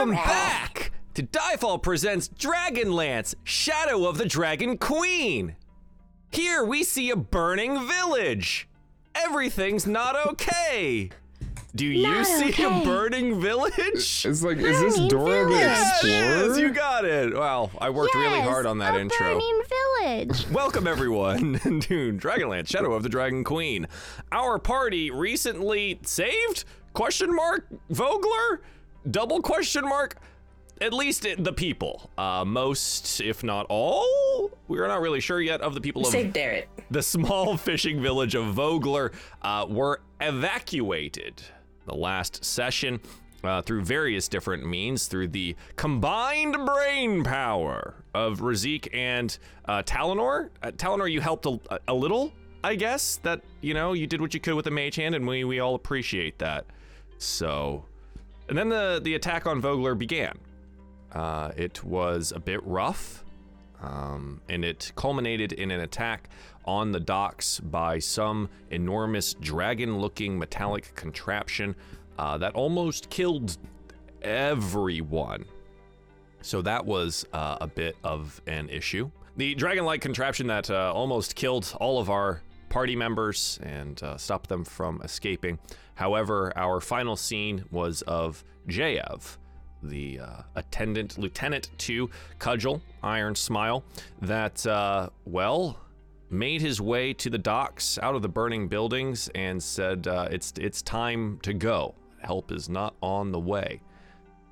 Welcome back to Diefall Presents Dragonlance Shadow of the Dragon Queen. Here we see a burning village. Everything's not okay. Do you Not see a burning village? It's like, is this Burning Dora the village. Yes, you got it. Wow, I worked really hard on that a intro. burning village. Welcome everyone to Dragonlance Shadow of the Dragon Queen. Our party recently saved? Question mark Vogler? Double question mark? At least it- the people. Uh, most, if not all, we are not really sure yet of the people of Save Darrett. the small fishing village of Vogler uh, were evacuated the last session uh, through various different means through the combined brain power of Razik and uh, Talinor. Uh, Talinor, you helped a, a little, I guess. That you know you did what you could with the mage hand, and we we all appreciate that. So, and then the the attack on Vogler began. Uh, it was a bit rough um, and it culminated in an attack on the docks by some enormous dragon looking metallic contraption uh, that almost killed everyone. So that was uh, a bit of an issue. The dragon like contraption that uh, almost killed all of our party members and uh, stopped them from escaping. However, our final scene was of Jayev, the uh, attendant lieutenant to Cudgel, Iron Smile, that, uh, well, made his way to the docks out of the burning buildings and said, uh, it's, it's time to go. Help is not on the way.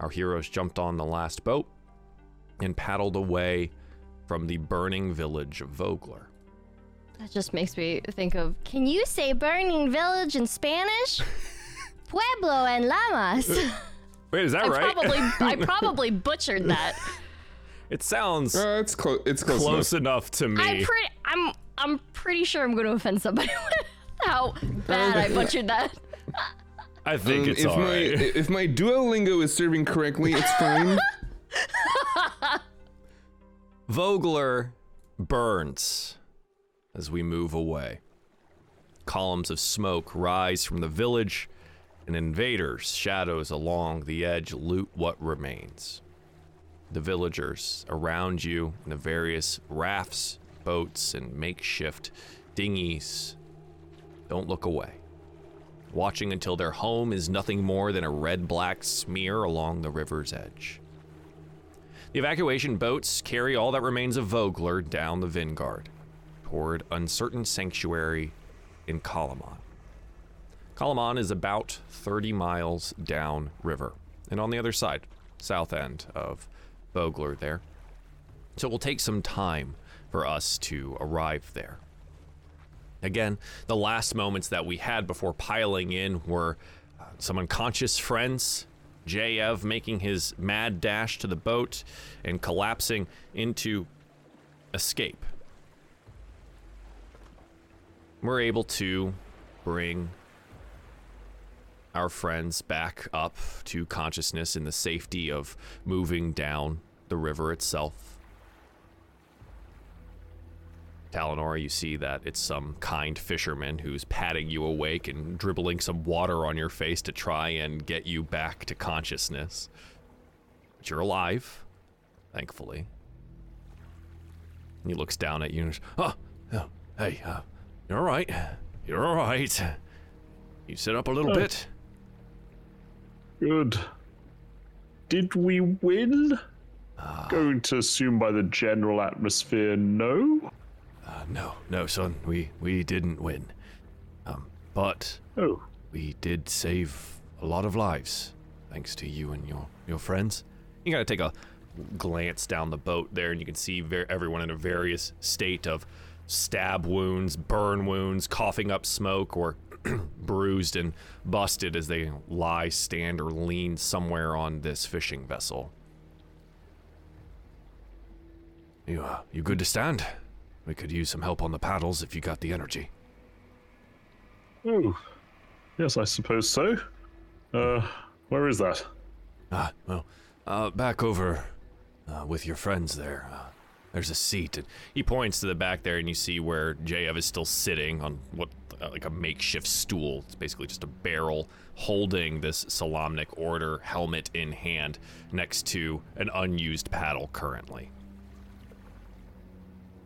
Our heroes jumped on the last boat and paddled away from the burning village of Vogler. That just makes me think of. Can you say burning village in Spanish? Pueblo and llamas. Wait, is that I right? probably I probably butchered that. it sounds Uh, it's close. It's close. close enough to me. I'm pretty I'm I'm pretty sure I'm going to offend somebody with how bad I butchered that. I think Um, it's if my alright. if my Duolingo is serving correctly, it's fine. Vogler burns as we move away. Columns of smoke rise from the village, and invaders, shadows along the edge, loot what remains. The villagers around you in the various rafts, boats, and makeshift dinghies don't look away, watching until their home is nothing more than a red black smear along the river's edge. The evacuation boats carry all that remains of Vogler down the Vingaard toward uncertain sanctuary in Kalaman. Kalaman is about 30 miles down river and on the other side, south end of Vogler there. So it will take some time for us to arrive there. Again, the last moments that we had before piling in were uh, some unconscious friends. Jayev making his mad dash to the boat and collapsing into escape. We're able to bring our friends back up to consciousness in the safety of moving down the river itself. Talinor, you see that it's some kind fisherman who's patting you awake and dribbling some water on your face to try and get you back to consciousness. But you're alive, thankfully. And he looks down at you and, oh, oh hey, uh, you're all right. You're all right. You sit up a little bit. Good. Did we win? Going to assume by the general atmosphere, no? Uh, no, no, son, we we didn't win. Um, but Oh, we did save a lot of lives, thanks to you and your your friends. You gotta take a glance down the boat there, and you can see ver- everyone in a various state of stab wounds, burn wounds, coughing up smoke, or bruised and busted as they lie, stand, or lean somewhere on this fishing vessel. You uh, you good to stand? We could use some help on the paddles if you got the energy. oh. Yes, I suppose so. Uh, where is that? Ah, well, uh, back over uh, with your friends there. Uh, there's a seat. And he points to the back there, and you see where Jayev is still sitting on what uh, like a makeshift stool. It's basically just a barrel holding this Solamnic Order helmet in hand next to an unused paddle currently.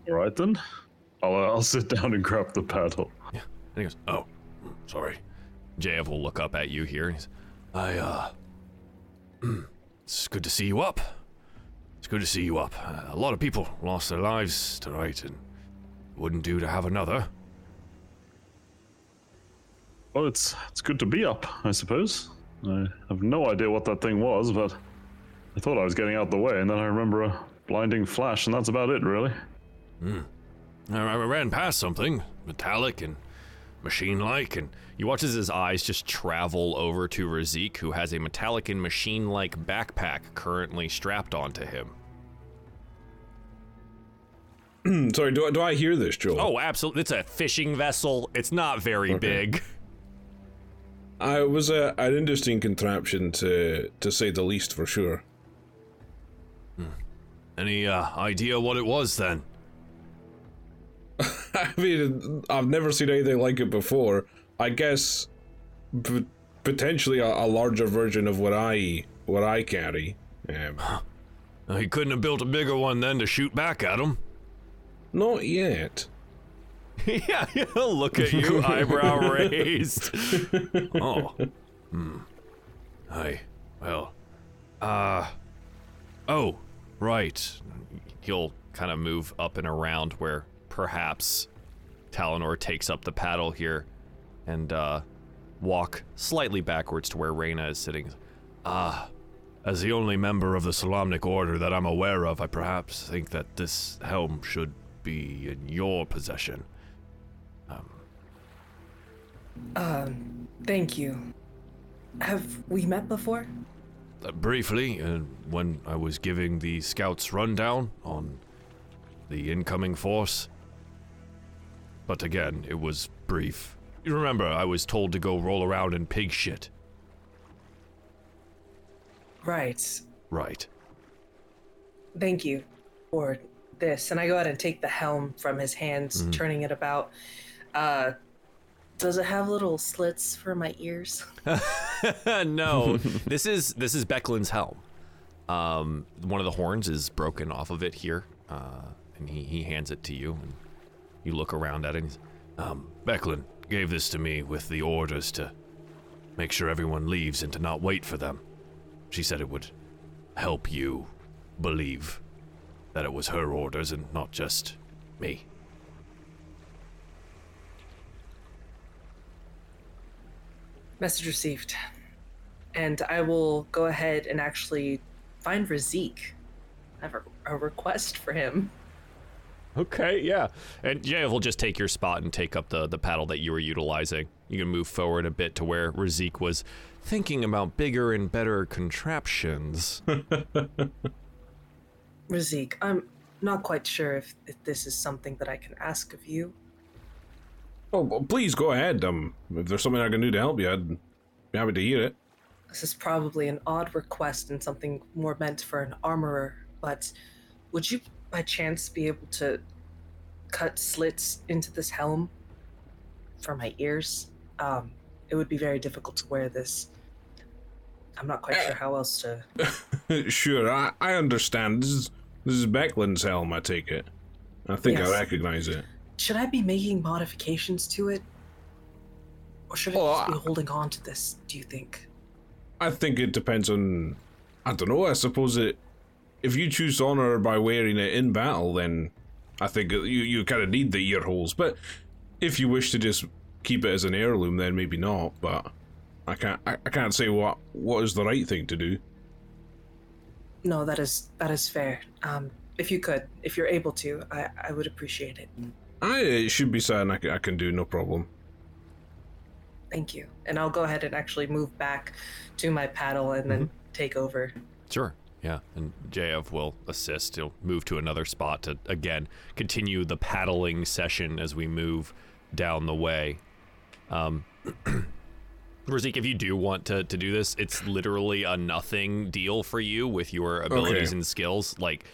All right then. I'll, uh, I'll sit down and grab the paddle. Yeah. And he goes, Oh, sorry. JF will look up at you here. And he's, I, uh, it's good to see you up. Good to see you up. A lot of people lost their lives tonight, and wouldn't do to have another. Well, it's it's good to be up, I suppose. I have no idea what that thing was, but I thought I was getting out the way, and then I remember a blinding flash, and that's about it, really. Hmm. I, I ran past something metallic and machine-like, and you watch as his eyes just travel over to Razik, who has a metallic and machine-like backpack currently strapped onto him. Sorry, do I, do I hear this, Joel? Oh, absolutely! It's a fishing vessel. It's not very big. I was a, an interesting contraption to to say the least, for sure. Any uh, idea what it was then? I mean, I've never seen anything like it before. I guess p- potentially a, a larger version of what I what I carry. Um, Uh, he couldn't have built a bigger one then to shoot back at him. Not yet. yeah, he'll look at you, eyebrow raised. oh. Hmm. Hi. Well. Uh. Oh, right. He'll kind of move up and around where perhaps Talinor takes up the paddle here and uh, walk slightly backwards to where Reyna is sitting. Ah. As the only member of the Solamnic Order that I'm aware of, I perhaps think that this helm should be in your possession. Um, thank you. Have we met before? Uh, briefly, uh, when I was giving the scouts rundown on the incoming force. But again, it was brief. You remember, I was told to go roll around in pig shit. Right. Right. Thank you for this. And I go ahead and take the helm from his hands, turning it about. Uh, does it have little slits for my ears? no, this is this is Becklin's helm. Um, one of the horns is broken off of it here, uh, and he, he hands it to you, and you look around at it. Um, Becklin gave this to me with the orders to make sure everyone leaves and to not wait for them. She said it would help you believe that it was her orders and not just me. Message received. And I will go ahead and actually find Razik. I have a, a request for him. Okay, yeah. And Jav will just take your spot and take up the, the paddle that you were utilizing. You can move forward a bit to where Razik was thinking about bigger and better contraptions. Razik, I'm not quite sure if, if this is something that I can ask of you. Oh, well, please go ahead. Um, if there's something I can do to help you, I'd be happy to hear it. This is probably an odd request and something more meant for an armorer, but would you by chance be able to cut slits into this helm for my ears? Um, it would be very difficult to wear this. I'm not quite sure how else to. sure, I, I understand. This is this is Becklin's helm. I take it. I think Yes. I recognize it. Should I be making modifications to it? Or should I Oh, just be holding on to this, do you think? I think it depends on. I don't know. I suppose it. If you choose honor by wearing it in battle, then I think you you kind of need the ear holes. But if you wish to just keep it as an heirloom, then maybe not. But I can't. I, I can't say what what is the right thing to do. No, that is that is fair. Um, if you could, if you're able to, I, I would appreciate it. I it should be something I can, I can do. No problem. Thank you. And I'll go ahead and actually move back to my paddle and then take over. Sure. Yeah, and JF will assist. He'll move to another spot to again continue the paddling session as we move down the way. Um, Razik, if you do want to, to do this, it's literally a nothing deal for you with your abilities Okay. and skills. Like,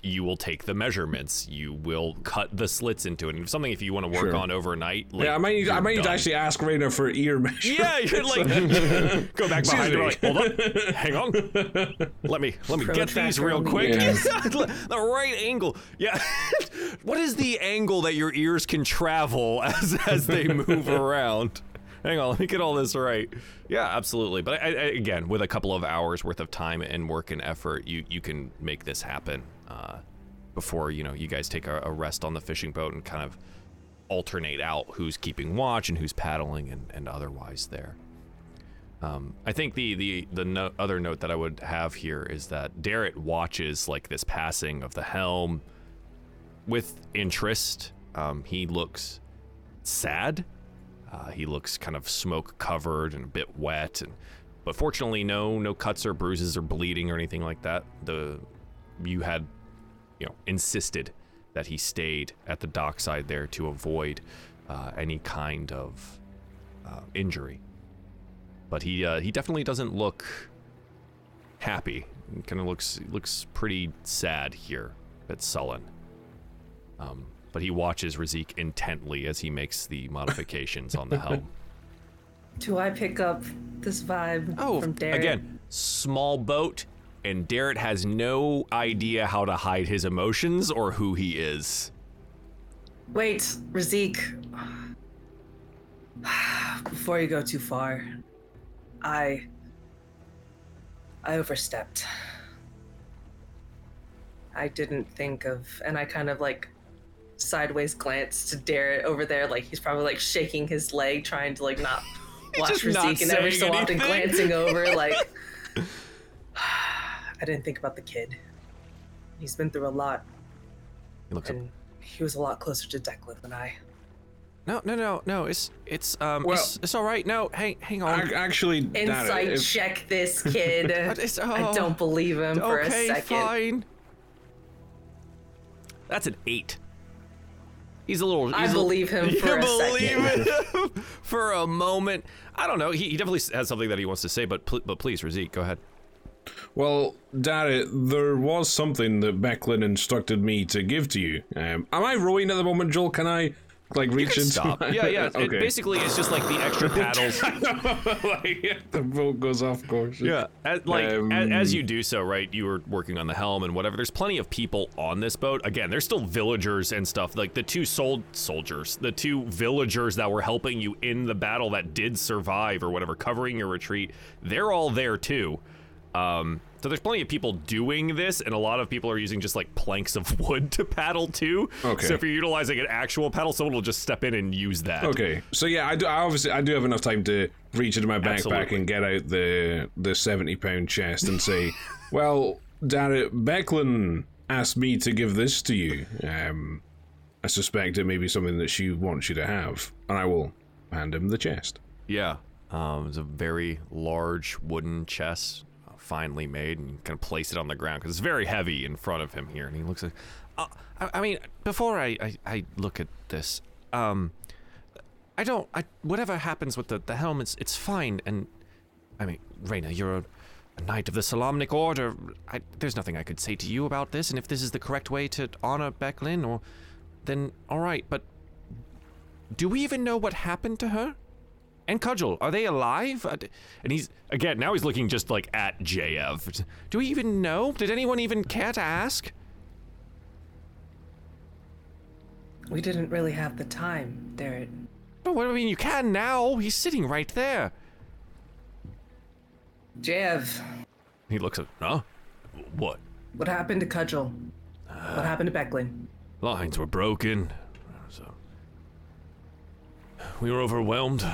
you will take the measurements. You will cut the slits into it. And something if you want to work Sure. on overnight. Like, yeah, I might need, I might need to actually ask Raina for ear measurements. Yeah, you're like go back behind her. Like, hold on, hang on. Let me let me get these real on the quick. ears. the right angle. Yeah. what is the angle that your ears can travel as as they move around? Hang on, let me get all this right. Yeah, absolutely. But I, I, again, with a couple of hours worth of time and work and effort, you you can make this happen. Uh, before you know, you guys take a, a rest on the fishing boat and kind of alternate out who's keeping watch and who's paddling and, and otherwise there. Um, I think the the the no- other note that I would have here is that Darrett watches like this passing of the helm with interest. Um, he looks sad. Uh, he looks kind of smoke covered and a bit wet, and but fortunately, no no cuts or bruises or bleeding or anything like that. The you had you know insisted that he stayed at the dockside there to avoid uh, any kind of uh, injury. But he uh, he definitely doesn't look happy. Kind of looks looks pretty sad here, a bit sullen. Um, but he watches Razik intently as he makes the modifications on the helm. Do I pick up this vibe Oh, from Darren? again, small boat, and Darrett has no idea how to hide his emotions or who he is. Wait, Razik. Before you go too far, I. I overstepped. I didn't think of. And I kind of like sideways glance to Darrett over there, like he's probably like shaking his leg, trying to like not watch just not Razik, and every so saying often glancing over, like. I didn't think about the kid. He's been through a lot, He looks up. he was a lot closer to Declan than I. No, no, no, no. It's it's um Well- it's, it's all right. No, hang hang on. Ac- Actually, Darren, Insight if- check this kid. It's- I oh, don't believe him for a second. fine. That's an eight. He's a little. I he's a- believe him You a believe second. him for a moment. I don't know. He, he definitely has something that he wants to say, but pl- but please, Razik, go ahead. Well, Darrett, there was something that Becklin instructed me to give to you. Um, am I rowing at the moment, Joel? Can I, like, reach into stop. my- Yeah, yeah. It basically, it's just like the extra paddles. like, the boat goes off course. Yeah, as, like Um, as, you do so, right? You were working on the helm and whatever. There's plenty of people on this boat. Again, there's still villagers and stuff. Like the two sold soldiers, the two villagers that were helping you in the battle that did survive or whatever, covering your retreat. They're all there too. Um, so there's plenty of people doing this, and a lot of people are using just like planks of wood to paddle too. Okay. So if you're utilizing an actual paddle, someone will just step in and use that. Okay, so yeah, I do. I obviously, I do have enough time to reach into my backpack Absolutely. and get out the the seventy pound chest and say, "Well, Darrett, Becklin asked me to give this to you. Um, I suspect it may be something that she wants you to have, and I will hand him the chest." Yeah. Um, it's a very large wooden chest, finely made, and kind of place it on the ground because it's very heavy in front of him here. And he looks like, uh, I, I mean, before I, I, I look at this, um, I don't, I, whatever happens with the, the helm, it's, fine. And I mean, Raina, you're a, a knight of the Solamnic Order. I, there's nothing I could say to you about this. And if this is the correct way to honor Becklin, or then all right. But do we even know what happened to her? And Cudgel, are they alive? Uh, And he's again now he's looking just like at JF. Do we even know? Did anyone even care to ask? We didn't really have the time, Derek. Oh, what do I mean? You can now. He's sitting right there. Jev, He looks at huh? What? what happened to Cudgel? What happened to Becklin? Lines were broken. So we were overwhelmed.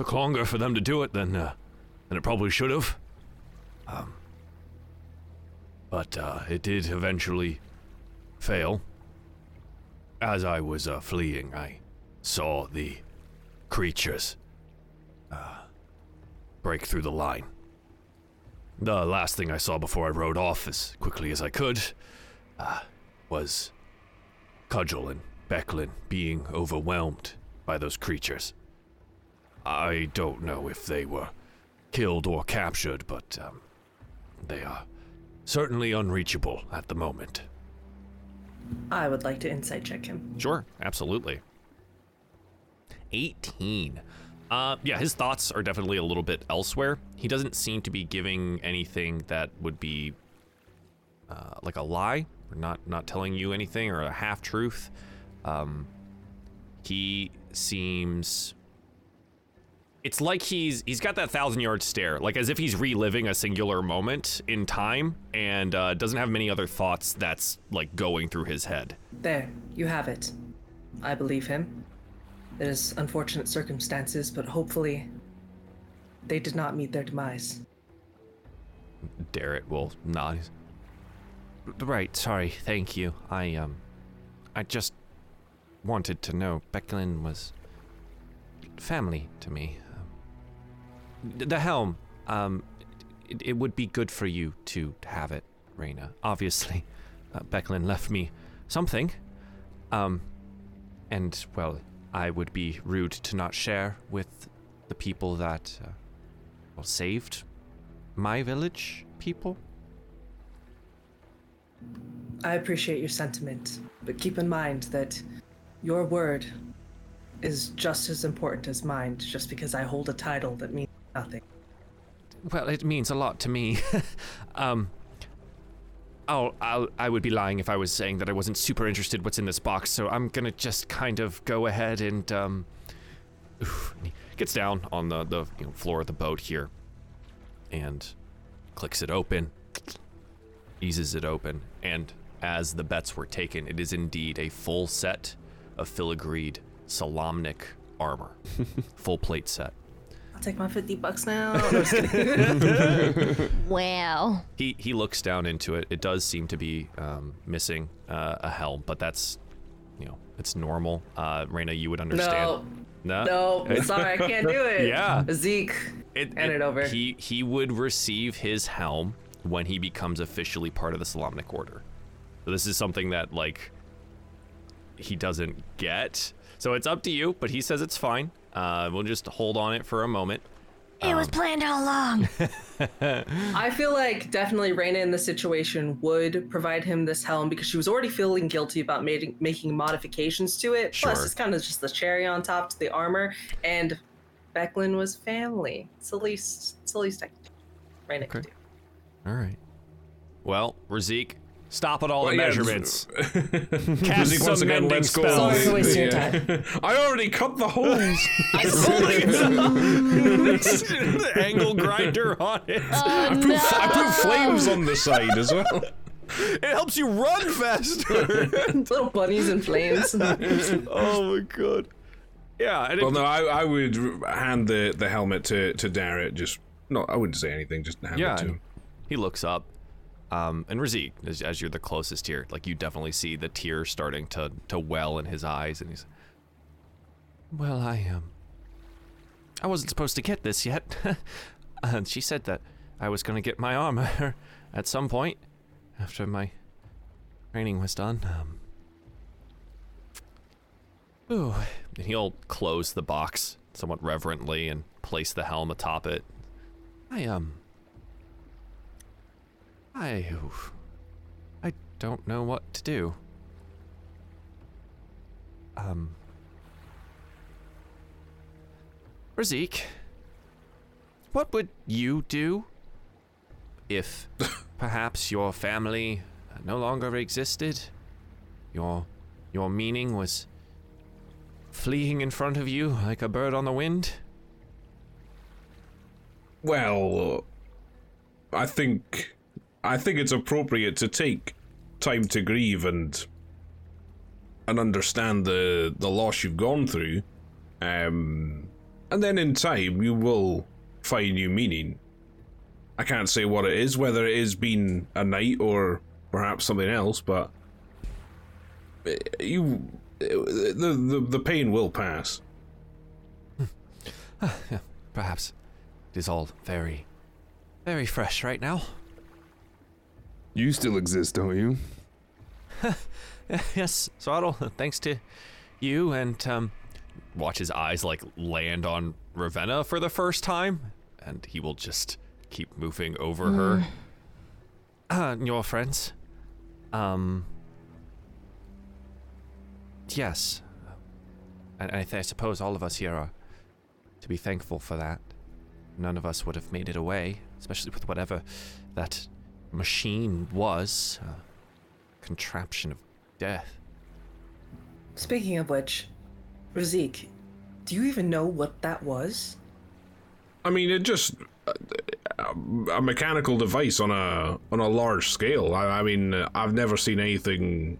Took longer for them to do it than uh, than it probably should have. Um, but uh, it did eventually fail. As I was uh, fleeing, I saw the creatures uh, break through the line. The last thing I saw before I rode off as quickly as I could was Cudgel and Becklin being overwhelmed by those creatures. I don't know if they were killed or captured, but um, they are certainly unreachable at the moment. I would like to insight check him. Sure, absolutely. 18. Uh, yeah, his thoughts are definitely a little bit elsewhere. He doesn't seem to be giving anything that would be uh, like a lie, or not not telling you anything, or a half truth. Um, he seems. It's like he's he's got that thousand yard stare, like as if he's reliving a singular moment in time, and uh, doesn't have many other thoughts that's like going through his head. There, you have it. I believe him. It is unfortunate circumstances, but hopefully they did not meet their demise. Darrett will nod. Right, sorry, thank you. I um I just wanted to know Becklin was family to me. The helm, um it, it would be good for you to have it, Raina. Obviously, uh, Becklin left me something. Um and well, I would be rude to not share with the people that uh, well, saved my village people. I appreciate your sentiment, but keep in mind that your word is just as important as mine just because I hold a title that means nothing. Well, it means a lot to me. um, I'll, I'll, I would be lying if I was saying that I wasn't super interested what's in this box, so I'm gonna just kind of go ahead and, um, oof, gets down on the, the you know, floor of the boat here and clicks it open, eases it open, and as the bets were taken, it is indeed a full set of filigreed Solamnic armor. full plate set. I'll take my 50 bucks now. No, I'm just kidding. Wow. He he looks down into it. It does seem to be um, missing uh, a helm, but that's you know it's normal. Uh, Raina, you would understand. no, No, no, sorry, I can't do it. Yeah. Zeke, It, hand it over. He he would receive his helm when he becomes officially part of the Solamnic Order. So this is something that like he doesn't get. So it's up to you, but he says it's fine. Uh, we'll just hold on it for a moment. It was planned all along. I feel like definitely Raina in this situation would provide him this helm because she was already feeling guilty about making making modifications to it. Plus, it's kind of just the cherry on top to the armor. And Becklin was family. It's the least. It's the least I can do. Raina can Okay. do. All right. Well, Razik, stop at all Well, the yeah, measements. Zeke, Cast once some again, mending let's go. spells. Sorry for wasting your time. I already cut the holes. I the angle grinder on it. Oh, I, put, I put flames on the side as well. It helps you run faster. Little bunnies in flames. oh my god. Yeah, and it, Well, no, I, I would hand the, the helmet to, to Darrett. Just no, I wouldn't say anything. Just hand yeah. it to and him. He looks up, um, and Razik, as, as you're the closest here, like you definitely see the tear starting to to well in his eyes, and he's. Well, I um. I wasn't supposed to get this yet. and she said that I was going to get my armor at some point after my training was done. Um. Ooh. And he'll close the box somewhat reverently and place the helm atop it. I um. I. I don't know what to do. Um. Razik, what would you do if perhaps your family no longer existed? Your your meaning was fleeing in front of you like a bird on the wind? Well, I think I think it's appropriate to take time to grieve and and understand the the loss you've gone through. Um, and then in time you will find new meaning. I can't say what it is, whether it is being a knight or perhaps something else, but uh, you the the, the pain will pass. Perhaps it is all very, very fresh right now. You still exist, don't you? yes, Swaddle, thanks to you and um watch his eyes like land on Ravenna for the first time and he will just keep moving over her. uh, your friends. Um. Yes. And I, th- I suppose all of us here are to be thankful for that. None of us would have made it away, especially with whatever that machine was. A contraption of death. Speaking of which, Razik, do you even know what that was? I mean, it just uh, a mechanical device on a on a large scale. I, I mean, I've never seen anything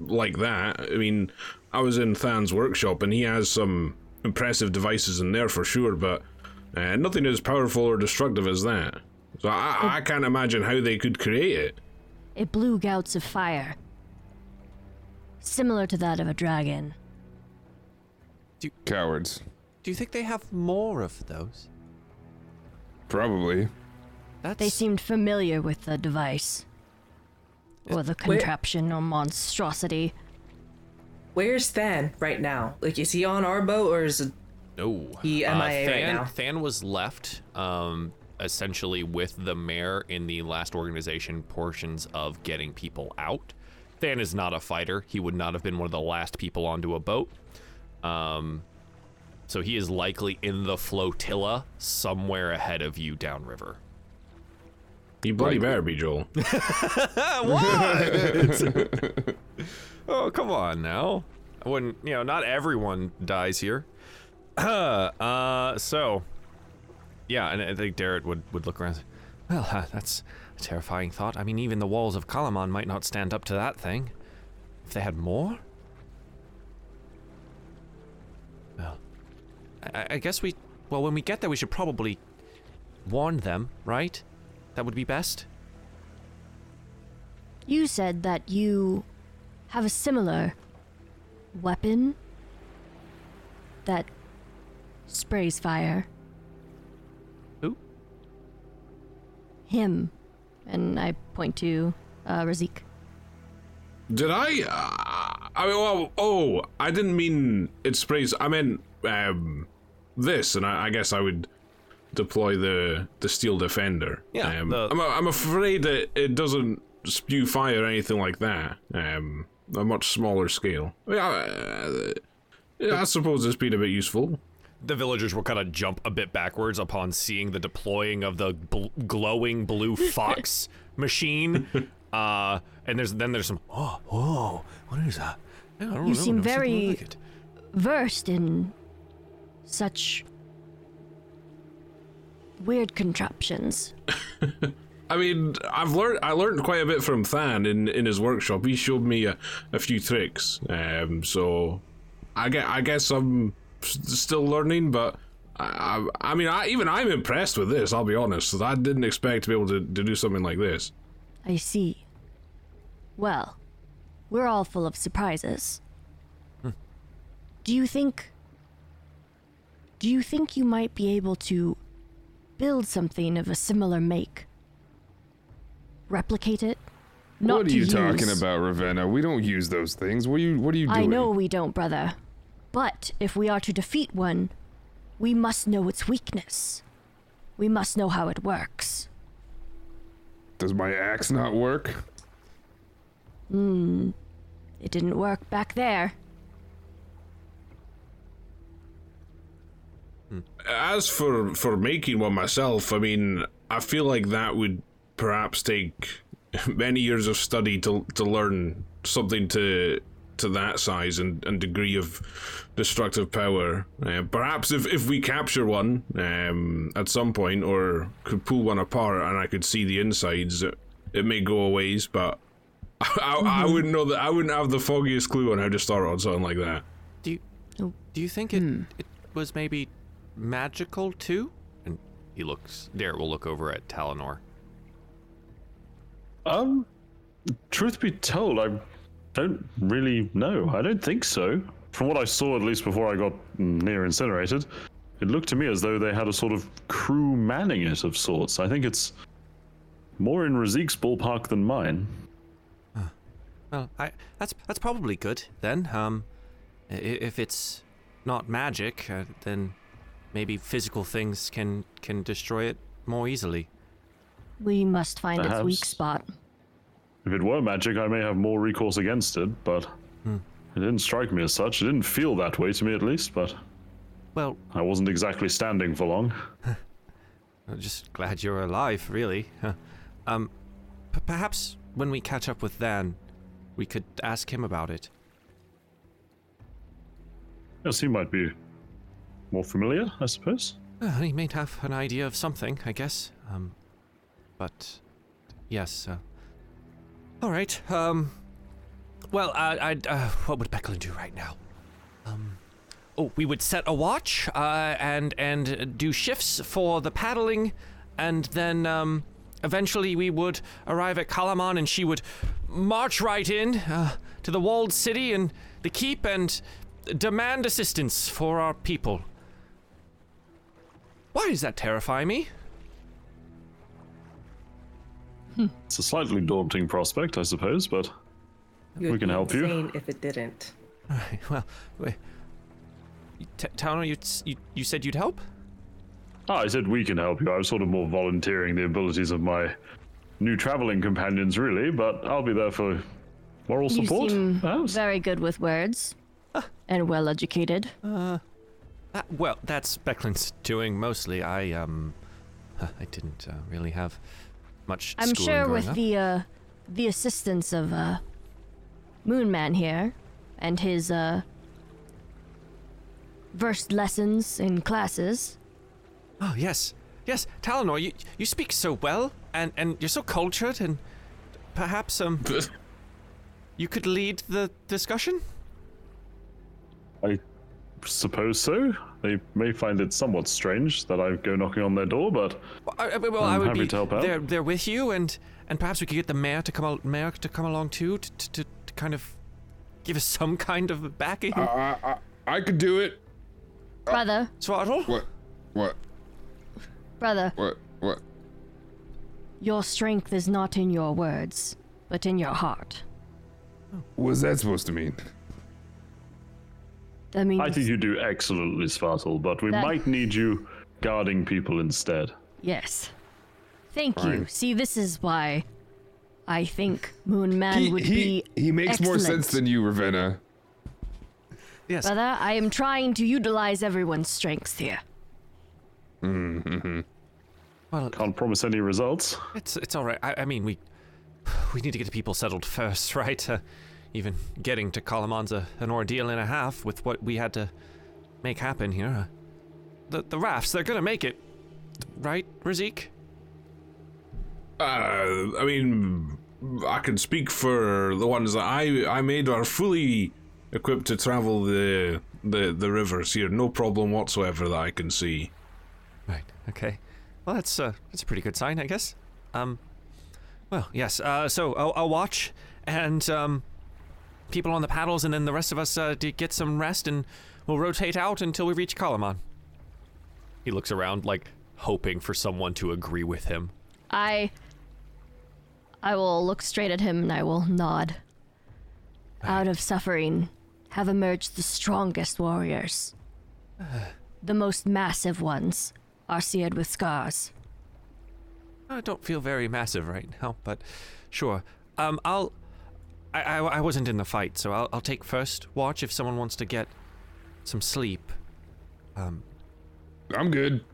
like that. I mean, I was in Than's workshop, and he has some impressive devices in there for sure, but uh, nothing as powerful or destructive as that. So I, I can't imagine how they could create it. It blew gouts of fire, similar to that of a dragon. Cowards. Do you think they have more of those? Probably. That's They seemed familiar with the device. Or the Where- contraption or monstrosity. Where's Than right now? Like, is he on our boat or is it? No. He MIA right Than, now. Than was left um, essentially with the mayor in the last organization portions of getting people out. Than is not a fighter. He would not have been one of the last people onto a boat. Um, so he is likely in the flotilla somewhere ahead of you downriver. You bloody Like- better be, Joel. what? Oh, come on now. I wouldn't, you know, not everyone dies here. uh, so, yeah, and I think Darrett would, would look around well, uh, that's a terrifying thought. I mean, even the walls of Kalaman might not stand up to that thing. If they had more? Well, I, I guess we, well, when we get there, we should probably warn them, right? That would be best. You said that you have a similar weapon that sprays fire. Him. And I point to uh, Razik. Did I? Uh, I mean, oh, oh, I didn't mean it sprays. I meant um, this, and I, I guess I would deploy the the steel defender. Yeah, um, the- I'm, I'm afraid that it doesn't spew fire or anything like that. Um, a much smaller scale. Yeah, uh, yeah, I suppose it's been a bit useful. The villagers will kind of jump a bit backwards upon seeing the deploying of the bl- glowing blue fox machine. Uh, and there's then there's some oh whoa what is that? I don't know, You seem very- like it. Versed in such weird contraptions. I mean, I've learned I learned quite a bit from Than in, in his workshop. He showed me a, a few tricks. Um, so I get I guess I'm s- still learning, but I I, I mean I, even I'm impressed with this. I'll be honest. I didn't expect to be able to, to do something like this. I see. Well, we're all full of surprises. Hmm. Do you think. Do you think you might be able to build something of a similar make? Replicate it? Not what are to you talking about, Ravenna? We don't use those things. What are you what are you doing? I know we don't, brother. But if we are to defeat one, we must know its weakness. We must know how it works. Does my axe not work? Hmm. It didn't work back there. As for for making one myself, I mean, I feel like that would perhaps take many years of study to to learn something to to that size and, and degree of destructive power. Uh, perhaps if, if we capture one um, at some point, or could pull one apart and I could see the insides, it, it may go a ways. But I, I wouldn't know that. I wouldn't have the foggiest clue on how to start on something like that. Do you Oh. do you think it it was maybe magical too? And he looks. Darrett will look over at Talinor. Um, truth be told, I don't really know. I don't think so. From what I saw, at least before I got near incinerated, it looked to me as though they had a sort of crew manning it of sorts. I think it's more in Razik's ballpark than mine. Well, I that's that's probably good then. Um, if it's not magic, uh, then maybe physical things can can destroy it more easily. We must find its weak Perhaps. spot. If it were magic, I may have more recourse against it, but it didn't strike me as such. It didn't feel that way to me, at least, but Well, I wasn't exactly standing for long. I'm just glad you're alive, really. Um, p- perhaps when we catch up with Van, we could ask him about it. Yes, he might be more familiar, I suppose. Uh, he may have an idea of something, I guess. Um, but yes. Uh, all right. Um, well, I, I, uh, what would Becklin do right now? Um, oh, we would set a watch uh, and and do shifts for the paddling, and then um, eventually we would arrive at Kalaman, and she would march right in uh, to the walled city and the keep and demand assistance for our people. Why does that terrify me? It's a slightly daunting prospect, I suppose, but You'd We can be help you. If it didn't. Right, well, wait. T- Towner, you, you you said you'd help? ah, I said we can help you. I was sort of more volunteering the abilities of my new traveling companions, really, but I'll be there for moral You support. seem perhaps? very good with words and well educated. Uh, well, that's Becklin's doing mostly. I um, I didn't uh, really have much. I'm schooling sure growing with up. the uh, the assistance of uh, Moonman here and his uh, versed lessons in classes. Oh yes, yes, Talinor, you you speak so well, and and you're so cultured, and perhaps um, you could lead the discussion. I suppose so. They may find it somewhat strange that I go knocking on their door, but Well, I, I- well, I I'm would happy be to help out. there, there with you, and and perhaps we could get the mayor to come al- mayor to come along too, to, to, to kind of give us some kind of backing. I, I, I, I could do it. Brother, Swaddle? What? What? brother, What? What? your strength is not in your words, but in your heart. What's that supposed to mean? That means I think you do excellently, Svartal, but we That- might need you guarding people instead. yes. Thank you. See, this is why I think Moonman He, would he, be he makes more excellent. sense than you, Ravenna. Yes. Brother, I am trying to utilize everyone's strengths here. Mm-hmm. Well, Can't promise any results. it's it's all right. I, I mean, we we need to get the people settled first, right? Uh, even getting to Kalaman's a, an ordeal and a half with what we had to make happen here. The the rafts, they're gonna make it, right, Razik? Uh, I mean, I can speak for the ones that I I made are fully equipped to travel the the the rivers here. No problem whatsoever that I can see. Right. Okay. Well, that's uh, that's a pretty good sign, I guess. Um, well, yes. Uh, so I'll, I'll watch, and um, people on the paddles, and then the rest of us uh, get some rest, and we'll rotate out until we reach Kalaman. He looks around, like hoping for someone to agree with him. I I will look straight at him and I will nod. Out of suffering have emerged the strongest warriors. The most massive ones are seared with scars. I don't feel very massive right now, but sure. Um, I'll. I, I, I wasn't in the fight, so I'll, I'll take first watch if someone wants to get some sleep. Um, I'm good.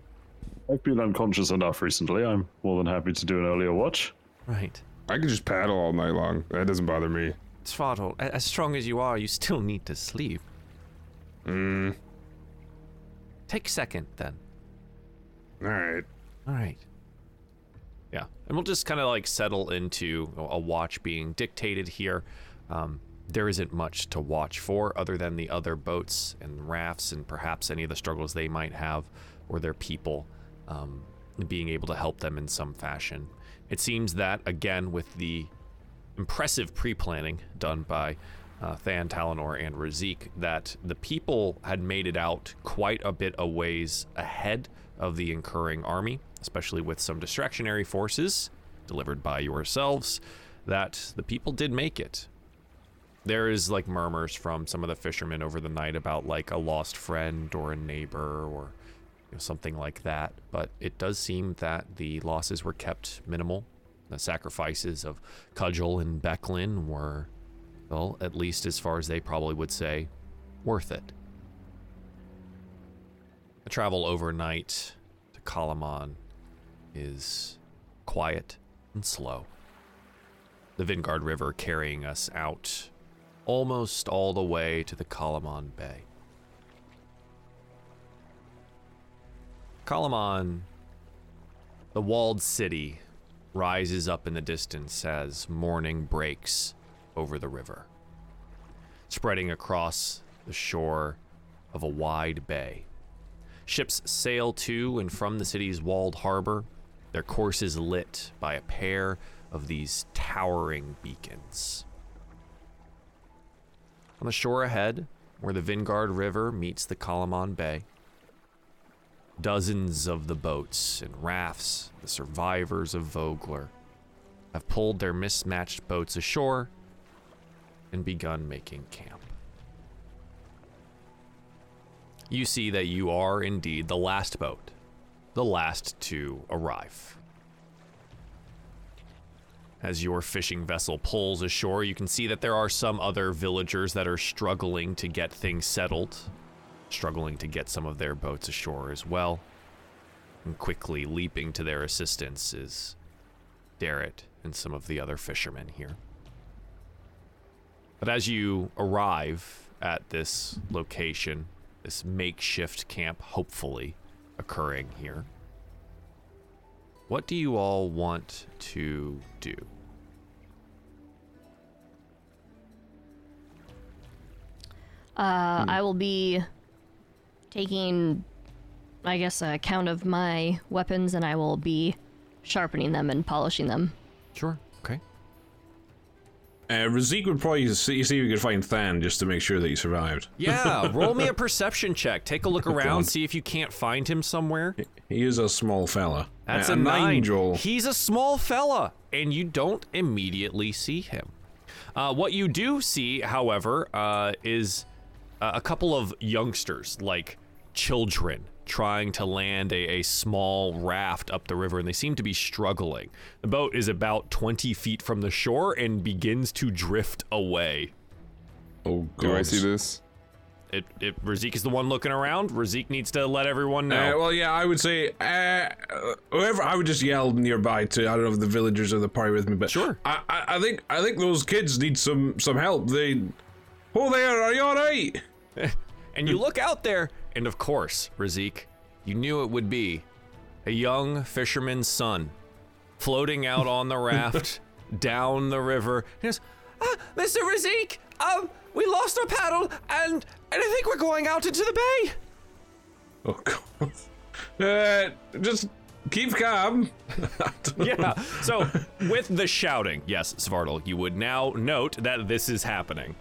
I've been unconscious enough recently. I'm more than happy to do an earlier watch. right. I could just paddle all night long. That doesn't bother me. Svartal, as strong as you are, you still need to sleep. Mm. Take second, then. All right. All right. Yeah, and we'll just kind of like settle into a watch being dictated here. Um, there isn't much to watch for other than the other boats and rafts and perhaps any of the struggles they might have or their people um, being able to help them in some fashion. It seems that, again, with the impressive pre-planning done by uh, Than Talinor and Razik that the people had made it out quite a bit a ways ahead of the incurring army, especially with some distractionary forces delivered by yourselves, that the people did make it. There is like murmurs from some of the fishermen over the night about like a lost friend or a neighbor or know, something like that. But it does seem that the losses were kept minimal. The sacrifices of Cudgel and Becklin were, well, at least as far as they probably would say, worth it. The travel overnight to Kalaman is quiet and slow. The Vingaard River carrying us out almost all the way to the Kalaman Bay. Kalaman, the walled city, rises up in the distance as morning breaks over the river, spreading across the shore of a wide bay. Ships sail to and from the city's walled harbor, their courses lit by a pair of these towering beacons. On the shore ahead, where the Vingaard River meets the Kalaman Bay, dozens of the boats and rafts, the survivors of Vogler, have pulled their mismatched boats ashore and begun making camp. You see that you are indeed the last boat, the last to arrive. As your fishing vessel pulls ashore, you can see that there are some other villagers that are struggling to get things settled, struggling to get some of their boats ashore as well. And quickly leaping to their assistance is Darrett and some of the other fishermen here. But as you arrive at this location, this makeshift camp, hopefully occurring here, what do you all want to do? Uh, I will be taking, I guess, a count of my weapons, and I will be sharpening them and polishing them. Sure. Uh, Razik would probably see, see if he could find Than just to make sure that he survived. Yeah, roll me a perception check. Take a look around, see if you can't find him somewhere. He is a small fella. That's Uh, a nine. Joel. He's a small fella, and you don't immediately see him. Uh, what you do see, however, uh, is uh, a couple of youngsters, like children, trying to land a, a small raft up the river, and they seem to be struggling. The boat is about 20 feet from the shore and begins to drift away. Oh, God. Do I see this? It, it, Razik is the one looking around. Razik needs to let everyone know. Uh, well, yeah, I would say, uh, whoever, I would just yell nearby to, I don't know if the villagers are the party with me, but Sure. I, I, I think, I think those kids need some, some help. They, oh, there, are you all right? And you look out there, and of course, Razik, you knew it would be a young fisherman's son floating out on the raft down the river. He goes, ah, Mr. Razik, um, we lost our paddle, and, and I think we're going out into the bay. Oh, God. Uh, just keep calm. Yeah. So, with the shouting, yes, Svartal, you would now note that this is happening.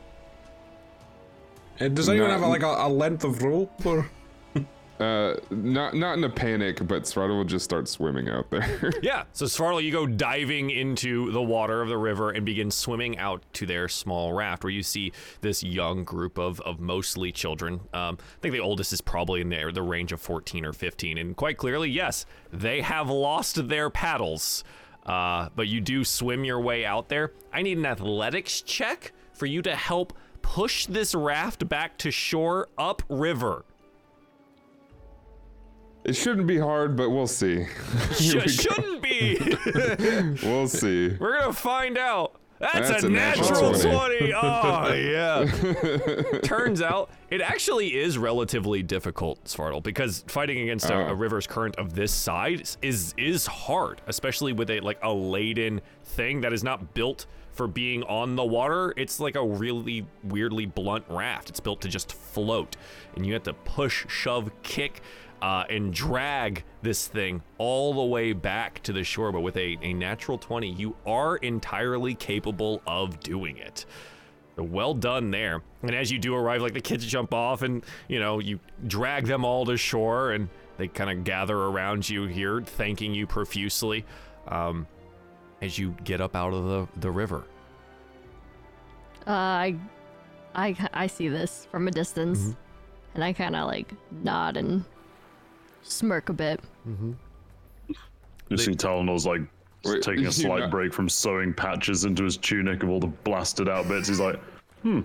Does anyone No. have like a, a length of rope or? Uh, not not in a panic, but Srada will just start swimming out there. Yeah, so Svartal, you go diving into the water of the river and begin swimming out to their small raft, where you see this young group of, of mostly children. Um, I think the oldest is probably in there, the range of 14 or 15, and quite clearly, yes, they have lost their paddles. Uh, but you do swim your way out there. I need an athletics check for you to help push this raft back to shore upriver. it shouldn't be hard, but we'll see. Sh- shouldn't be. we'll see. We're gonna find out. That's, That's a, a natural, natural 20. Oh, yeah. Turns out it actually is relatively difficult, Svartal, because fighting against a, Oh. a river's current of this size is is hard, especially with a like a laden thing that is not built for being on the water. It's like a really weirdly blunt raft. It's built to just float, and you have to push, shove, kick uh, and drag this thing all the way back to the shore. But with a, a natural 20, you are entirely capable of doing it. Well done there. And as you do arrive, like the kids jump off and, you know, you drag them all to shore and they kind of gather around you here, thanking you profusely um, as you get up out of the, the river. Uh, I, I, I see this from a distance, and I kind of like nod and smirk a bit. You see Talon's like Wait, taking a slight not- break from sewing patches into his tunic of all the blasted out bits. He's like, hmm.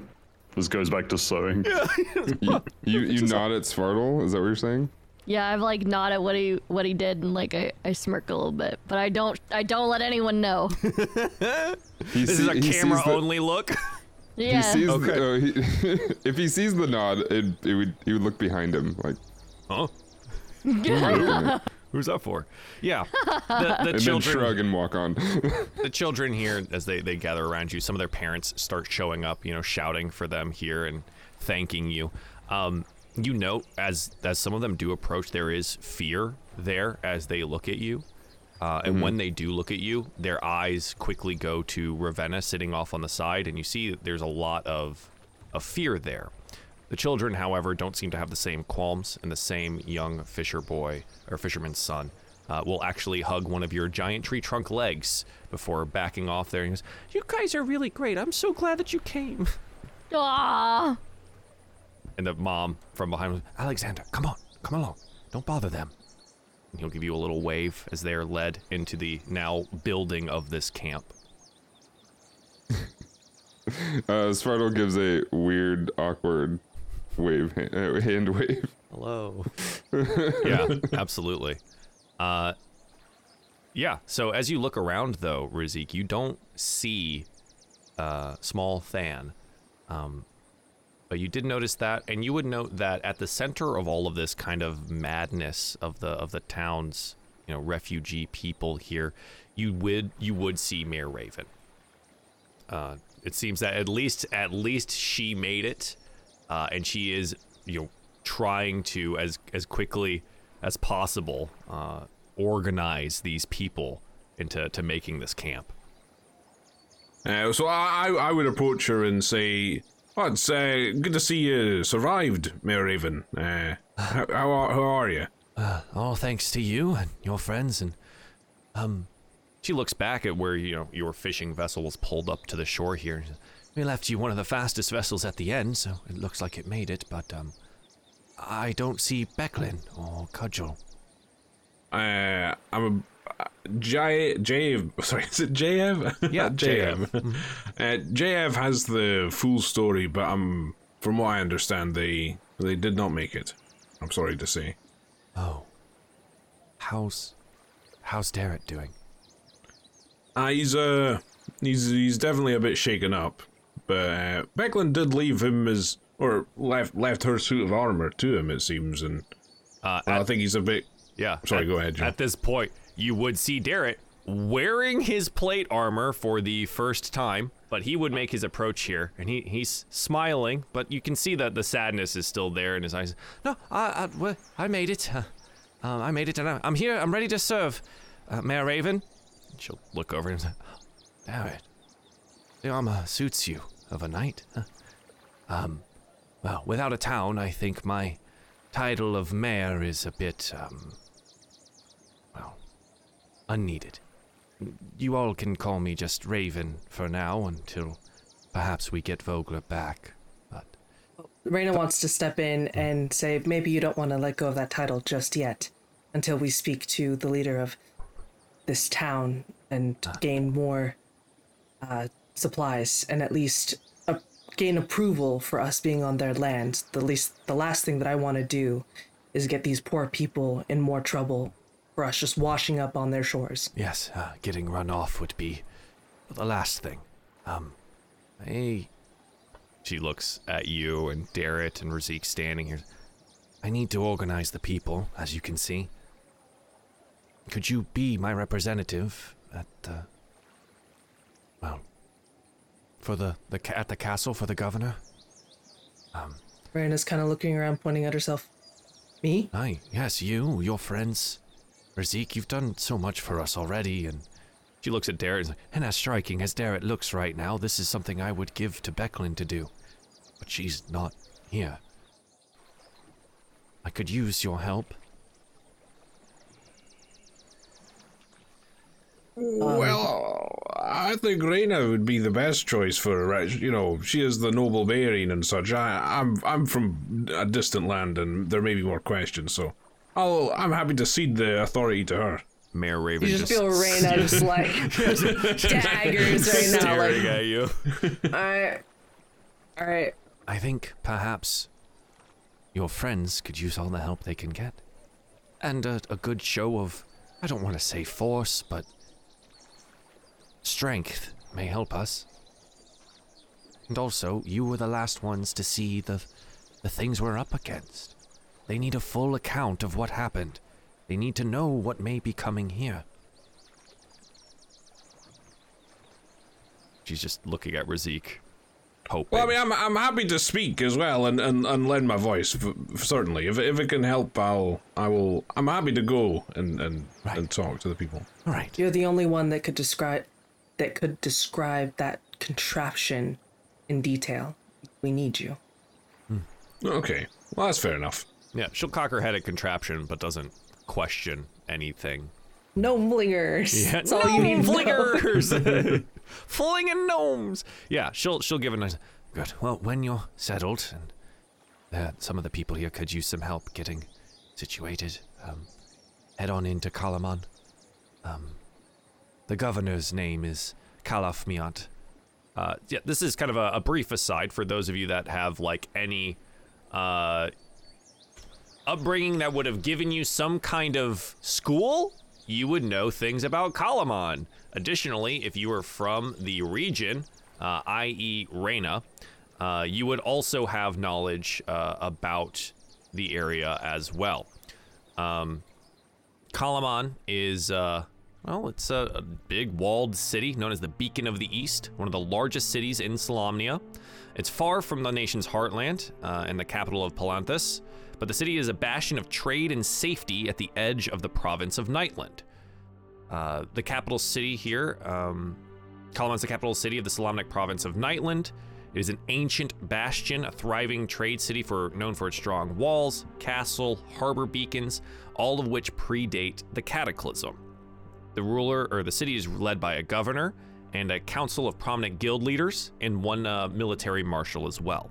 This goes back to sewing. You you, you nod at Svartle. Is that what you're saying? Yeah, I've like nod at what he what he did and like I, I smirk a little bit, but I don't I don't let anyone know. He This see- is a he sees camera the- only look. Yeah. He sees Okay. the, uh, he, if he sees the nod, it, it would he would look behind him like Huh? and Who's that for? Yeah. The, the then children shrug and walk on. the children here as they, they gather around you some of their parents start showing up you know shouting for them here and thanking you um, you know as as some of them do approach there is fear there as they look at you uh, and when they do look at you their eyes quickly go to ravenna sitting off on the side and you see that there's a lot of of fear there the children, however, don't seem to have the same qualms, and the same young fisher boy or fisherman's son uh, will actually hug one of your giant tree trunk legs before backing off there. And he goes, "You guys are really great. I'm so glad that you came." Aw. And the mom from behind, was, Alexander, come on, come along. Don't bother them. And he'll give you a little wave as they are led into the now building of this camp. Uh, Svartle gives a weird, awkward wave, hand, uh, hand wave. Hello. yeah, absolutely. Uh, yeah. So as you look around, though, Rizik, you don't see uh, small Than, um, but you did notice that, and you would note that at the center of all of this kind of madness of the of the town's, you know, refugee people here, you would you would see Mayor Raven. Uh, it seems that at least at least she made it, uh, and she is you know trying to as as quickly as possible uh, organize these people into to making this camp. Uh, so I, I I would approach her and say, "Oh, it's uh, good to see you survived, Mayor Raven. Uh, how, how, are, how are you?" All thanks to you and your friends and um she looks back at where you know your fishing vessel was pulled up to the shore here. We left you one of the fastest vessels at the end, so it looks like it made it, but um I don't see Becklin or Cudgel. Uh, I'm a J J. Sorry, is it JF? Yeah, JF. uh, JF has the full story, but um, from what I understand, they they did not make it. I'm sorry to say. Oh. How's how's Darrett doing? Uh, he's uh he's he's definitely a bit shaken up, but uh, Becklin did leave him as or left left her suit of armor to him. It seems, and Uh, I at- think he's a bit. Yeah. Sorry, at- go ahead, Jim. At this point, you would see Darrett wearing his plate armor for the first time, but he would make his approach here, and he, he's smiling, but you can see that the sadness is still there in his eyes. No, I I, I made it. Uh, um, I made it, and I'm here. I'm ready to serve, uh, Mayor Raven. She'll look over and say, Darrett, the armor suits you of a knight. Huh? Um, well, without a town, I think my title of mayor is a bit, um, unneeded. You all can call me just Raven for now until perhaps we get Vogler back. But Raina wants to step in and say maybe you don't want to let go of that title just yet until we speak to the leader of this town and gain more uh, supplies and at least uh, gain approval for us being on their land. The least, the last thing that I want to do is get these poor people in more trouble us just washing up on their shores. yes, uh, getting run off would be the last thing. Um, I. She looks at you and Darrett and Razik standing here. I need to organize the people, as you can see. Could you be my representative at the. Well, for the, the at the castle for the governor? Raina's kind of looking around, pointing at herself. Me? Aye, yes, you, your friends. Razik, you've done so much for us already, and she looks at Darrett and, and as striking as Darrett looks right now, this is something I would give to Becklin to do. But she's not here. I could use your help. Well, I think Raina would be the best choice for right. You know, she is the noble bearing and such. I, I'm I'm from a distant land, and there may be more questions, so I'll, I'm happy to cede the authority to her. Mayor Raven You just just feel Raina just like daggers right now. staring Like, at you. all right, all right. I think perhaps your friends could use all the help they can get. And a, a good show of, I don't want to say force, but strength may help us. And also, you were the last ones to see the, the things we're up against. They need a full account of what happened. They need to know what may be coming here. She's just looking at Razik, hoping. Well, I mean, I'm, I'm happy to speak as well and, and, and lend my voice, f- f- certainly. If, if it can help, I'll, I will, I'm happy to go and, and, and talk to the people. all right. You're the only one that could describe that could describe that contraption in detail. We need you. Hmm. Okay, well, that's fair enough. Yeah, she'll cock her head at contraption, but doesn't question anything. Gnome flingers. Yeah, That's all you need. gnome to know. flingers, flinging gnomes. Yeah, she'll she'll give a nice. Good. Well, when you're settled, and uh, some of the people here could use some help getting situated, um, head on into Kalaman. Um, the governor's name is Calof Miat. Uh, yeah, this is kind of a, a brief aside for those of you that have like any uh, upbringing that would have given you some kind of school, you would know things about Kalaman. Additionally, if you were from the region, uh, i.e., Reyna, uh, you would also have knowledge uh, about the area as well. Um, Kalaman is, uh, well, it's a, a big walled city known as the Beacon of the East, one of the largest cities in Solamnia. It's far from the nation's heartland uh, and the capital of Palanthas, but the city is a bastion of trade and safety at the edge of the province of Nightlund. Uh, the capital city here, um, Kalaman's the capital city of the Solamnic province of Nightlund. It is an ancient bastion, a thriving trade city for known for its strong walls, castle, harbor beacons, all of which predate the Cataclysm. The ruler or the city is led by a governor and a council of prominent guild leaders and one uh, military marshal as well.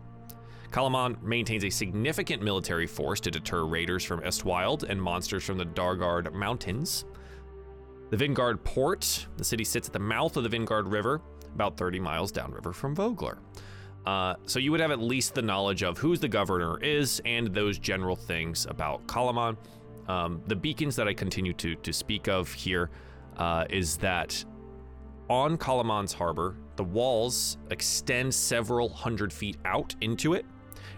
Kalaman maintains a significant military force to deter raiders from Estwild and monsters from the Dargaard Mountains. The Vingaard port, the city sits at the mouth of the Vingaard River, about 30 miles downriver from Vogler. Uh, so you would have at least the knowledge of who the governor is and those general things about Kalaman. Um, the beacons that I continue to to speak of here uh, is that on Kalaman's harbor, the walls extend several hundred feet out into it,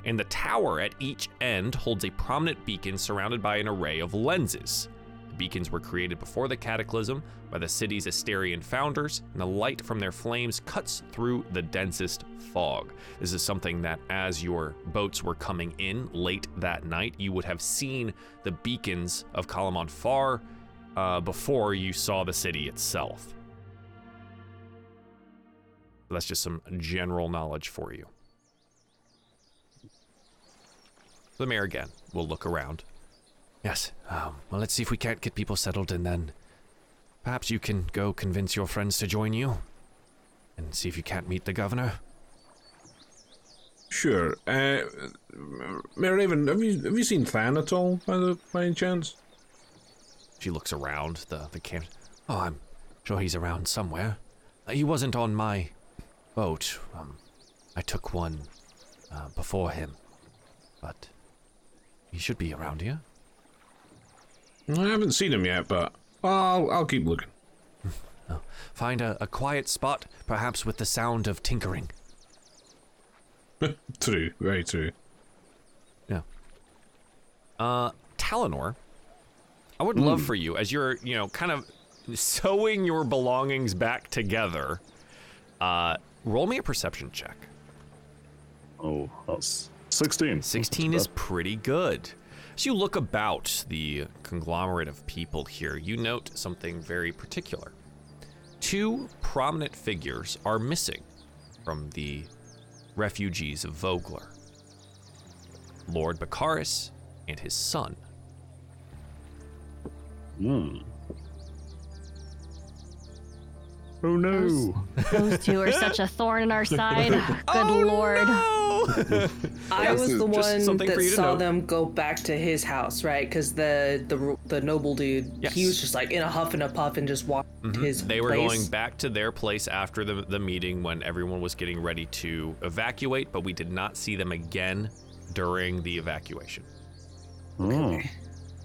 and the tower at each end holds a prominent beacon surrounded by an array of lenses. The beacons were created before the cataclysm by the city's Asterian founders, and the light from their flames cuts through the densest fog. This is something that, as your boats were coming in late that night, you would have seen the beacons of Kalaman far uh, before you saw the city itself. That's just some general knowledge for you. The mayor again will look around. Yes, um, well, let's see if we can't get people settled and then perhaps you can go convince your friends to join you and see if you can't meet the governor. Sure. Uh, Mayor Raven, have you have you seen Than at all, by the by any chance? She looks around the, the camp. Oh, I'm sure he's around somewhere. Uh, he wasn't on my boat. Um, I took one uh, before him. But he should be around here. I haven't seen him yet, but I'll I'll keep looking. Find a, a quiet spot, perhaps with the sound of tinkering. True, very true. Yeah. Uh, Talinor, I would love for you, as you're, you know, kind of sewing your belongings back together, uh, roll me a perception check. Oh, that's 16. 16 is pretty good. As you look about the conglomerate of people here, you note something very particular. Two prominent figures are missing from the refugees of Vogler Lord Bakaris and his son. Hmm. Oh no. Those two are such a thorn in our side. Good Oh, lord. no! I was the one that saw note. them go back to his house, right? Because the the the noble dude, he Yes. Mm-hmm. was just like in a huff and a puff and just walked to his They were place. going back to their place after the, the meeting when everyone was getting ready to evacuate, but we did not see them again during the evacuation. Oh.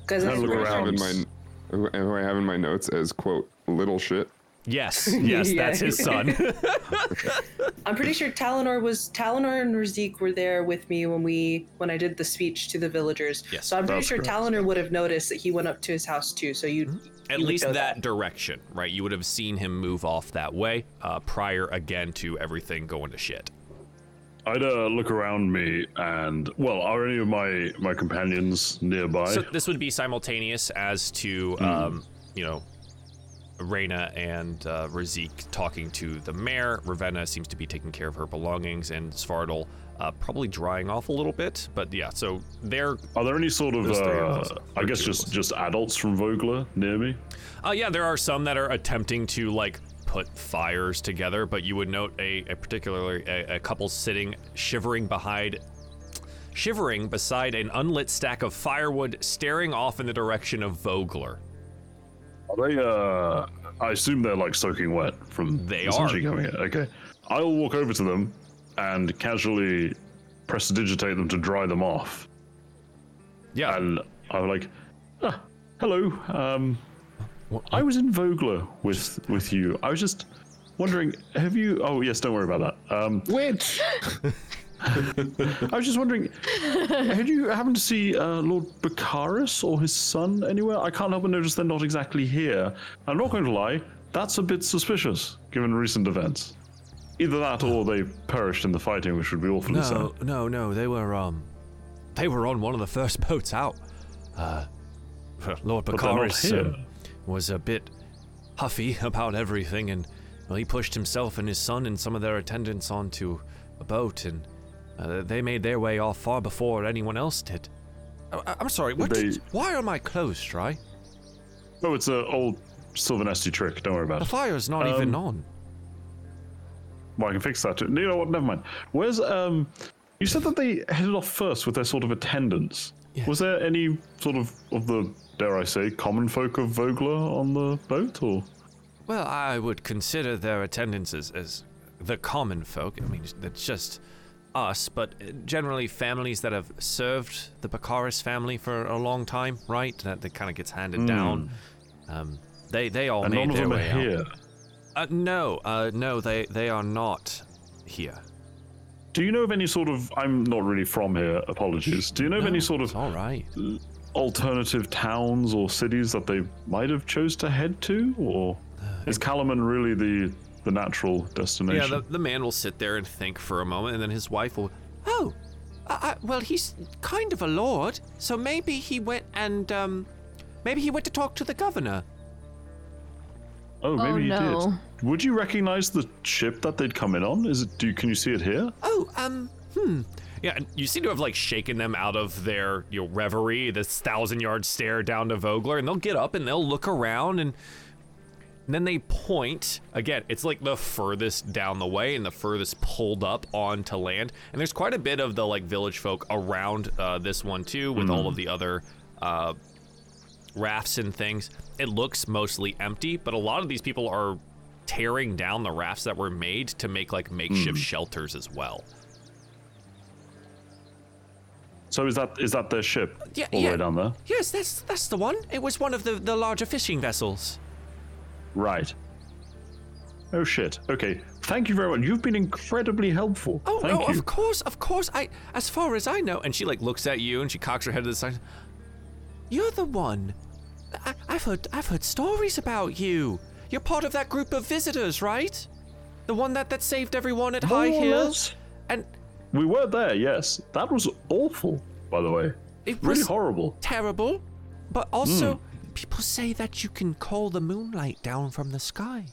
Because Have a look Who I have in my who who I have in my notes as quote little shit. Yes, yes, Yeah. that's his son. I'm pretty sure Talinor was Talinor and Razik were there with me when we when I did the speech to the villagers. Yes, so I'm pretty that's sure correct. Talinor would have noticed that he went up to his house too. So you At you would least know that, direction, right? You would have seen him move off that way uh, prior again to everything going to shit. I'd uh, look around me and well, are any of my my companions nearby? So this would be simultaneous as to, um, you know, Reyna and uh, Razik talking to the mayor. Ravenna seems to be taking care of her belongings, and Svardal uh, probably drying off a little bit. But yeah, so they're, Are there any sort of, There's three of uh. I guess just just adults from Vogler near me? uh, yeah, there are some that are attempting to like put fires together, but you would note a, a particularly a, a couple sitting shivering behind. Shivering beside an unlit stack of firewood, staring off in the direction of Vogler. Are they? Uh, I assume they're like soaking wet from They essentially are. coming in. Okay, I'll walk over to them and casually prestidigitate them to dry them off, Yeah, and I'm like, ah, "Hello, um, I was in Vogler with with you. I was just wondering, have you? Oh yes, don't worry about that. Um, Which I was just wondering, had you happened to see uh, Lord Bakaris or his son anywhere? I can't help but notice they're not exactly here. I'm not going to lie, that's a bit suspicious given recent events. Either that or they perished in the fighting, which would be awfully sad. No, no, no. They were um, they were on one of the first boats out. Uh, Lord But they're not Bakaris here. um, was a bit huffy about everything, and well, he pushed himself and his son and some of their attendants onto a boat, and uh, they made their way off far before anyone else did. Uh, I- I'm sorry. What? They- Did, why are my clothes dry? Oh, it's an old Silvanesti trick. Don't worry about The it. The fire's not even Um, on. Well, I can fix that. Too. You know what? Never mind. Where's um? You said that they headed off first with their sort of attendants. Yeah. Was there any sort of of the dare I say common folk of Vogler on the boat, or? Well, I would consider their attendance as, as the common folk. I mean, it's just us, but generally families that have served the Bakaris family for a long time, right? That, that kind of gets handed down. Um, they they all. And made none of their them are way here. Uh, no, uh, no, they they are not here. Do you know of any sort of? I'm not really from here. Apologies. Do you know of any sort of all right. alternative towns or cities that they might have chose to head to, or is Kalaman really the the natural Yeah, destination? the, the man will sit there and think for a moment, and then his wife will. Oh, I, I, well, he's kind of a lord, so maybe he went and um, maybe he went to talk to the governor. oh, maybe Oh, you no. did. Would you recognize the ship that they'd come in on? Is it? Do you, can you see it here? Oh, um, hmm. Yeah, and you seem to have like shaken them out of their you know, reverie, this thousand yard stare down to Vogler, and they'll get up and they'll look around and, and then they point. Again, it's like the furthest down the way and the furthest pulled up onto land. And there's quite a bit of the like village folk around uh, this one too, with all of the other uh, rafts and things. It looks mostly empty, but a lot of these people are tearing down the rafts that were made to make like makeshift shelters as well. So is that is that their ship Yeah, all the yeah. way down there? Yes, that's that's the one. It was one of the, the larger fishing vessels. Right. Oh shit. Okay. Thank you very much. You've been incredibly helpful. Oh Thank no, you. of course, of course. I as far as I know, and she like looks at you and she cocks her head to the side. You're the one. I, I've heard I've heard stories about you. You're part of that group of visitors, right? The one that that saved everyone at High More or Hills. less. And We were there, yes. That was awful, by the way. it Really was horrible. terrible. But also, hmm. People say that you can call the moonlight down from the sky.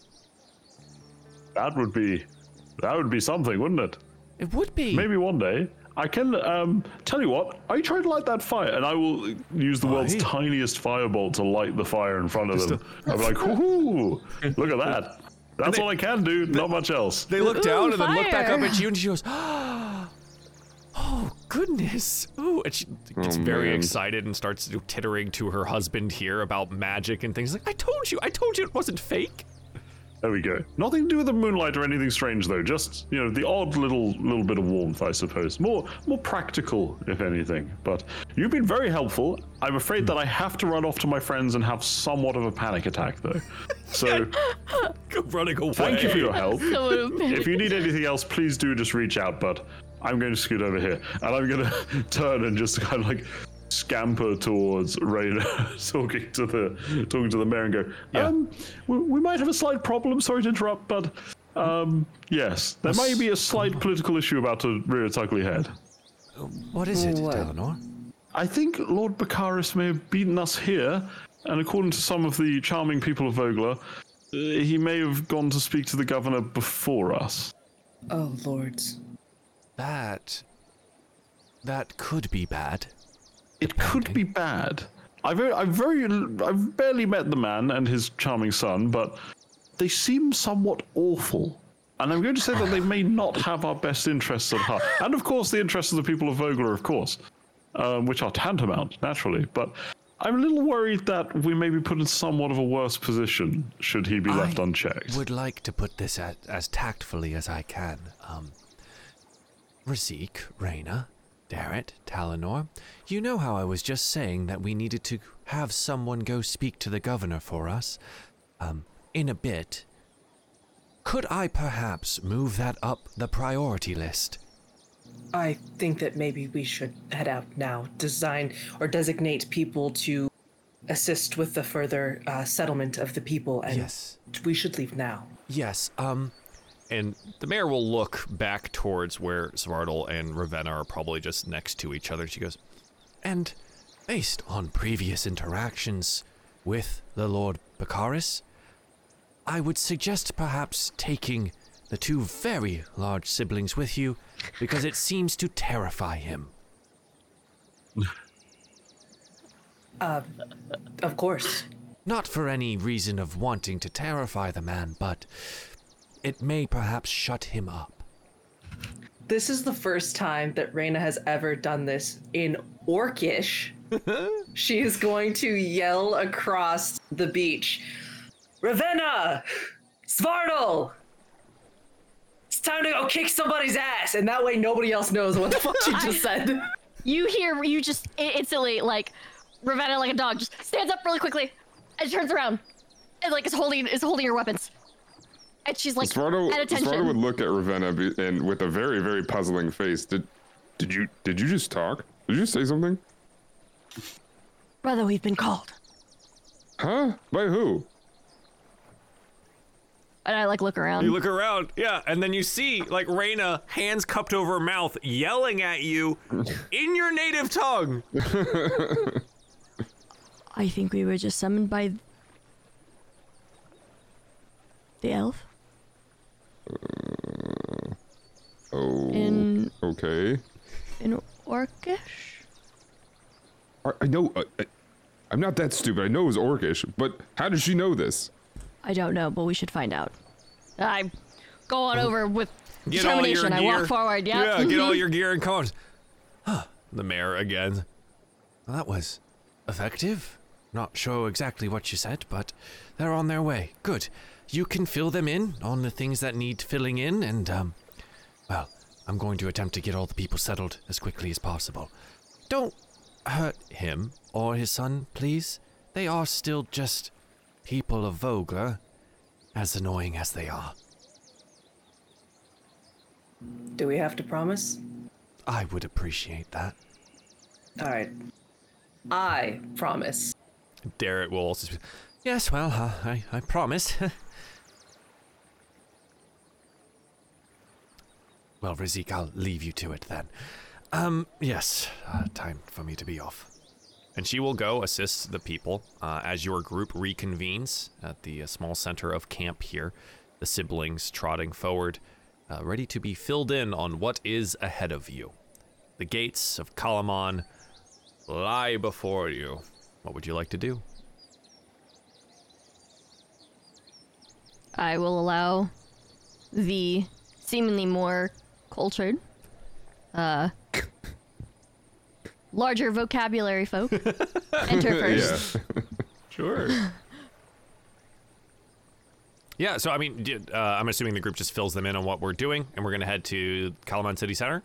That would be that would be something, wouldn't it? It would be. Maybe one day. I can um tell you what, I try to light that fire and I will use the world's tiniest firebolt to light the fire in front of them. I'll be like, whoo, look at that. That's all I can do. Not much else. They look down and then look back up at you, and she goes, "Oh Oh, goodness!" Ooh, and she gets Oh, very man. excited and starts tittering to her husband here about magic and things. Like, I told you, I told you it wasn't fake. There we go. Nothing to do with the moonlight or anything strange, though. Just you know, the odd little little bit of warmth, I suppose. More more practical, if anything. But you've been very helpful. I'm afraid that I have to run off to my friends and have somewhat of a panic attack, though. So Go running away. thank you for your help. So if you need anything else, please do just reach out. But I'm going to scoot over here, and I'm going to turn and just kind of like scamper towards Raina, talking to the talking to the mayor, and go. Yeah. Um, we, we might have a slight problem. Sorry to interrupt, but um, yes, there may be a slight political issue about to rear its ugly head. What is it, What? Eleanor? I think Lord Bakaris may have beaten us here, and according to some of the charming people of Vogler, uh, he may have gone to speak to the governor before us. Oh lords. That. That could be bad. It could be bad. I've very, I've very, I've barely met the man and his charming son, but they seem somewhat awful. And I'm going to say that they may not have our best interests at heart, and of course the interests of the people of Vogler, of course, um, which are tantamount naturally. But I'm a little worried that we may be put in somewhat of a worse position should he be left unchecked. I unchecked. Would like to put this at, as tactfully as I can. Um, Razik, Raina, Darrett, Talinor, you know how I was just saying that we needed to have someone go speak to the governor for us? Um, in a bit. Could I perhaps move that up the priority list? I think that maybe we should head out now. Design or designate people to assist with the further uh, settlement of the people, and Yes. we should leave now. Yes, um, and the mayor will look back towards where Svartal and Ravenna are probably just next to each other. She goes, and based on previous interactions with the Lord Bakaris, I would suggest perhaps taking the two very large siblings with you because it seems to terrify him. Uh, of course. Not for any reason of wanting to terrify the man, but it may perhaps shut him up. This is the first time that Reyna has ever done this in Orcish. she is going to yell across the beach Ravenna! Svartal! It's time to go kick somebody's ass! And that way nobody else knows what the fuck she just said. You hear, you just instantly, like, Ravenna, like a dog, just stands up really quickly and turns around and, like, is holding, is holding her weapons. And she's like, Svardo, at attention. Svardo would look at Ravenna be- and with a very, very puzzling face. Did, did you, did you just talk? Did you say something? Brother, we've been called. Huh? By who? And I, like, look around. You look around, yeah, and then you see like Raina, hands cupped over her mouth, yelling at you in your native tongue. I think we were just summoned by the elf Oh, in okay. in Orcish. I, I know. I, I, I'm not that stupid. I know it was Orcish, but how did she know this? I don't know, but we should find out. I go on over with Get all your determination. I walk forward. Yep. Yeah, get all your gear and come on. Huh, the mayor again. Well, that was effective. Not sure exactly what you said, but they're on their way. Good. You can fill them in on the things that need filling in, and, um, well, I'm going to attempt to get all the people settled as quickly as possible. Don't hurt him or his son, please. They are still just people of Vogler, as annoying as they are. Do we have to promise? I would appreciate that. Alright. I promise. Darrett will also. Speak. Yes, well, uh, I I promise. well, Razik, I'll leave you to it then. Um, yes, uh, time for me to be off. And she will go assist the people uh, as your group reconvenes at the uh, small center of camp here. The siblings trotting forward, uh, ready to be filled in on what is ahead of you. The gates of Kalaman lie before you. What would you like to do? I will allow the seemingly more cultured, uh, larger vocabulary folk enter first. Yeah. Sure. yeah, so I mean, did- uh, I'm assuming the group just fills them in on what we're doing, and we're gonna head to Kalaman City Center.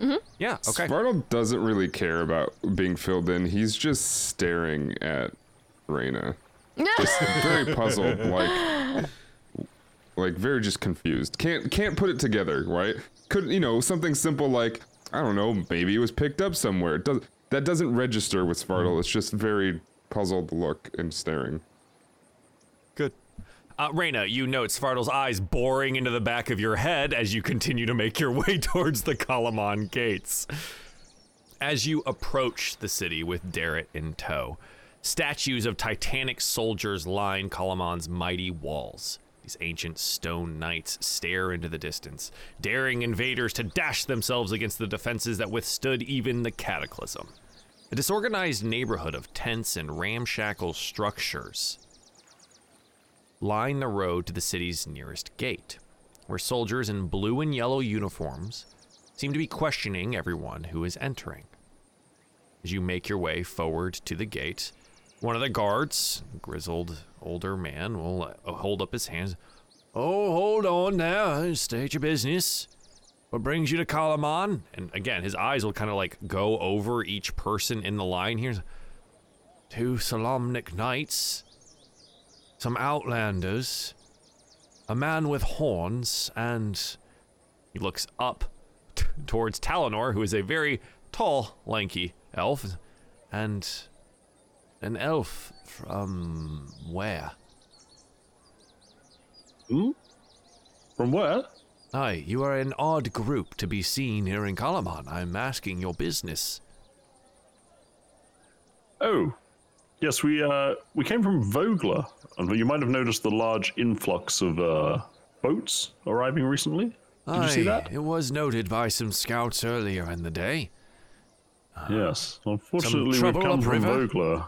Mm-hmm. Yeah. Okay. Spartle doesn't really care about being filled in. He's just staring at Reyna. Just very puzzled, like like very just confused. Can't can't put it together, right? Could you know, something simple like, I don't know, maybe it was picked up somewhere. It does that doesn't register with Spartle. It's just very puzzled look and staring. Good. Uh, Reyna, you note Svartle's eyes boring into the back of your head as you continue to make your way towards the Kalaman gates. As you approach the city with Darrett in tow, statues of titanic soldiers line Kalaman's mighty walls. These ancient stone knights stare into the distance, daring invaders to dash themselves against the defenses that withstood even the cataclysm. A disorganized neighborhood of tents and ramshackle structures line the road to the city's nearest gate, where soldiers in blue and yellow uniforms seem to be questioning everyone who is entering. As you make your way forward to the gate, one of the guards, grizzled older man, will uh, hold up his hands. Oh, hold on now. State your business. What brings you to Kalaman? And again, his eyes will kind of like go over each person in the line here. Two Solamnic knights, some outlanders, a man with horns, and he looks up t- towards Talinor, who is a very tall, lanky elf, and an elf from where? Hmm? From where? Aye, you are an odd group to be seen here in Kalaman. I'm asking your business. Oh, yes, we uh we came from Vogler, and you might have noticed the large influx of uh boats arriving recently. Did you see that? It was noted by some scouts earlier in the day. Yes. Unfortunately, we've come from upriver?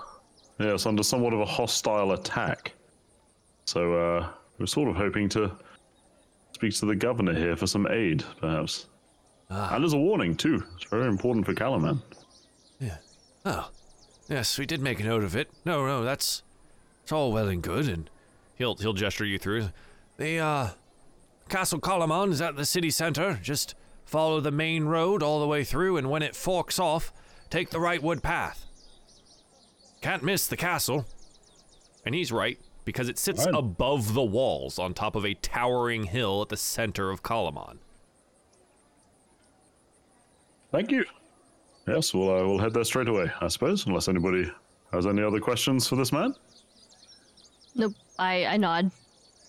Yes, under somewhat of a hostile attack. So uh, we're sort of hoping to speak to the governor here for some aid, perhaps. And as a warning too. It's very important for Kalaman. Yeah. Oh, yes, we did make a note of it. No, no, that's it's all well and good, and he'll he'll gesture you through. The uh, Castle Kalaman is at the city center. Just follow the main road all the way through, and when it forks off, take the right wood path. Can't miss the castle. And he's right because it sits Right. above the walls on top of a towering hill at the center of Kalaman. Thank you. Yes, well, uh, we'll head there straight away, I suppose, unless anybody has any other questions for this man. Nope. I I nod.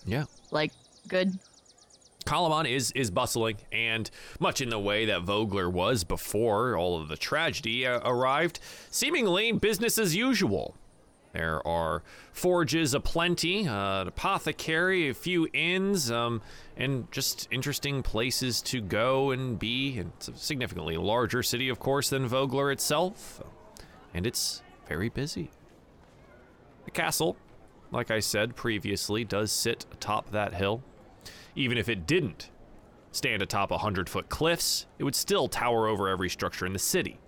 Yeah. Like good. Kalaman is is bustling, and much in the way that Vogler was before all of the tragedy uh, arrived, seemingly business as usual. There are forges aplenty, uh, apothecary, a few inns, um, and just interesting places to go and be. And it's a significantly larger city, of course, than Vogler itself, and it's very busy. The castle, like I said previously, does sit atop that hill. Even if it didn't stand atop a hundred foot cliffs, it would still tower over every structure in the city.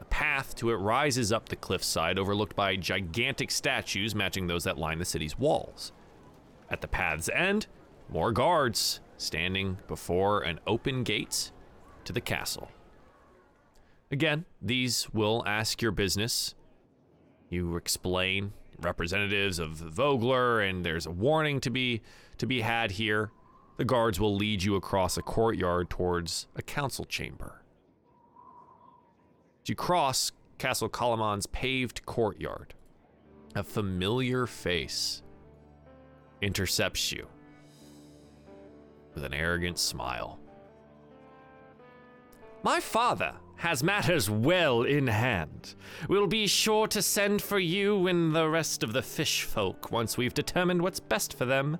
A path to it rises up the cliffside, overlooked by gigantic statues matching those that line the city's walls. At the path's end, more guards standing before an open gate to the castle. Again, these will ask your business. You explain representatives of Vogler, and there's a warning to be to be had here. The guards will lead you across a courtyard towards a council chamber. As you cross Castle Kalaman's paved courtyard, a familiar face intercepts you with an arrogant smile. My father has matters well in hand. We'll be sure to send for you and the rest of the fish folk once we've determined what's best for them.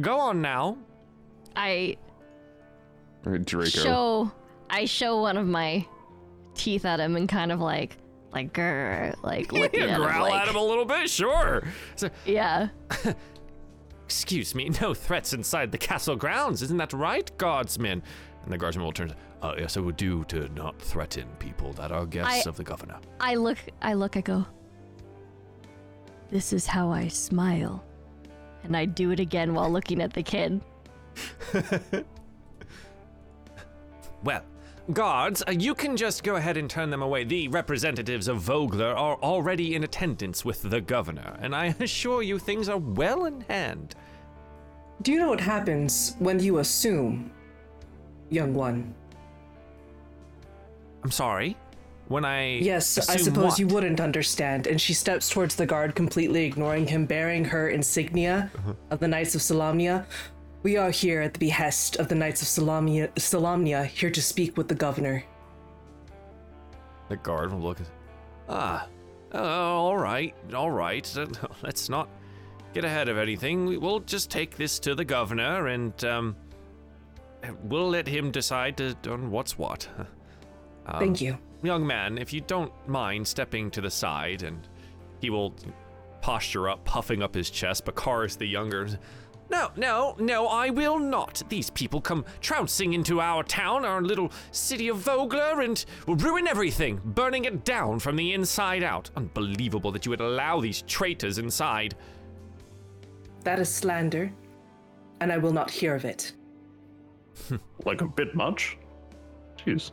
Go on now. I Draco. show I show one of my teeth at him and kind of like like grr, like looking Yeah, at him, growl like, at him a little bit, sure. So, Yeah. Excuse me, no threats inside the castle grounds, isn't that right, guardsmen? And the guardsman will turn. Uh, yes, I would do to not threaten people that are guests I- of the governor. I look, I look, I go, this is how I smile. And I do it again while looking at the kid. Well, guards, uh, you can just go ahead and turn them away. The representatives of Vogler are already in attendance with the governor, and I assure you things are well in hand. Do you know what happens when you assume, young one? I'm sorry. When I Yes, I suppose what? you wouldn't understand. And she steps towards the guard, completely ignoring him, bearing her insignia of the Knights of Solamnia. We are here at the behest of the Knights of Solamnia, Solamnia, here to speak with the governor. The guard will look at. Ah, uh, all right, all right. Uh, let's not get ahead of anything. We- We'll just take this to the governor, and um, we'll let him decide to, on what's what. Um, Thank you. young man, if you don't mind stepping to the side, and he will posture up, puffing up his chest. Bakaris the younger. No, no, no, I will not. These people come trouncing into our town, our little city of Vogler, and will ruin everything, burning it down from the inside out. Unbelievable that you would allow these traitors inside. That is slander, and I will not hear of it. Like a bit much. Jeez.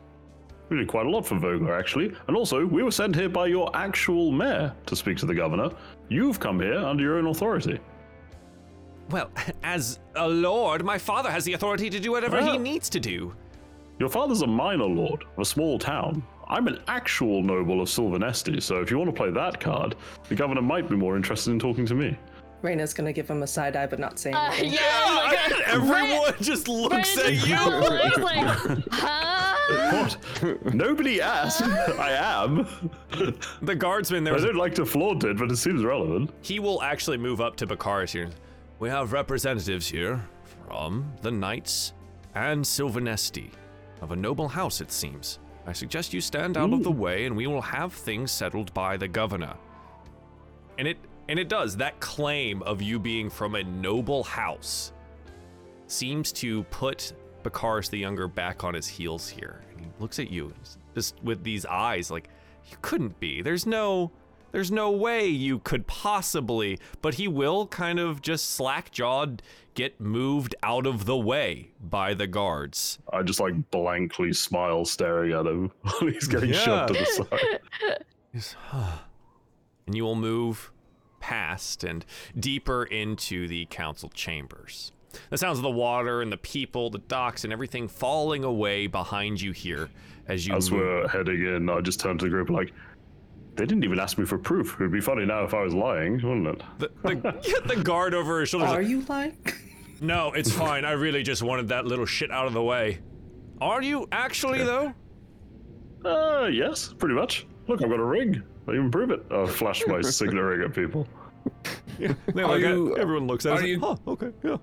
We did quite a lot for Vogler, actually. And also, we were sent here by your actual mayor to speak to the governor. You've come here under your own authority. Well, as a lord, my father has the authority to do whatever he Ah. needs to do. Your father's a minor lord of a small town. I'm an actual noble of Silvanesti, so if you want to play that card, the governor might be more interested in talking to me. Raina's gonna give him a side eye, but not saying Uh, anything. yeah, Everyone just looks at you. Like, huh? What? Nobody asked. I am. The guardsman there. I there. don't like to flaunt it, but it seems relevant. He will actually move up to Bakaris here. We have representatives here from the Knights and Silvanesti, of a noble house, it seems. I suggest you stand out of the way, and we will have things settled by the governor. And it and it does that claim of you being from a noble house seems to put Bakaris the younger back on his heels here. And he looks at you just with these eyes like you couldn't be. There's no there's no way you could possibly, but he will kind of just slack jawed get moved out of the way by the guards. I just like blankly smile staring at him while he's getting shoved to the side. Yes. and you will move past and deeper into the council chambers. The sounds of the water and the people, the docks, and everything falling away behind you here as you As move. we're heading in, I just turn to the group like, they didn't even ask me for proof. It would be funny now if I was lying, wouldn't it? The, the, the guard over his shoulder. Are you lying? No, it's fine. I really just wanted that little shit out of the way. Are you actually though? Uh, yes, pretty much. Look, I've got a ring. I even prove it. I'll flash my signet ring at people. They Are look at- you- everyone looks at are us. you- Like, huh, okay, yeah.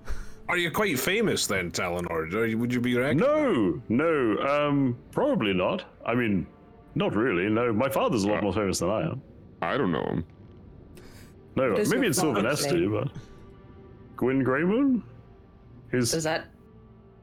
Are you quite famous then, Talon, or would you be recognized? No, no, um, probably not. I mean, not really. No, my father's a lot more famous than I am. I don't know him. No, is maybe it's father's Silvanesti, but Gwyn Greymoon. He's Does that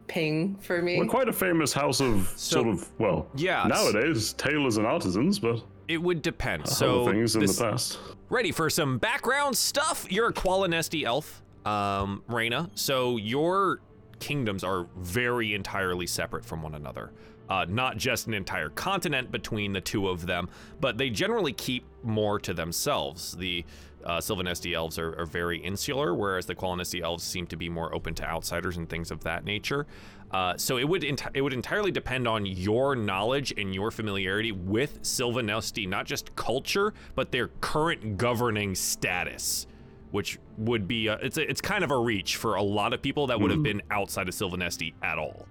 ping for me? we're quite a famous house of So- sort of well, Yeah, nowadays tailors and artisans, but It would depend. so So things in this- the past. Ready for some background stuff? You're a Qualinesti elf, um, Reyna. So your kingdoms are very entirely separate from one another. Uh, not just an entire continent between the two of them, but they generally keep more to themselves. The uh, Silvanesti elves are, are very insular, whereas the Qualinesti elves seem to be more open to outsiders and things of that nature. Uh, so it would enti- it would entirely depend on your knowledge and your familiarity with Silvanesti, not just culture, but their current governing status, which would be a, it's a, it's kind of a reach for a lot of people that would have been outside of Silvanesti at all.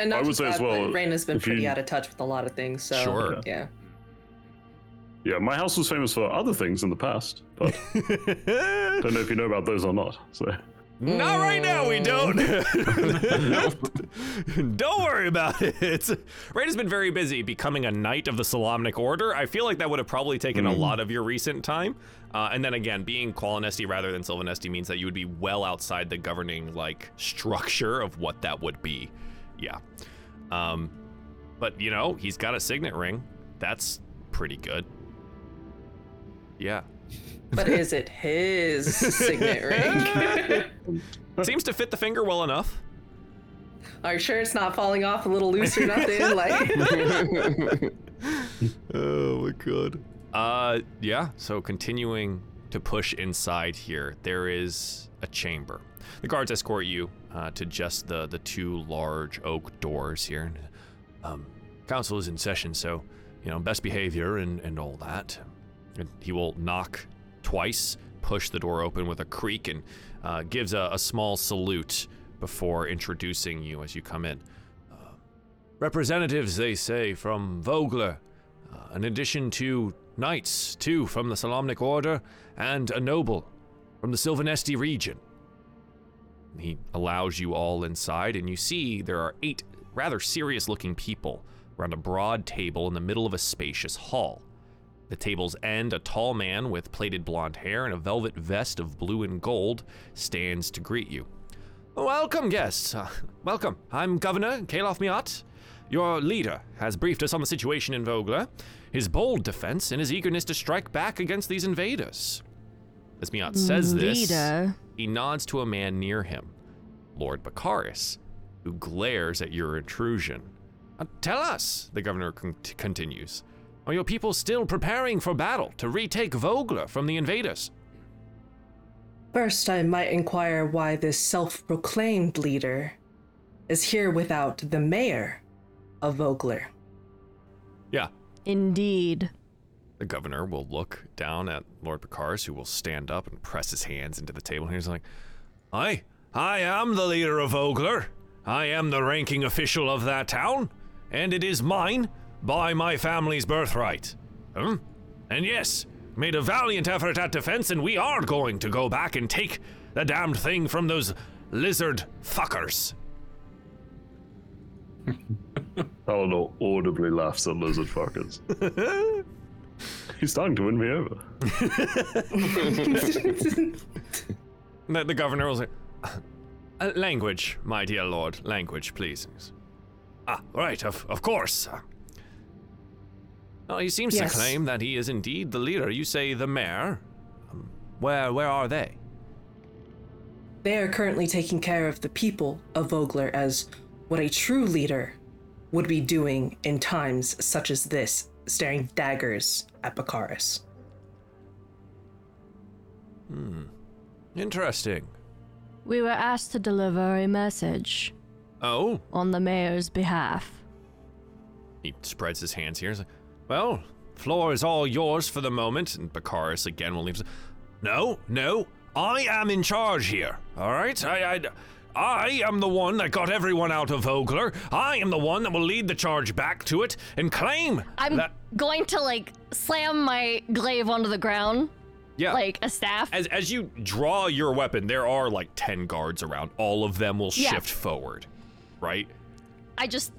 And not I would just say as well, but Raina's been if you- pretty out of touch with a lot of things. So Sure. yeah. Yeah, my house was famous for other things in the past, but don't know if you know about those or not. So Not right now, we don't. don't worry about it. Rain has been very busy becoming a knight of the Solamnic Order. I feel like that would have probably taken a lot of your recent time. Uh, and then again, being Qualinesti rather than Silvanesti means that you would be well outside the governing like structure of what that would be. Yeah. Um, but you know, he's got a signet ring. That's pretty good. Yeah. But is it his signet ring? Seems to fit the finger well enough. Are you sure it's not falling off a little loose or nothing? Like, Oh my god. Uh yeah, so continuing to push inside here, there is a chamber. The guards escort you uh, to just the the two large oak doors here. Um council is in session, so you know, best behavior and, and all that. And he will knock twice, push the door open with a creak, and uh, gives a, a small salute before introducing you as you come in. Uh, representatives, they say, from Vogler, uh, in addition to knights, two from the Solamnic Order, and a noble from the Silvanesti region. He allows you all inside, and you see there are eight rather serious looking people around a broad table in the middle of a spacious hall. The table's end, a tall man with plaited blonde hair and a velvet vest of blue and gold stands to greet you. Welcome, guests. Uh, welcome. I'm Governor Calof Miat. Your leader has briefed us on the situation in Vogler, his bold defense, and his eagerness to strike back against these invaders. As Miat says this, Leader. He nods to a man near him, Lord Bakaris, who glares at your intrusion. "Uh, tell us, the governor con- continues, are your people still preparing for battle to retake Vogler from the invaders? first, I might inquire why this self proclaimed leader is here without the mayor of Vogler. Yeah. Indeed. The governor will look down at Lord Bakaris, who will stand up and press his hands into the table. And he's like, I, I am the leader of Vogler. I am the ranking official of that town, and it is mine by my family's birthright. Hmm? And yes, made a valiant effort at defense, and we are going to go back and take the damned thing from those lizard fuckers. Eleanor audibly laughs at lizard fuckers. He's starting to win me over. The, the governor will say, "Uh, Language, my dear lord, language, please. Ah, right, of, of course. Oh, he seems Yes. to claim that he is indeed the leader. You say the mayor? Um, where, where are they? They are currently taking care of the people of Vogler as what a true leader would be doing in times such as this, staring daggers at Bakaris. Hmm. Interesting. We were asked to deliver a message Oh, on the mayor's behalf. he spreads his hands here. Like, well, floor is all yours for the moment. And Bakaris again will leave. No, no, I am in charge here. All right, I, I, I am the one that got everyone out of Vogler. I am the one that will lead the charge back to it and claim I'm that. going to like slam my glaive onto the ground Yeah, like a staff. as as you draw your weapon, there are like ten guards around. All of them will Yeah. shift forward, right? I just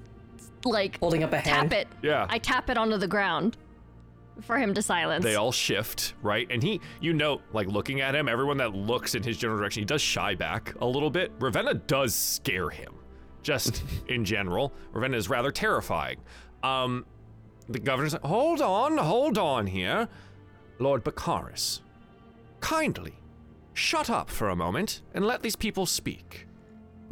like Holding up a hand. tap it. Yeah. I tap it onto the ground for him to silence. They all shift, right? And he, you know, like looking at him, everyone that looks in his general direction, he does shy back a little bit. Ravenna does scare him, just in general. Ravenna is rather terrifying. Um, the governor's like, hold on, hold on here. Lord Bakaris, kindly shut up for a moment and let these people speak.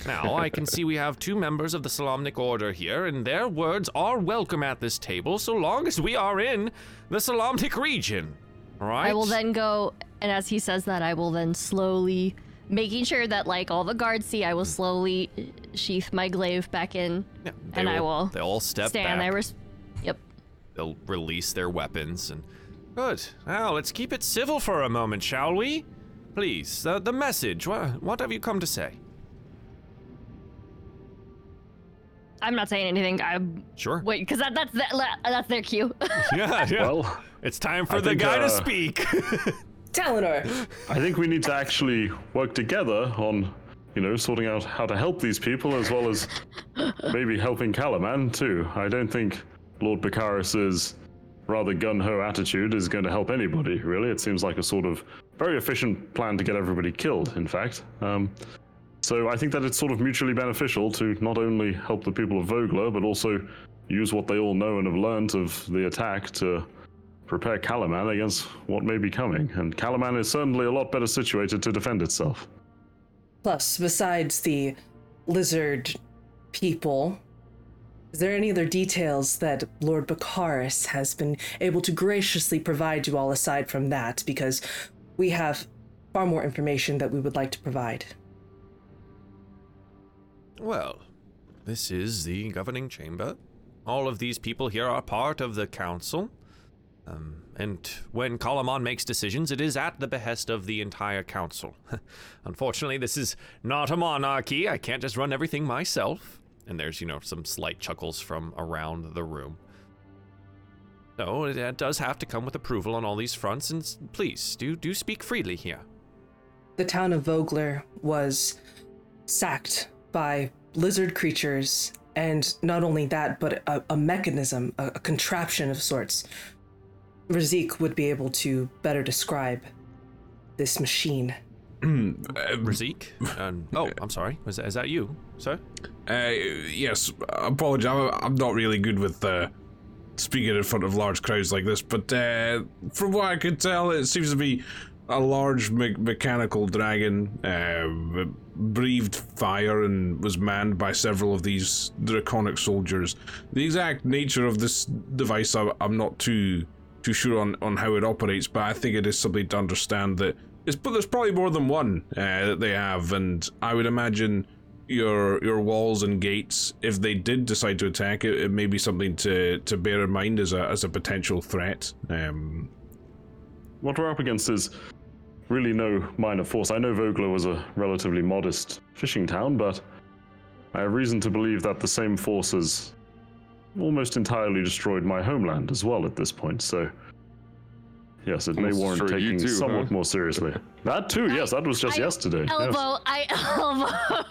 Now, I can see we have two members of the Solamnic Order here, and their words are welcome at this table so long as we are in the Solamnic region. All right? I will then go, and as he says that, I will then slowly, making sure that like all the guards see, I will slowly sheath my glaive back in, Yeah, they and I will They'll all step stand. back. I res- Yep. They'll release their weapons and. Good. Now, let's keep it civil for a moment, shall we? Please, the, the message. What, what have you come to say? I'm not saying anything. I'm Sure. wait, because that, that's that, that's their cue. Yeah, yeah. Well, it's time for I the think, guy to uh, speak. Talinor, I think we need to actually work together on, you know, sorting out how to help these people as well as maybe helping Kalaman too. I don't think Lord Bakaris's rather gun-ho attitude is going to help anybody, really. It seems like a sort of very efficient plan to get everybody killed, in fact. Um, so I think that it's sort of mutually beneficial to not only help the people of Vogler, but also use what they all know and have learned of the attack to prepare Kalaman against what may be coming. And Kalaman is certainly a lot better situated to defend itself. plus, besides the lizard people, is there any other details that Lord Bakaris has been able to graciously provide you all aside from that? Because we have far more information that we would like to provide. Well, this is the governing chamber. All of these people here are part of the council. Um, and when Kalaman makes decisions, it is at the behest of the entire council. Unfortunately, this is not a monarchy. I can't just run everything myself. And there's, you know, some slight chuckles from around the room. It, it does have to come with approval on all these fronts, and please, do do speak freely here. The town of Vogler was sacked by lizard creatures, and not only that, but a, a mechanism, a, a contraption of sorts. Razik would be able to better describe this machine. Razik? Um, oh, I'm sorry. Is that, is that you, sir? Uh, yes, apologize. I'm, I'm not really good with uh, speaking in front of large crowds like this, but uh, from what I could tell, it seems to be a large me- mechanical dragon. Uh, breathed fire and was manned by several of these draconic soldiers. The exact nature of this device, I, I'm not too too sure on, on how it operates, but I think it is something to understand that it's, but there's probably more than one uh, that they have, and I would imagine your your walls and gates, if they did decide to attack, it, it may be something to, to bear in mind as a as a potential threat. Um, What we're up against is really no minor force. I know Vogler was a relatively modest fishing town, but I have reason to believe that the same forces almost entirely destroyed my homeland as well at this point, so. Yes, it may warrant taking too, somewhat huh? more seriously. That too, yes, that was just I yesterday. yes. Elbow, I elbow.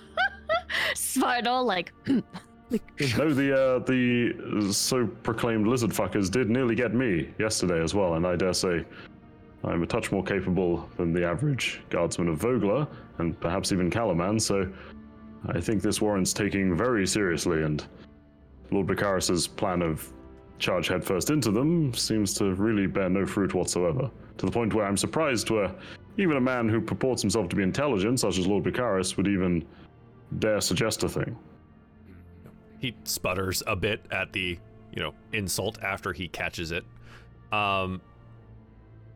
Spartle, like, No, the uh, the so proclaimed lizard fuckers did nearly get me yesterday as well, and I dare say I'm a touch more capable than the average guardsman of Vogler, and perhaps even Kalaman. So I think this warrants taking very seriously, and Lord Bakaris's plan of charge headfirst into them seems to really bear no fruit whatsoever. To the point where I'm surprised where even a man who purports himself to be intelligent, such as Lord Bakaris, would even dare suggest a thing. He sputters a bit at the, you know, insult after he catches it. Um,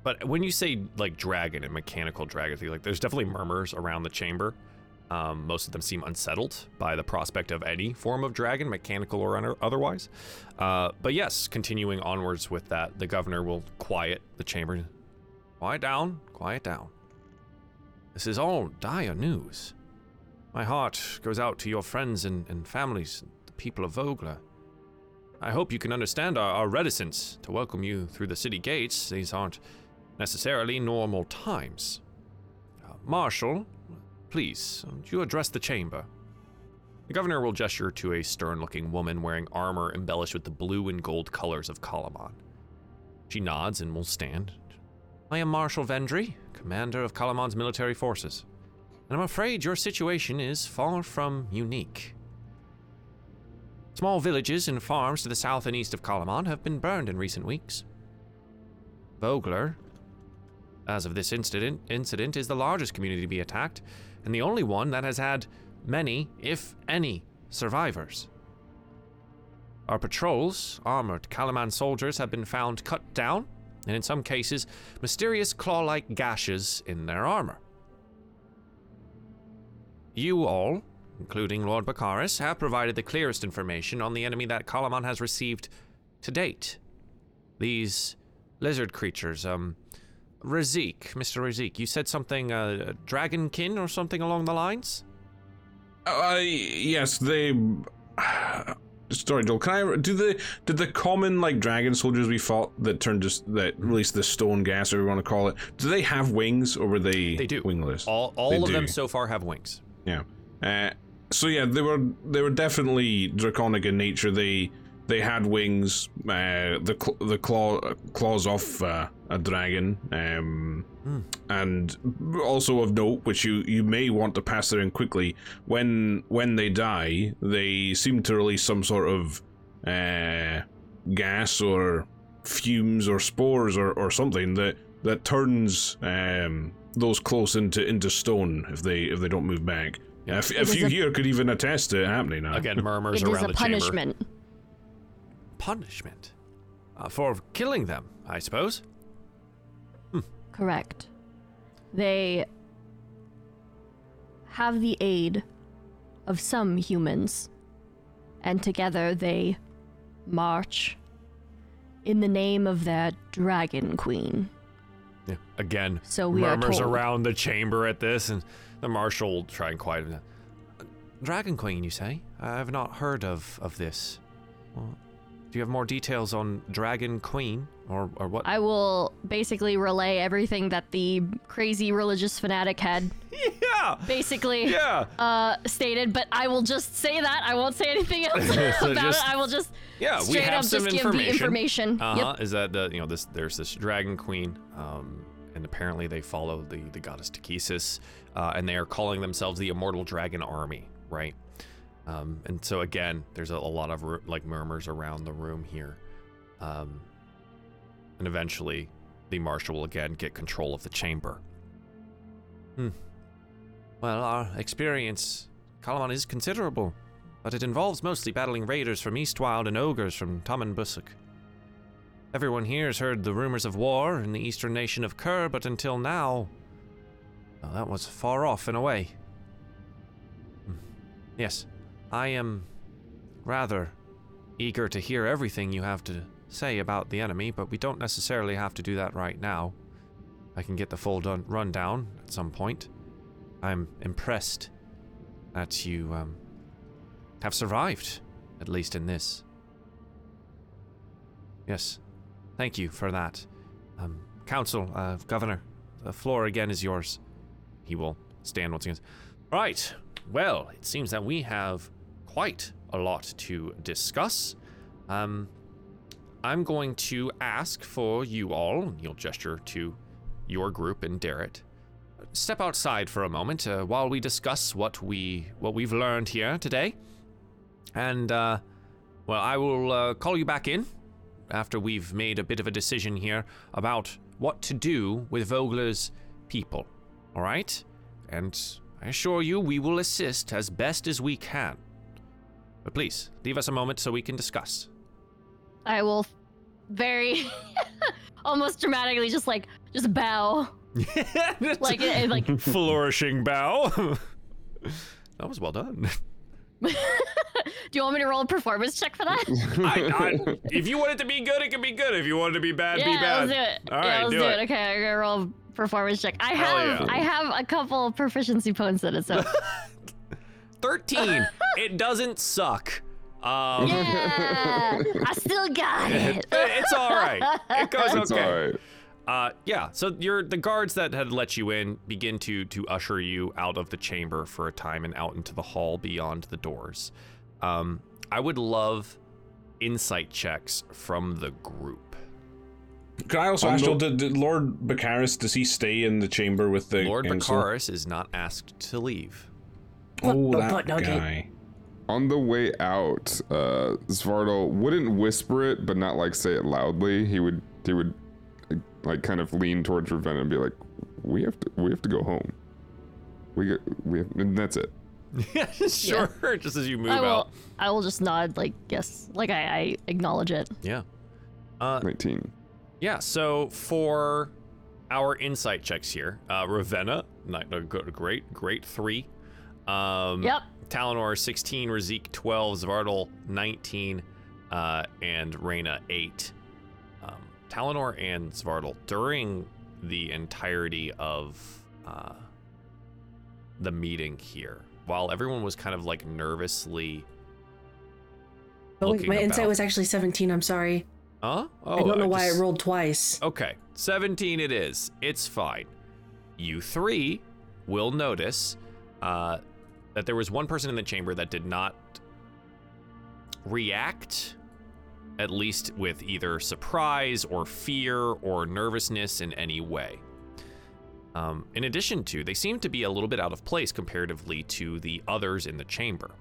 but when you say like dragon and mechanical dragon, like there's definitely murmurs around the chamber. Um, most of them seem unsettled by the prospect of any form of dragon, mechanical or un- otherwise. Uh, but yes, continuing onwards with that, the governor will quiet the chamber. Quiet down, quiet down. This is all dire news. My heart goes out to your friends and, and families, the people of Vogler. I hope you can understand our, our reticence to welcome you through the city gates. These aren't necessarily normal times. Uh, Marshal, please, you address the chamber? The governor will gesture to a stern looking woman wearing armor embellished with the blue and gold colors of Kalaman. She nods and will stand. I am Marshal Vendry, commander of Kalaman's military forces and I'm afraid your situation is far from unique. Small villages and farms to the south and east of Kalaman have been burned in recent weeks. Vogler, as of this incident, incident, is the largest community to be attacked, and the only one that has had many, if any, survivors. Our patrols, armored Kalaman soldiers, have been found cut down, and in some cases, mysterious claw like gashes in their armor. You all, including Lord Bakaris, have provided the clearest information on the enemy that Kalaman has received to date. These lizard creatures, um, Razik, Mr. Razik, you said something, uh, dragonkin or something along the lines? uh, yes, they sorry, Joel. Can I? Do the did the common like dragon soldiers we fought that turned just that released the stone gas, or you want to call it? Do they have wings, or were they? They do. wingless. All all They of do. them so far have wings. Yeah. Uh, so yeah, they were they were definitely draconic in nature. They they had wings. Uh, the cl- the claw claws off uh, a dragon. Um, and also of note, which you you may want to pass there in quickly. When when they die, they seem to release some sort of uh, gas or fumes or spores or, or something that that turns um, those close into into stone if they if they don't move back. Yeah. A, f- a is few a- here could even attest to it happening now. Again, murmurs It is around a the chamber. Punishment. Uh, for killing them, I suppose. Correct. They have the aid of some humans, and together they march in the name of their dragon queen. Yeah. Again, So we are murmurs around the chamber at this, and the marshal will try and quiet him. Dragon Queen, you say? I have not heard of of this. Well, do you have more details on Dragon Queen, or or what? I will basically relay everything that the crazy religious fanatic had yeah, basically yeah, uh, stated, but I will just say that. I won't say anything else So about just- it. I will just yeah. we have up some just information. give the information. Uh Yep. Is that the you know this there's this Dragon Queen, um, and apparently they follow the the goddess Takhisis, uh, and they are calling themselves the Immortal Dragon Army, right? Um, and so again, there's a, a lot of like murmurs around the room here, um, and eventually, the marshal will again get control of the chamber. Hmm. Well, our experience, Kalaman, is considerable, but it involves mostly battling raiders from Estwilde and ogres from Taman Busuk. Everyone here has heard the rumors of war in the eastern nation of Kern, but until now, well, that was far off and away. Hmm. Yes, I am rather eager to hear everything you have to say about the enemy, but we don't necessarily have to do that right now. I can get the full dun- rundown at some point. I'm impressed that you um, have survived, at least in this. Yes, thank you for that. Um, Council, uh, Governor, the floor again is yours. He will stand once again. Right, well, it seems that we have quite a lot to discuss. Um, I'm going to ask for you all, and you'll gesture to your group and Darrett, step outside for a moment uh, while we discuss what we what we've learned here today. And uh, well, I will uh, call you back in after we've made a bit of a decision here about what to do with Vogler's people. All right? And I assure you, we will assist as best as we can. But please, leave us a moment so we can discuss. I will very almost dramatically just like just bow like it, like flourishing bow. that was well done. do you want me to roll a performance check for that I, I, if you want it to be good, it can be good. If you want it to be bad, yeah be bad. let's do it All yeah right, let's do do, it. it. okay i'm gonna roll a performance check i Hell have yeah. i have a couple proficiency points in it so 13. it doesn't suck. Um, yeah i still got it it's all right. It goes It's okay. all right. Uh, yeah. So your the guards that had let you in begin to to usher you out of the chamber for a time and out into the hall beyond the doors. Um, I would love insight checks from the group. Can I also On ask, the- did, did Lord Bakaris, does he stay in the chamber with the Lord council? Bakaris is not asked to leave. Oh, that but no, guy. On the way out, uh, Svartal wouldn't whisper it, but not like say it loudly. He would he would like kind of lean towards Ravenna and be like, "We have to we have to go home. We get we have, and that's it." Yeah, sure. Just as you move i will out. i will just nod like yes like i, I acknowledge it Yeah. Uh, 19. Yeah, so for our insight checks here, uh, Ravenna, not, no, good, great, great three. Um, Yep. Talinor 16, Razik 12, Zvardal 19, uh, and Reyna 8. Um, Talinor and Zvardal, during the entirety of uh, the meeting here, while everyone was kind of like nervously Oh, wait, looking my insight was actually 17. I'm sorry. Huh? Oh, I don't know why just- it rolled twice. Okay, 17 it is. It's fine. You three will notice uh, that there was one person in the chamber that did not react, at least with either surprise or fear or nervousness in any way. Um, in addition to, they seemed to be a little bit out of place comparatively to the others in the chamber.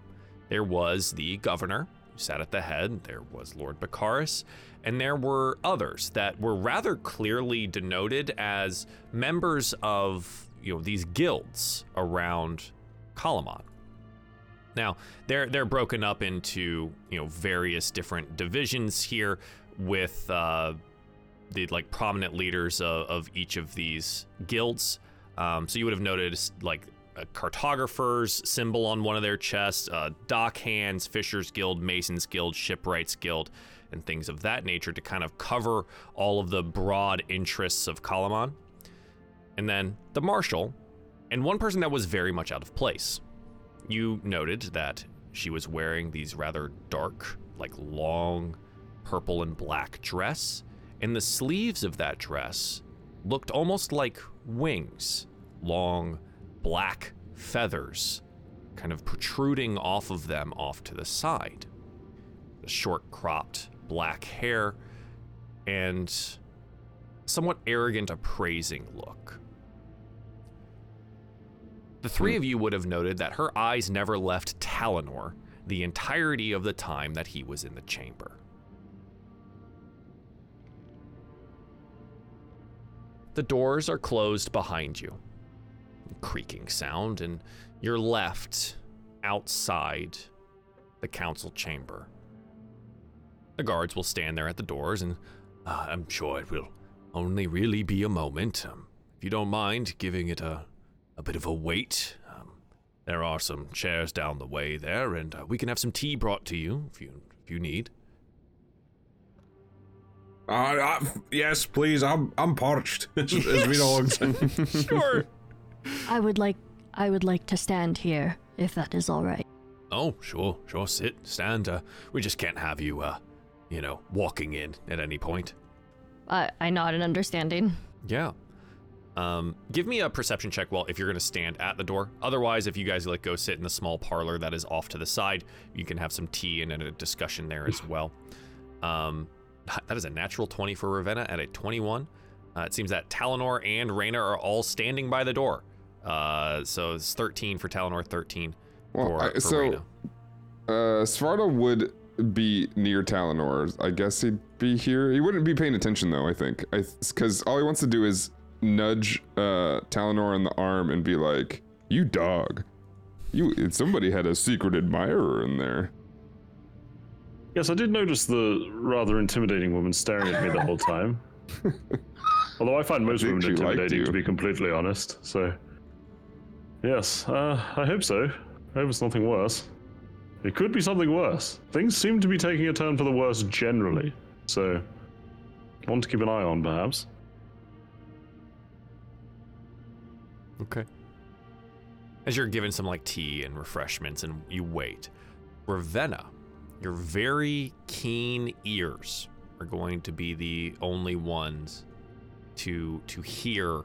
There was the governor, who sat at the head, there was Lord Bakaris, and there were others that were rather clearly denoted as members of you know these guilds around Kalaman. Now they're they're broken up into you know various different divisions here with uh, the like prominent leaders of, of each of these guilds. Um, so you would have noticed like a cartographer's symbol on one of their chests, uh, dock hands, fishers guild, masons guild, shipwrights guild, and things of that nature to kind of cover all of the broad interests of Kalaman. And then the marshal, and one person that was very much out of place. You noted that she was wearing these rather dark, like long purple and black dress, and the sleeves of that dress looked almost like wings, long black feathers kind of protruding off of them off to the side. The short cropped black hair and somewhat arrogant, appraising look. The three of you would have noted that her eyes never left Talinor the entirety of the time that he was in the chamber. The doors are closed behind you. Creaking sound, and you're left outside the council chamber. The guards will stand there at the doors, and uh, I'm sure it will only really be a moment. Um, if you don't mind giving it a, a bit of a wait, um, there are some chairs down the way there, and uh, we can have some tea brought to you if you if you need. Uh, uh, yes, please. I'm I'm parched. It's, it's been a long time. Sure. I would like I would like to stand here if that is all right. Oh, sure, sure. Sit, stand. Uh, we just can't have you, uh, you know, walking in at any point. I I nod in understanding. Yeah. Um, give me a perception check. Well, if you're gonna stand at the door. Otherwise, if you guys like go sit in the small parlor that is off to the side, you can have some tea and a discussion there as well. Um, that is a natural 20 for Ravenna at a 21. Uh, it seems that Talinor and Reyna are all standing by the door. Uh, so it's 13 for Talinor, 13 Well, for, I- for so- Reyna. Uh, Svarta would be near Talinor. I guess he'd be here. He wouldn't be paying attention though. I think, I because all he wants to do is nudge uh Talinor on the arm and be like, "You dog, you." Somebody had a secret admirer in there. Yes, I did notice the rather intimidating woman staring at me the whole time. Although I find most think women intimidating, to be completely honest. So, yes, uh, I hope so. I hope it's nothing worse. It could be something worse. Things seem to be taking a turn for the worse generally. So, one to keep an eye on, perhaps. Okay. As you're given some like tea and refreshments and you wait, Ravenna, your very keen ears are going to be the only ones to to hear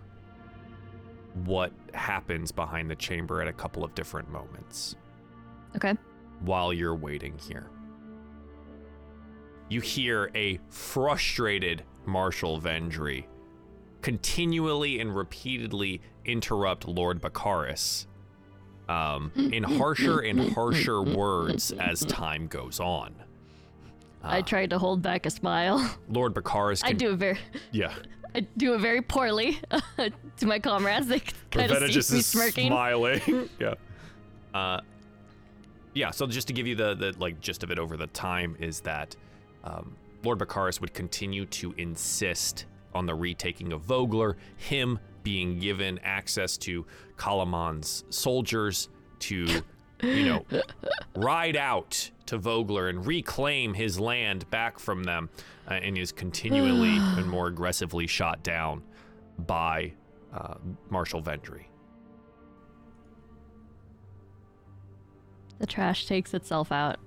what happens behind the chamber at a couple of different moments Okay. while you're waiting here. You hear a frustrated Marshal Vendry continually and repeatedly interrupt Lord Bakaris um, in harsher and harsher words as time goes on. I tried to hold back a smile. Lord Bakaris I do it very yeah. I do it very poorly to my comrades. They kind of see just me is smirking. smiling. yeah. Uh, yeah. So just to give you the the like gist of it over the time is that um, Lord Bakaris would continue to insist on the retaking of Vogler, him being given access to Kalaman's soldiers to, you know, ride out to Vogler and reclaim his land back from them, uh, and is continually and more aggressively shot down by uh, Marshal Vendry. The trash takes itself out.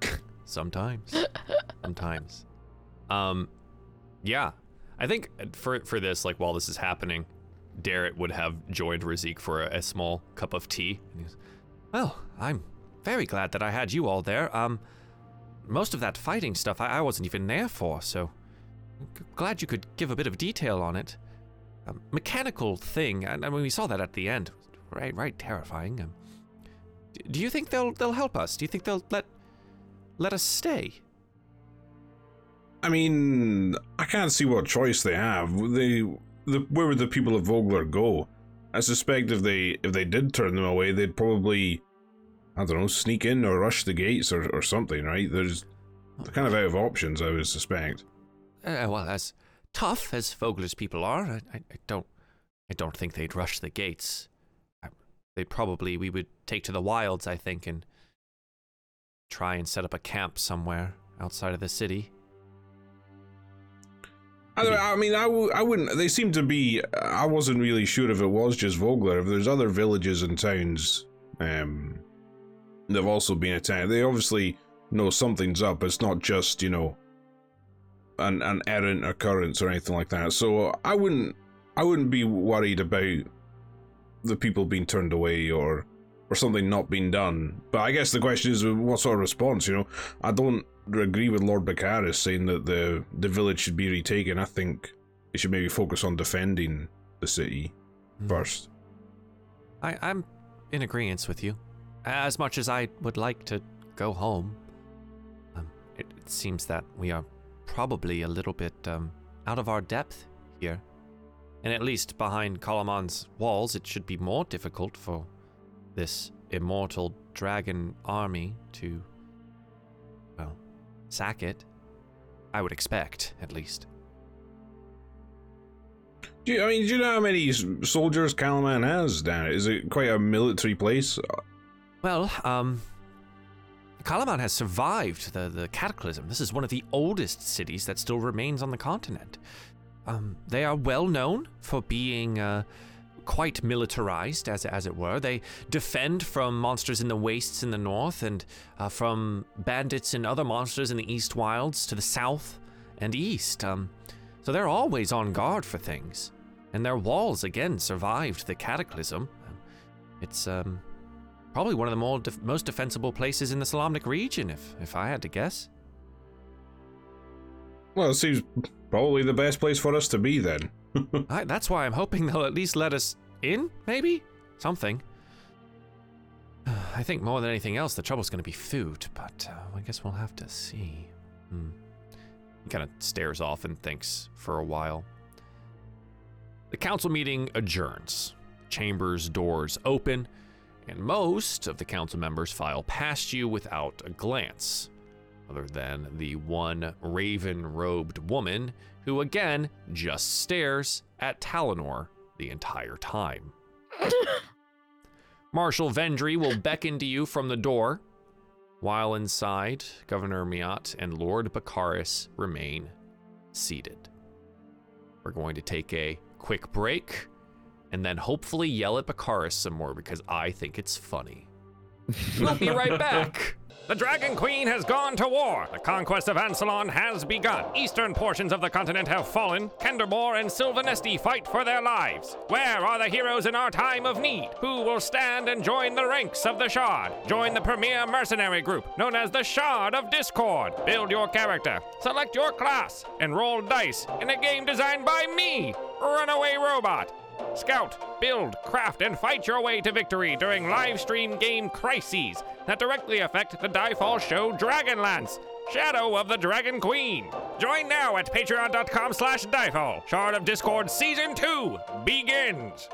sometimes. sometimes. Um, yeah. I think for for this, like while this is happening, Darrett would have joined Razik for a, a small cup of tea. Goes, well, I'm very glad that I had you all there. Um, most of that fighting stuff I, I wasn't even there for, so g- glad you could give a bit of detail on it. A mechanical thing, and I mean, we saw that at the end. Right, right, terrifying. Um, do you think they'll they'll help us? Do you think they'll let let us stay? I mean, I can't see what choice they have. They, the, where would the people of Vogler go? I suspect if they if they did turn them away, they'd probably, I don't know, sneak in or rush the gates or, or something. Right? There's they're kind of out of options. I would suspect. Uh, well, as tough as Vogler's people are, I, I, I don't, I don't think they'd rush the gates. They'd probably we would take to the wilds, I think, and try and set up a camp somewhere outside of the city. I, I mean, I, w- I wouldn't. They seem to be. I wasn't really sure if it was just Vogler. If there's other villages and towns, um, that've also been attacked. They obviously know something's up. It's not just you know, an an errant occurrence or anything like that. So I wouldn't. I wouldn't be worried about the people being turned away or or something not being done. But I guess the question is, what sort of response? You know, I don't agree with Lord Bakaris saying that the the village should be retaken. I think they should maybe focus on defending the city first. I, I'm in agreement with you. As much as I would like to go home, um, it, it seems that we are probably a little bit um, out of our depth here. And at least behind Kalaman's walls, it should be more difficult for this immortal dragon army to, sack it. I would expect, at least. Do you, I mean, do you know how many soldiers Kalaman has down? Is it quite a military place? Well, um, Kalaman has survived the, the cataclysm. This is one of the oldest cities that still remains on the continent. Um, they are well known for being uh, quite militarized, as, as it were. They defend from monsters in the wastes in the north and uh, from bandits and other monsters in the east wilds to the south and east. Um, so they're always on guard for things. And their walls, again, survived the cataclysm. It's, um, Probably one of the more def- most defensible places in the Solamnic region, if if I had to guess. Well, it seems probably the best place for us to be then. I, that's why I'm hoping they'll at least let us in, maybe something. I think more than anything else, the trouble's going to be food, but uh, I guess we'll have to see. Hmm. He kind of stares off and thinks for a while. The council meeting adjourns. Chamber's doors open, and most of the council members file past you without a glance, other than the one raven robed woman who again just stares at Talinor the entire time. Marshal Vendry will beckon to you from the door. While inside, Governor Miat and Lord Bakaris remain seated. We're going to take a quick break and then hopefully yell at Bakaris some more because I think it's funny. we'll be right back. The Dragon Queen has gone to war. The conquest of Ansalon has begun. Eastern portions of the continent have fallen. Kendermore and Silvanesti fight for their lives. Where are the heroes in our time of need? Who will stand and join the ranks of the Shard? Join the premier mercenary group known as the Shard of Discord. Build your character, select your class, and roll dice in a game designed by me, Runaway Robot. Scout, build, craft, and fight your way to victory during live stream game crises that directly affect the Diefall show Dragonlance, Shadow of the Dragon Queen. Join now at patreon.com slash Diefall. Shard of Discord Season 2 begins.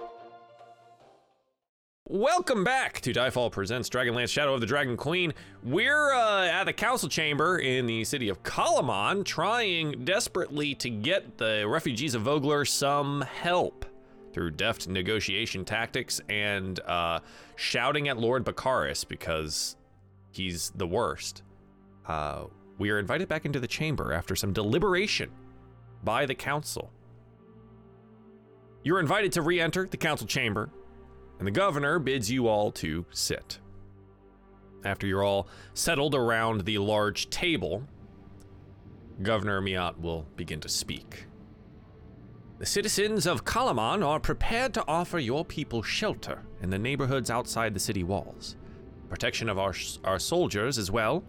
Welcome back to Diefall Presents Dragonlance Shadow of the Dragon Queen. We're uh, at the council chamber in the city of Kalaman trying desperately to get the refugees of Vogler some help through deft negotiation tactics and uh, shouting at Lord Bakaris because he's the worst. Uh, we are invited back into the chamber after some deliberation by the council. You're invited to re enter the council chamber, and the governor bids you all to sit. After you're all settled around the large table, Governor Miat will begin to speak. The citizens of Kalaman are prepared to offer your people shelter in the neighborhoods outside the city walls, protection of our, our soldiers as well,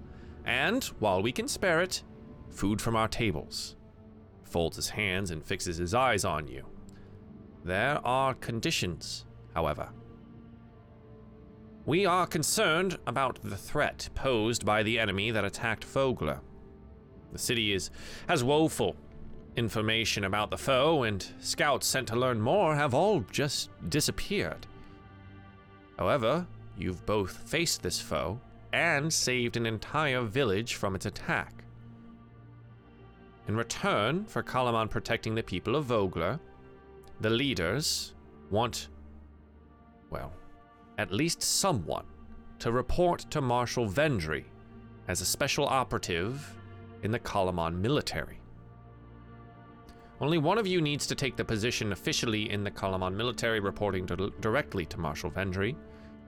and, while we can spare it, food from our tables. Folds his hands and fixes his eyes on you. There are conditions, however. We are concerned about the threat posed by the enemy that attacked Vogler. The city is as woeful information about the foe, and scouts sent to learn more have all just disappeared. However, you've both faced this foe and saved an entire village from its attack. In return for Kalaman protecting the people of Vogler, the leaders want, well, at least someone to report to Marshal Vendry as a special operative in the Kalaman military. Only one of you needs to take the position officially in the Kalaman military, reporting to, directly to Marshal Vendry.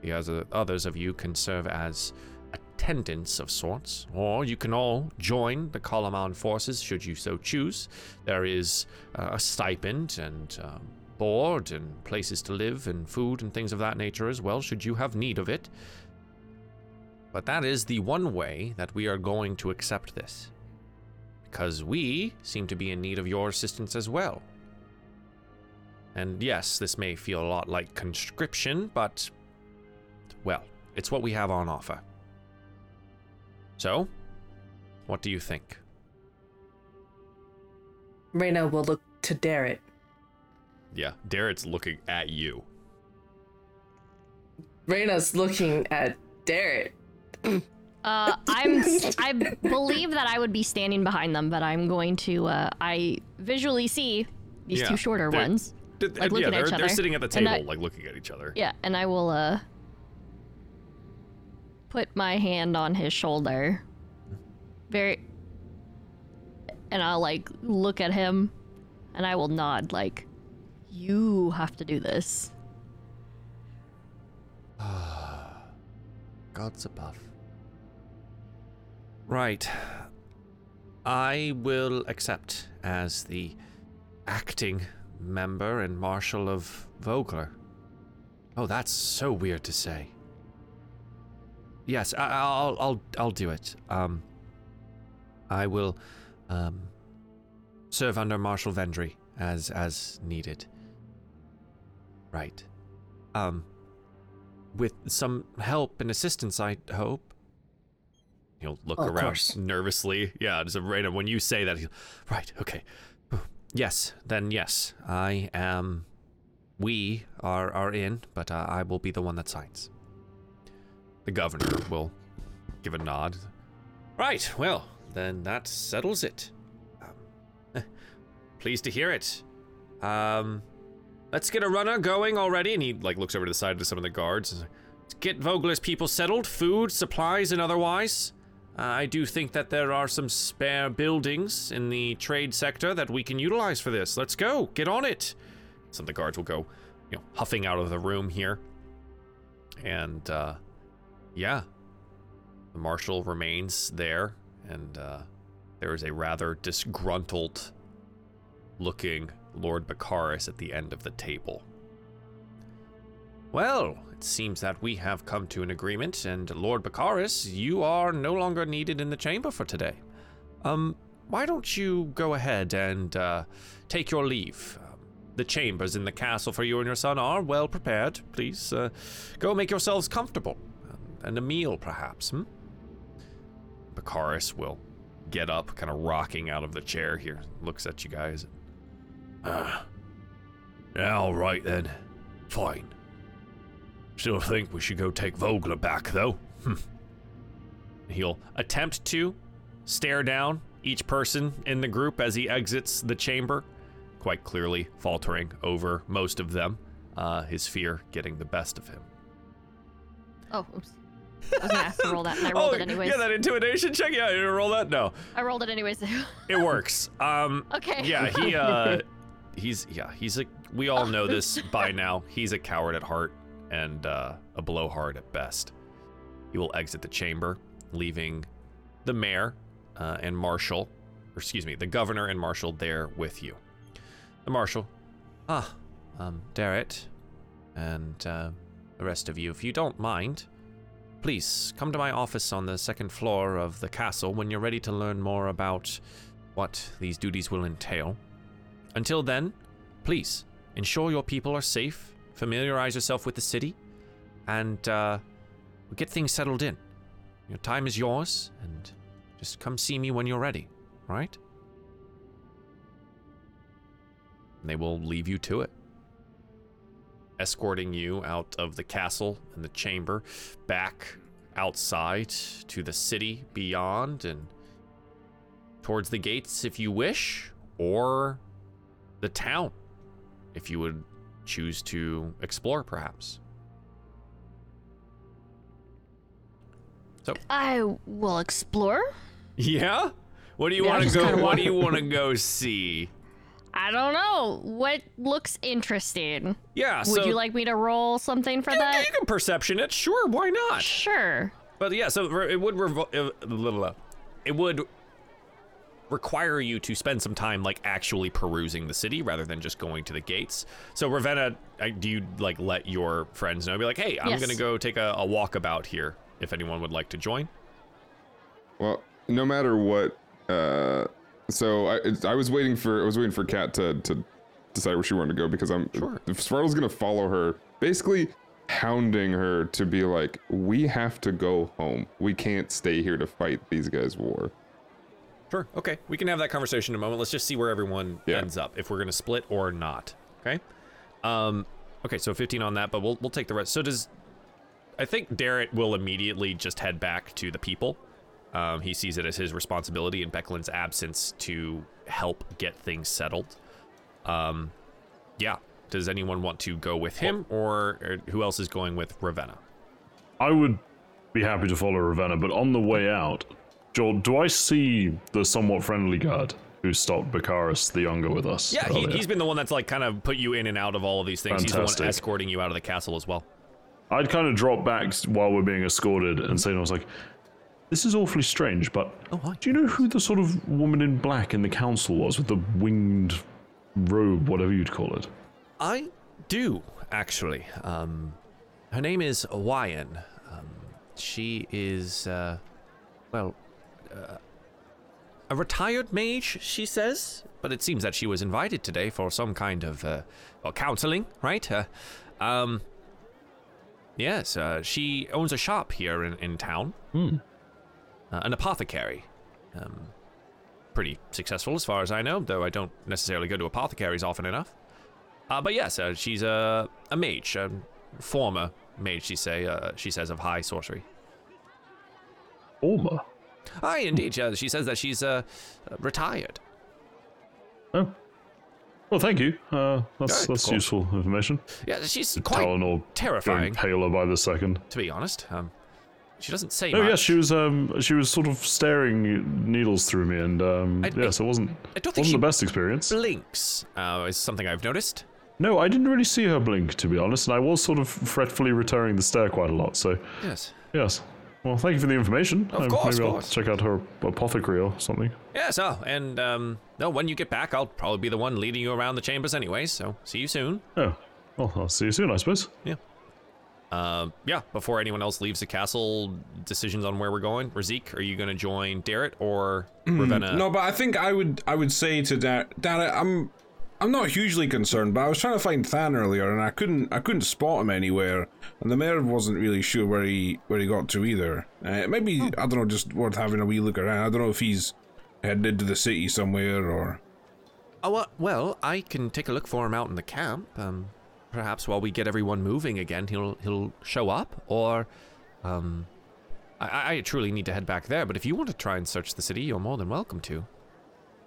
The other, others of you can serve as attendants of sorts, or you can all join the Kalaman forces should you so choose. There is uh, a stipend and um, board and places to live and food and things of that nature as well, should you have need of it. But that is the one way that we are going to accept this because we seem to be in need of your assistance as well. And yes, this may feel a lot like conscription, but, well, it's what we have on offer. So, what do you think? Reyna will look to Darrett. Yeah, Darrett's looking at you. Reyna's looking at Darrett. Uh, I'm. I believe that I would be standing behind them, but I'm going to. Uh, I visually see these Yeah, two shorter they're- ones. Th- Like yeah, looking at they're, each they're other. sitting at the And table, I- like looking at each other. Yeah, and I will uh put my hand on his shoulder. Very and I'll like look at him and I will nod like you have to do this. Gods above. Right. I will accept as the acting member and marshal of Vogler. Oh, that's so weird to say. Yes, I, I'll, I'll, I'll do it. Um, I will, um, serve under Marshal Vendry as, as needed. Right. Um, with some help and assistance, I hope. He'll look Of around nervously. Yeah, just random. When you say that, he'll, right, okay. Yes, then yes, I am. We are are in, but uh, I will be the one that signs. The governor will give a nod. Right, well, then that settles it. Um, pleased to hear it. Um, let's get a runner going already. And he like looks over to the side to some of the guards. and is like, Let's get Vogler's people settled, food, supplies, and otherwise. Uh, I do think that there are some spare buildings in the trade sector that we can utilize for this. Let's go, get on it. Some of the guards will go, you know, huffing out of the room here. And uh, yeah, the marshal remains there, and uh, there is a rather disgruntled looking Lord Bakaris at the end of the table. Well, it seems that we have come to an agreement, and Lord Bakaris, you are no longer needed in the chamber for today. Um, why don't you go ahead and uh, take your leave? Um, the chambers in the castle for you and your son are well prepared. Please uh, go make yourselves comfortable, um, and a meal perhaps. Hmm? Bakaris will get up, kind of rocking out of the chair here, looks at you guys. Ah, all right then. Fine. Still think we should go take Vogler back, though. Hmm. He'll attempt to stare down each person in the group as he exits the chamber, quite clearly faltering over most of them, uh, his fear getting the best of him. Oh, oops. I was gonna ask to roll that, and I rolled oh, it anyways. yeah, that intimidation check. Yeah, you roll that. No, I rolled it anyways. it works. Um, okay. yeah, he uh, he's yeah, he's a. We all know this by now. He's a coward at heart and uh, a blowhard at best. He you will exit the chamber, leaving the mayor uh, and marshal, or excuse me, the governor and marshal there with you. The marshal, ah, um, Darrett, and uh, the rest of you, if you don't mind, please come to my office on the second floor of the castle when you're ready to learn more about what these duties will entail. Until then, please ensure your people are safe, familiarize yourself with the city, and uh, get things settled in. Your time is yours, and just come see me when you're ready, right? And they will leave you to it. Escorting you out of the castle and the chamber, back outside to the city beyond, and towards the gates if you wish, or the town if you would choose to explore, perhaps. So, I will explore. yeah. What do you Yeah, want to go? What want- do you want to go see? I don't know. What looks interesting? Yeah. Would so you like me to roll something for you, that? you can perception it. Sure. Why not? Sure. But yeah. So it would revo- uh, it would require you to spend some time like actually perusing the city rather than just going to the gates. So Ravenna, I- do you like let your friends know? Be like, hey, I'm Yes. gonna go take a, a walkabout here. If anyone would like to join. Well, no matter what, uh, so I it's- I was waiting for I was waiting for Kat to to decide where she wanted to go because I'm Sure. if Svartle's gonna follow her, basically hounding her to be like, we have to go home. We can't stay here to fight these guys' war. Sure. Okay. We can have that conversation in a moment. Let's just see where everyone Yeah. ends up, if we're gonna split or not. Okay. Um. Okay. So 15 on that, but we'll we'll take the rest. So does I think Darrett will immediately just head back to the people. Um, he sees it as his responsibility in Becklin's absence to help get things settled. Um, yeah. Does anyone want to go with him, or, or who else is going with Ravenna? I would be happy to follow Ravenna, but on the way out, Joel, do I see the somewhat friendly guard who stopped Bakaris the Younger with us? Yeah, he, he's been the one that's like kind of put you in and out of all of these things. He's the Fantastic. one escorting you out of the castle as well. I'd kind of drop back while we're being escorted and say, I was like, this is awfully strange, but Oh, do you know who the sort of woman in black in the council was with the winged robe, whatever you'd call it? I do, actually. Um, her name is Wyan. Um, she is, uh, well, uh, a retired mage, she says. But it seems that she was invited today for some kind of, uh, well, counseling, right? Uh, um, yes, uh, she owns a shop here in, in town. Hmm. Uh, an apothecary. Um, pretty successful as far as I know, though I don't necessarily go to apothecaries often enough. Uh, but yes, uh, she's a a mage, a former mage. She say uh, she says of high sorcery. Orma. Aye, indeed. Uh, she says that she's uh, retired. Oh. Well, thank you. Uh, that's that's useful information. Yeah, she's quite terrifying, paler by the second. to be honest. Um, she doesn't say Oh much. yes, she was um she was sort of staring needles through me, and um I- yes, it wasn't I don't think wasn't the best experience. blinks. Uh, is something I've noticed. No, I didn't really see her blink, to be honest, and I was sort of fretfully returning the stare quite a lot. So Yes. yes, well, thank you for the information. Of Um, course, maybe of I'll check out her apothecary or something. Yeah, so, and um, no. When you get back, I'll probably be the one leading you around the chambers, anyways. So see you soon. Oh, well, I'll see you soon, I suppose. Yeah. Uh, yeah. Before anyone else leaves the castle, decisions on where we're going. Razik, are you going to join Darrett or Ravenna? No, but I think I would I would say to Dar- Dara, I'm I'm not hugely concerned, but I was trying to find Than earlier and I couldn't I couldn't spot him anywhere, and the mayor wasn't really sure where he where he got to either. Uh, maybe I don't know, just worth having a wee look around. I don't know if he's headed into the city somewhere or. Oh, uh, well, I can take a look for him out in the camp. Um, perhaps while we get everyone moving again, he'll he'll show up. Or, um, I, I truly need to head back there. But if you want to try and search the city, you're more than welcome to.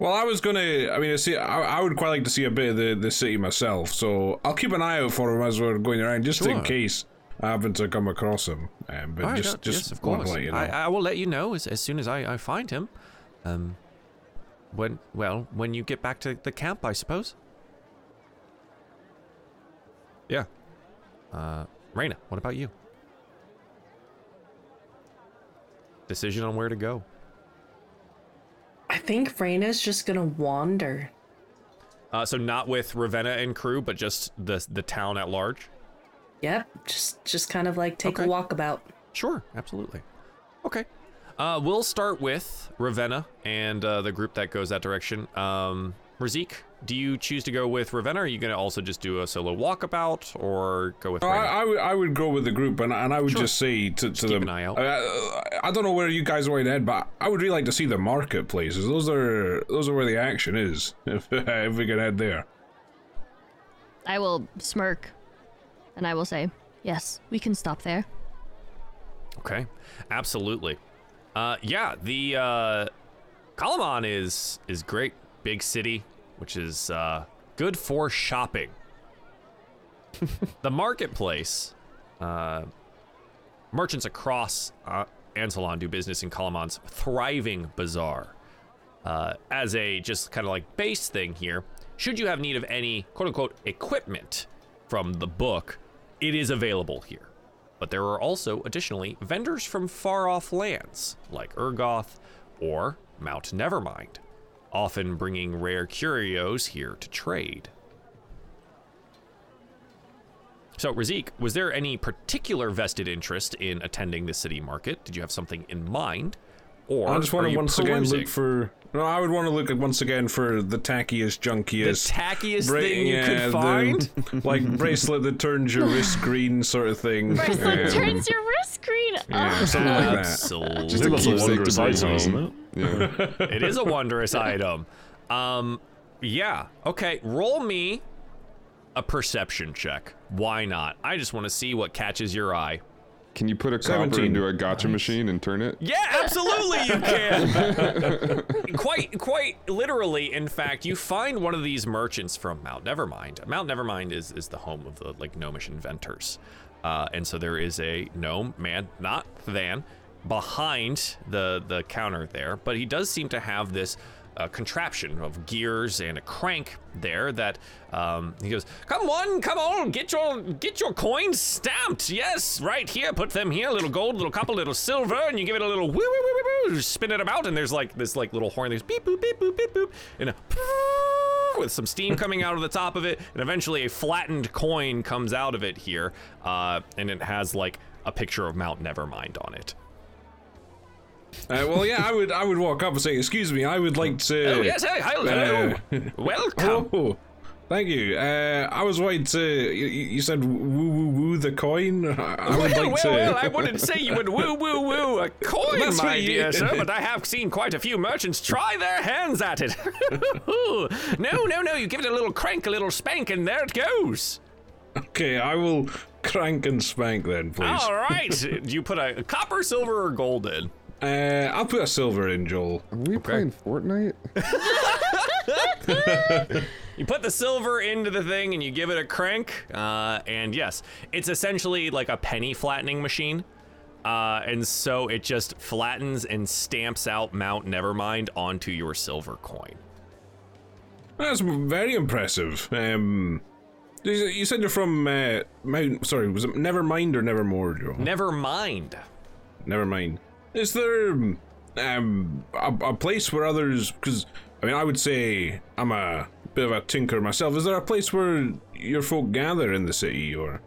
Well, I was gonna. I mean, I see. I, I would quite like to see a bit of the, the city myself, so I'll keep an eye out for him as we're going around, just in case I happen to come across him. Um, but All right, just, uh, just yes, of course. let you know. I, I will let you know as, as soon as I, I find him. Um, when well, when you get back to the camp, I suppose. Yeah. Uh, Raina, what about you? decision on where to go. I think Raina's just gonna wander. Uh, so not with Ravenna and crew, but just the the town at large. Yep, just just kind of like take Okay. a walkabout. Sure, absolutely. Okay. Uh, we'll start with Ravenna and uh, the group that goes that direction. Um, Razik, do you choose to go with Ravenna? Or are you going to also just do a solo walkabout or go with I, I would I would go with the group, and, and I would just say to, to keep them. an eye out. I, I don't know where you guys are head, but I would really like to see the marketplaces. Those are those are where the action is. If if we could head there. I will smirk, and I will say, "Yes, we can stop there." Okay, absolutely. Uh, yeah, the uh, Kalaman is is great, big city, which is uh, good for shopping. the marketplace, uh, merchants across uh, Ansalon do business in Kalaman's thriving bazaar. Uh, as a just kind of like base thing here, should you have need of any quote unquote equipment from the book, it is available here. But there are also additionally vendors from far off lands like Ergoth or Mount Nevermind, often bringing rare curios here to trade. So, Razik, was there any particular vested interest in attending the city market? Did you have something in mind? Or I just want to you once again look for. No, I would want to look at once again for the tackiest, junkiest, the tackiest bra- thing you yeah, could the- find. like bracelet that turns your wrist green, sort of thing. Bracelet Um, turns your wrist green. yeah, Oh. something like that. Absolutely. Just a That's a keepsake to wondrous item, isn't it? Yeah. it is a wondrous item. Um, yeah. Okay. Roll me a perception check. Why not? I just want to see what catches your eye. Can you put a copper 17. into a gotcha machine and turn it? Yeah, absolutely you can. quite, quite literally. In fact, you find one of these merchants from Mount Nevermind. Mount Nevermind is is the home of the like gnomish inventors, uh, and so there is a gnome man, not Than, behind the the counter there. But he does seem to have this. Uh, contraption of gears and a crank there that um, he goes come on come on get your get your coins stamped yes right here put them here little gold little copper little silver and you give it a little woo woo woo woo woo spin it about and there's like this like little horn there's beep boop beep boop beep boop and a with some steam coming out of the top of it and eventually a flattened coin comes out of it here uh, and it has like a picture of Mount Nevermind on it Uh, well, yeah, I would I would walk up and say, "Excuse me, I would like to." oh yes hey, hello welcome Oh, thank you. Uh, I was waiting to. You, you said woo woo woo the coin. I, would well, like well, to. well, I wouldn't say you would woo woo woo a coin, That's my you- dear sir, but I have seen quite a few merchants try their hands at it. no, no, no, you give it a little crank, a little spank, and there it goes. Okay, I will crank and spank then, please. All right. Do you put a copper, silver, or gold in? Uh, I'll put a silver in, Joel. Are we playing Fortnite? You put the silver into the thing and you give it a crank. Uh, and yes, it's essentially like a penny flattening machine. Uh, and so it just flattens and stamps out Mount Nevermind onto your silver coin. That's very impressive. Um, you you said you're from uh, Mount. Sorry, was it Nevermind or Nevermore, Joel? Never mind. Is there um a, a place where others? Because I mean, I would say I'm a bit of a tinker myself. Is there a place where your folk gather in the city, or?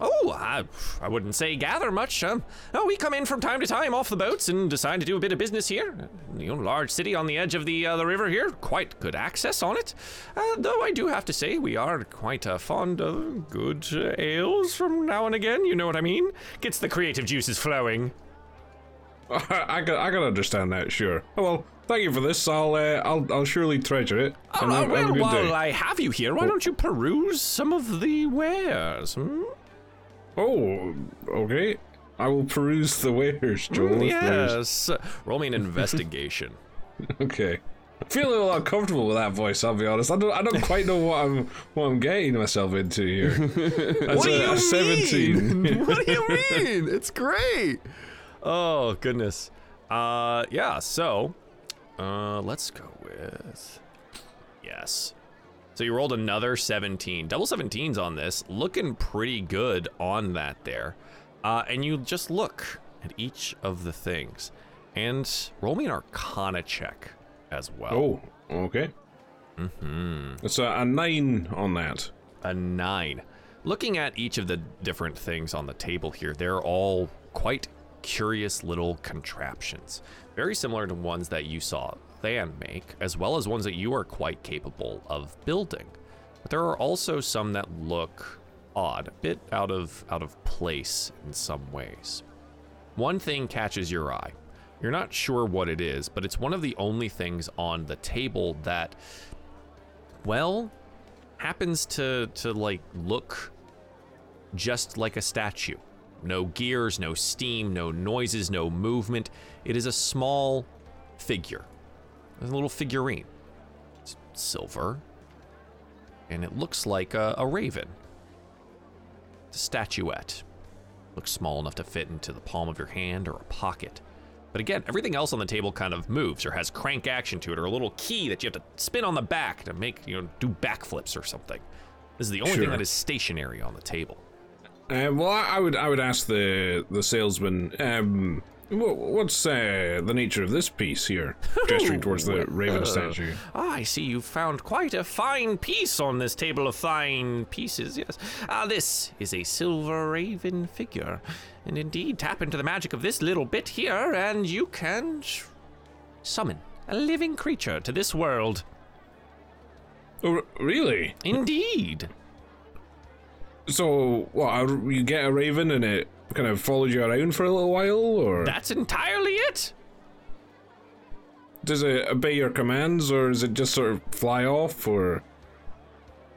Oh, I, I wouldn't say gather much. Um, oh, we come in from time to time off the boats and decide to do a bit of business here. You know, large city on the edge of the uh, the river here, quite good access on it. Uh, though I do have to say, we are quite uh, fond of good uh, ales from now and again. You know what I mean? Gets the creative juices flowing. I, can I can understand that. Sure. Oh, well, thank you for this. I'll uh, I'll I'll surely treasure it. Oh, have- have well, good while day. I have you here, why don't you peruse some of the wares? Hmm? Oh, okay. I will peruse the wares, Joel. there's- Yes. Roll me an investigation. Okay. I'm feeling a little uncomfortable with that voice. I'll be honest. I don't. I don't quite know what I'm what I'm getting myself into here. That's What do a, you a seventeen. mean? what do you mean? It's great. Oh goodness. Uh, yeah. So, uh, let's go with yes. So you rolled another 17. Double 17s on this, looking pretty good on that there. Uh, and you just look at each of the things, And roll me an Arcana check as well. Oh, okay. Mm-hmm. It's a, a nine on that. A nine. Looking at each of the different things on the table here, they're all quite curious little contraptions, very similar to ones that you saw Than make, as well as ones that you are quite capable of building. But there are also some that look odd, a bit out of out of place in some ways. One thing catches your eye. You're not sure what it is, but it's one of the only things on the table that well happens to to like look just like a statue. No gears, no steam, no noises, no movement. It is a small figure. A little figurine. It's silver. And it looks like a, a raven. It's a statuette. Looks small enough to fit into the palm of your hand or a pocket. But again, everything else on the table kind of moves or has crank action to it or a little key that you have to spin on the back to make, you know, do backflips or something. This is the only thing that is stationary on the table. Uh, well, I would I would ask the the salesman. Um, what's uh, the nature of this piece here? Gesturing towards the raven statue. Ah, I see you found quite a fine piece on this table of fine pieces, yes. Ah, this is a silver raven figure. And indeed, tap into the magic of this little bit here, and you can sh- summon a living creature to this world. Oh, really? Indeed. So, what? You get a raven and it kind of follows you around for a little while, or That's entirely it. does it obey your commands, or does it just sort of fly off, or?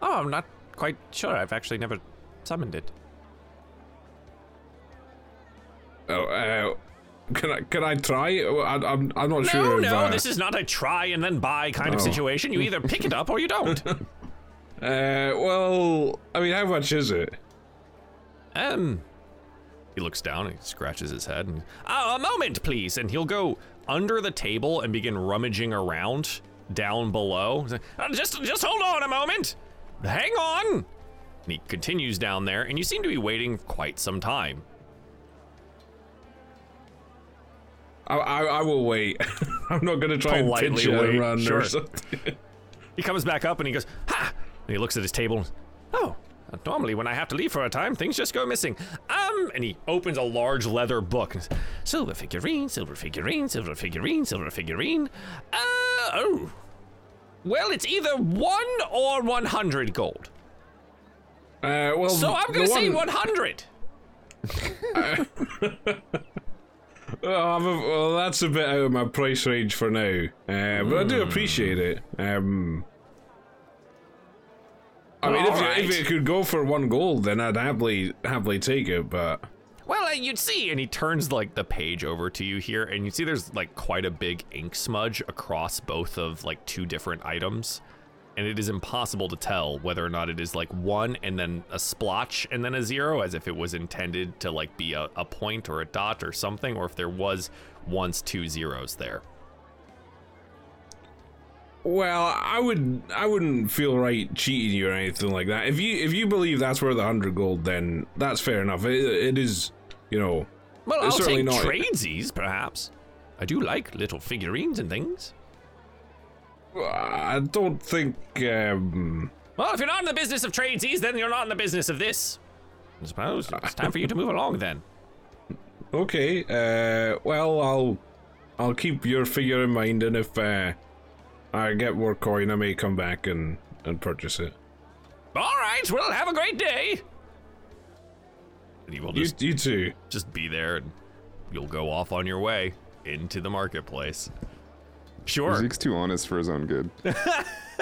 Oh, I'm not quite sure. I've actually never summoned it. Oh, uh, can I can I try? I, I'm I'm not No, sure. if, no, uh, this is not a try and then buy kind of Oh. situation. You either pick it up or you don't. Uh, well, I mean, how much is it? Um, he looks down and he scratches his head and, oh, a moment, please. And he'll go under the table and begin rummaging around down below. Like, "Uh, Just, just hold on a moment. Hang on. And he continues down there, and you seem to be waiting quite some time. I I, I will wait. I'm not gonna try and Politely wait, run sure. or something. He comes back up and he goes, ha! He looks at his table. Oh, normally when I have to leave for a time, things just go missing. Um, and he opens a large leather book. Silver figurine, silver figurine, silver figurine, silver figurine. Uh, oh. Well, it's either one or 100 gold. Uh, well, So I'm gonna say one- 100. Oh, well, that's a bit out of my price range for now, uh, but I do appreciate it. Um, I mean, if, Alright. you, if it could go for one gold, then I'd happily happily take it. But Well, you'd see, and he turns like the page over to you here, and you see there's like quite a big ink smudge across both of like two different items, and it is impossible to tell whether or not it is like one and then a splotch and then a zero, as if it was intended to like be a, a point or a dot or something, or if there was once two zeros there. Well, I would I wouldn't feel right cheating you or anything like that. If you if you believe that's worth a hundred gold, then that's fair enough. It, it is, you know, Well, I'll certainly take not- tradesies, perhaps. I do like little figurines and things. I don't think. Um, Well, if you're not in the business of tradesies, then you're not in the business of this. I suppose it's time for you to move along then. Okay. Uh, well, I'll I'll keep your figure in mind, and if uh, I get more coin, I may come back and and purchase it. All right, well, have a great day. And you will just you too. just be there, and you'll go off on your way into the marketplace. Sure, Zeke's too honest for his own good.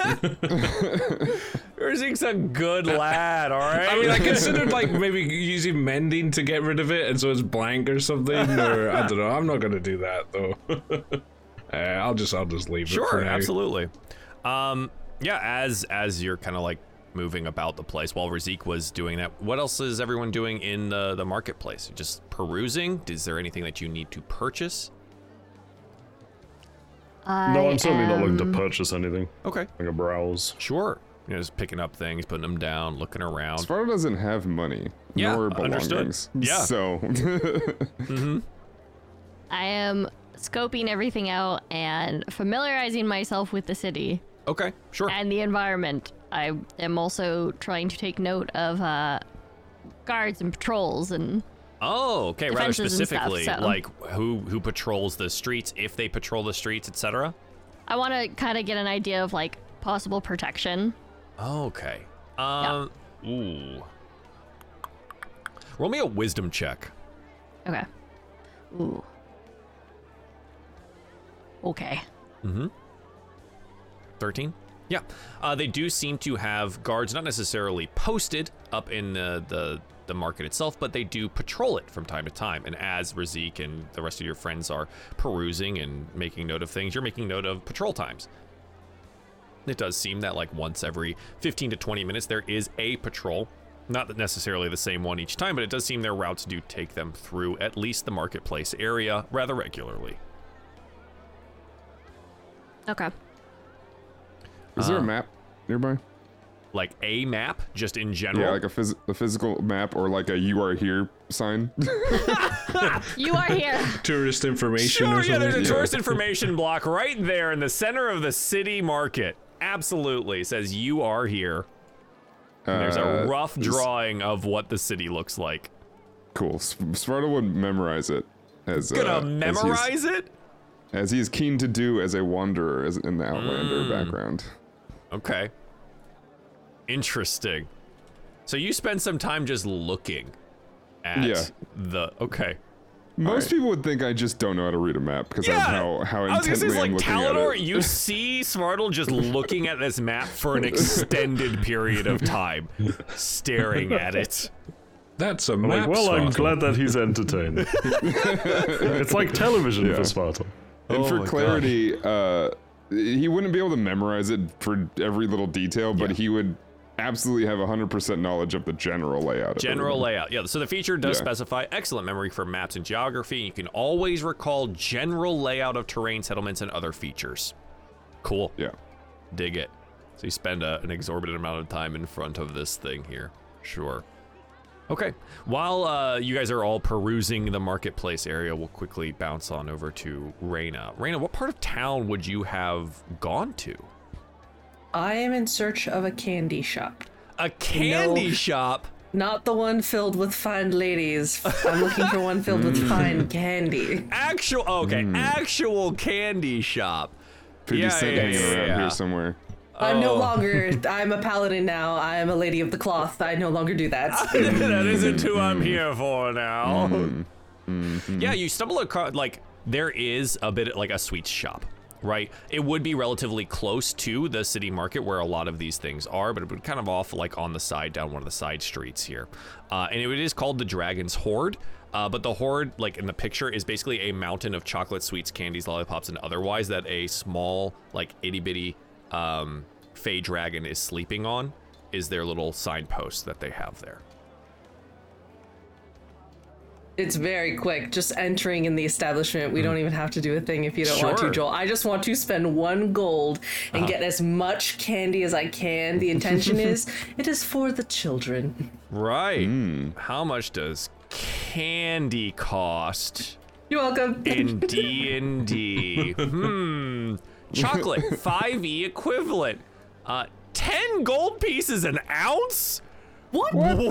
Urzink's a good lad. All right. I mean, I considered like maybe using mending to get rid of it, and so it's blank or something, or I don't know. I'm not gonna do that though. uh, I'll just I'll just leave it. for Sure, absolutely. Um, yeah, as as you're kind of like moving about the place while Razik was doing that, what else is everyone doing in the the marketplace? Just perusing? Is there anything that you need to purchase? I No, I'm certainly not looking to purchase anything. Okay, Like a browse. sure. You know, just picking up things, putting them down, looking around. Sparta doesn't have money Yeah, nor understood. Yeah. So Hmm. I am scoping everything out and familiarizing myself with the city Okay, sure. and the environment. I am also trying to take note of uh, guards and patrols and Oh, okay. Rather and stuff, specifically, so- like who who patrols the streets, if they patrol the streets, etc. I want to kind of get an idea of like possible protection. Okay. Um. Ooh. Roll me a wisdom check. Okay. Ooh. Okay. Hmm. 13 yeah. Uh, they do seem to have guards not necessarily posted up in the, the the market itself but they do patrol it from time to time. And as Razik and the rest of your friends are perusing and making note of things you're making note of patrol times. It does seem that like once every 15 to 20 minutes there is a patrol. Not necessarily the same one each time but it does seem their routes do take them through at least the marketplace area rather regularly Okay. Is Uh, there a map nearby? like a map just in general Yeah, like a, phys- a physical map or like a "You are here" sign. You are here. Tourist information Sure, or yeah, there's something. a tourist information block right there in the center of the city market. Absolutely. Says you are here. And there's a Uh, rough this- drawing of what the city looks like. Cool. S- Sparta would memorize it as Gonna uh, as he's- memorize it? As he is keen to do as a wanderer as in the Outlander Mm. background. Okay. Interesting. So you spend some time just looking at Yeah. the okay. Most right. people would think I just don't know how to read a map because Yeah, of how how I was intently it's I'm like looking at it. you see Smartle just looking at this map for an extended period of time, staring at it. That's a I'm map. like, well, I'm glad that he's entertained. it's like television Yeah. for Sparta. And Oh for clarity, uh, he wouldn't be able to memorize it for every little detail, but Yeah. he would absolutely have 100% knowledge of the general layout. General layout. Yeah, so the feature does Yeah. specify excellent memory for maps and geography. You can always recall general layout of terrain, settlements, and other features. Cool. Yeah. Dig it. So you spend a, an exorbitant amount of time in front of this thing here. Sure. Okay. While uh, you guys are all perusing the marketplace area, we'll quickly bounce on over to Reyna. Reyna, what part of town would you have gone to? I am in search of a candy shop. A candy No. shop. Not the one filled with fine ladies. I'm looking for one filled with fine candy. Actual okay, Hmm. actual candy shop. 50 Yeah, Cent yeah, hanging yeah, around yeah. here somewhere. I'm no Oh. longer. I'm a paladin now. I am a lady of the cloth. I no longer do that. that isn't who I'm here for now. Mm-hmm. Yeah, you stumble across like there is a bit like a sweets shop, right? It would be relatively close to the city market where a lot of these things are, but it would kind of off like on the side down one of the side streets here. Uh, and it is called the Dragon's Horde. Uh, but the horde, like in the picture, is basically a mountain of chocolate, sweets, candies, lollipops, and otherwise that a small, like itty bitty um, Fey dragon is sleeping on. Is their little signpost that they have there. It's very quick. Just entering in the establishment. We don't hmm. even have to do a thing if you don't want to, Joel. I just want to spend one gold and uh-huh. get as much candy as I can. The intention is it is for the children. Right. Hmm. How much does candy cost You're welcome. in D and D? Hmm. Chocolate, 5e equivalent. Uh, 10 gold pieces an ounce? what? Well,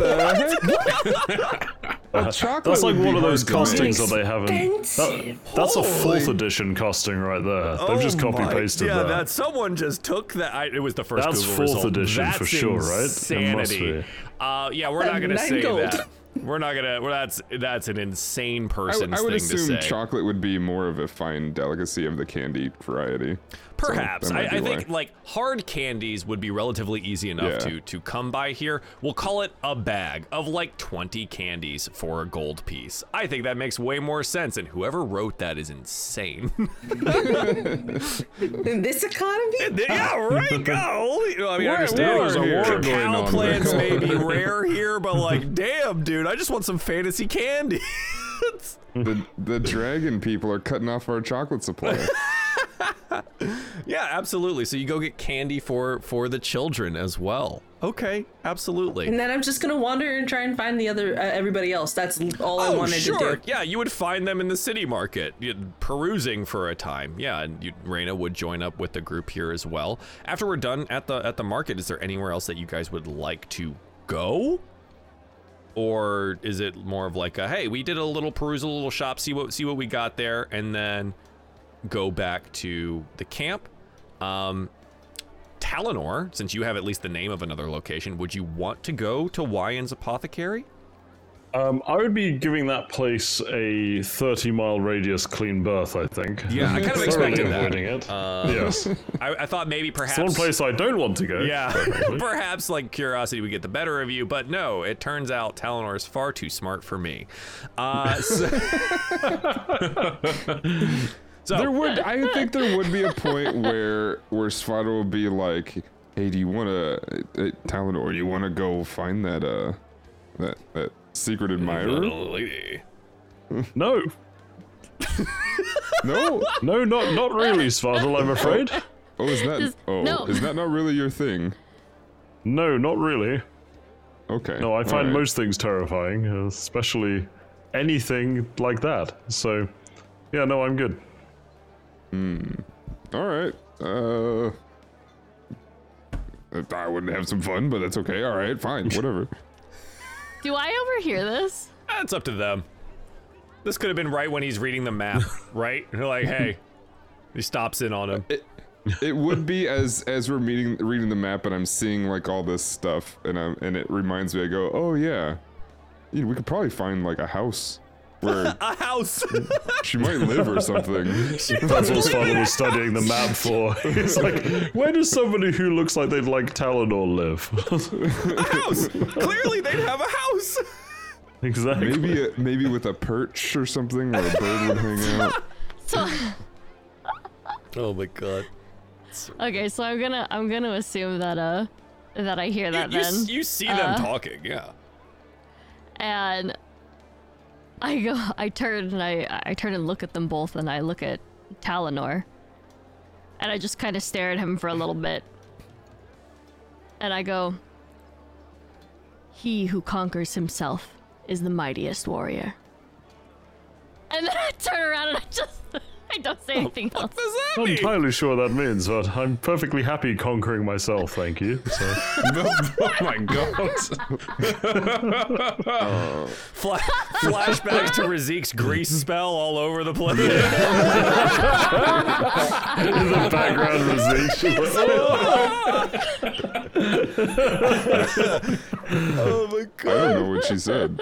chocolate That's like one of those hard costings that they have in. That, Expensive. that's a fourth edition costing right there. They've just Oh copy my- pasted Yeah, that. Yeah, that someone just took that. I, it was the first That's Google fourth result. edition That's for sure, right? It must Insanity. be. Uh, yeah, we're not Uh, gonna nine say gold. that. We're not gonna. Well, that's that's an insane person. I, person's I would thing to assume say. chocolate would be more of a fine delicacy of the candy variety. So Perhaps. that I, I think why. like hard candies would be relatively easy enough Yeah. to to come by here. We'll call it a bag of like 20 candies for a gold piece. I think that makes way more sense, and whoever wrote that is insane. In this economy? yeah, right. Golly. I mean, I War- understand war here. cacao going on plants may be rare here, but like, damn, dude, I just want some fantasy candy. the the dragon people are cutting off our chocolate supply. Yeah, absolutely. So you go get candy for for the children as well. Okay, absolutely. And then I'm just gonna wander and try and find the other uh, everybody else. That's all I Oh, wanted sure. to do. Yeah, you would find them in the city market, perusing for a time. Yeah, and you, Raina would join up with the group here as well. After we're done at the at the market, is there anywhere else that you guys would like to go? Or is it more of like a hey, we did a little perusal, a little shop, see what see what we got there, and then go back to the camp? Um, Talinor, since you have at least the name of another location, would you want to go to Wyon's Apothecary? Um, I would be giving that place a 30 mile radius clean berth, I think. Yeah, I kind of expected that. avoiding it. yes. I, I thought maybe perhaps It's one place I don't want to go. Yeah, perhaps like curiosity would get the better of you, but no, it turns out Talinor is far too smart for me. Uh, so, so There would, I think, there would be a point where where Svado would be like, "Hey, do you want to, uh, Talinor? Do you want to go find that uh, that that secret admirer?" No, No. no, not not really, Svartal, I'm afraid. Oh, is that? Just- oh, no. is that not really your thing? No, not really. Okay. No, I find alright. most things terrifying, especially anything like that. So, yeah, no, I'm good. All right. Uh. I wouldn't have some fun, but that's okay. All right, fine, whatever. Do I overhear this? That's up to them. This could have been right when he's reading the map, right? You're like, hey, he stops in on him. it would be as as we're meeting reading the map and I'm seeing like all this stuff and I'm and it reminds me I go oh yeah you know, we could probably find like a house where A house. she might live or something That's what Svartal was studying the map for. It's like, where does somebody who looks like they'd like Talinor live? a house. Clearly, they'd have a house. exactly. maybe a, maybe with a perch or something where a bird would hang out So Oh my god. okay, so I'm gonna I'm gonna assume that uh that I hear that You, then, s- you see them uh, talking, yeah. and I go I turn and I I turn and look at them both, and I look at Talinor, and I just kind of stare at him for a little bit, and I go, "He who conquers himself is the mightiest warrior." And then I turn around and I just I don't say anything else. What does that Not mean? entirely sure what that means, but I'm perfectly happy conquering myself, thank you. So, oh my god. Fla- flashback to Razik's grease spell all over the place. in the background rosacea. oh my god. I god. don't know what she said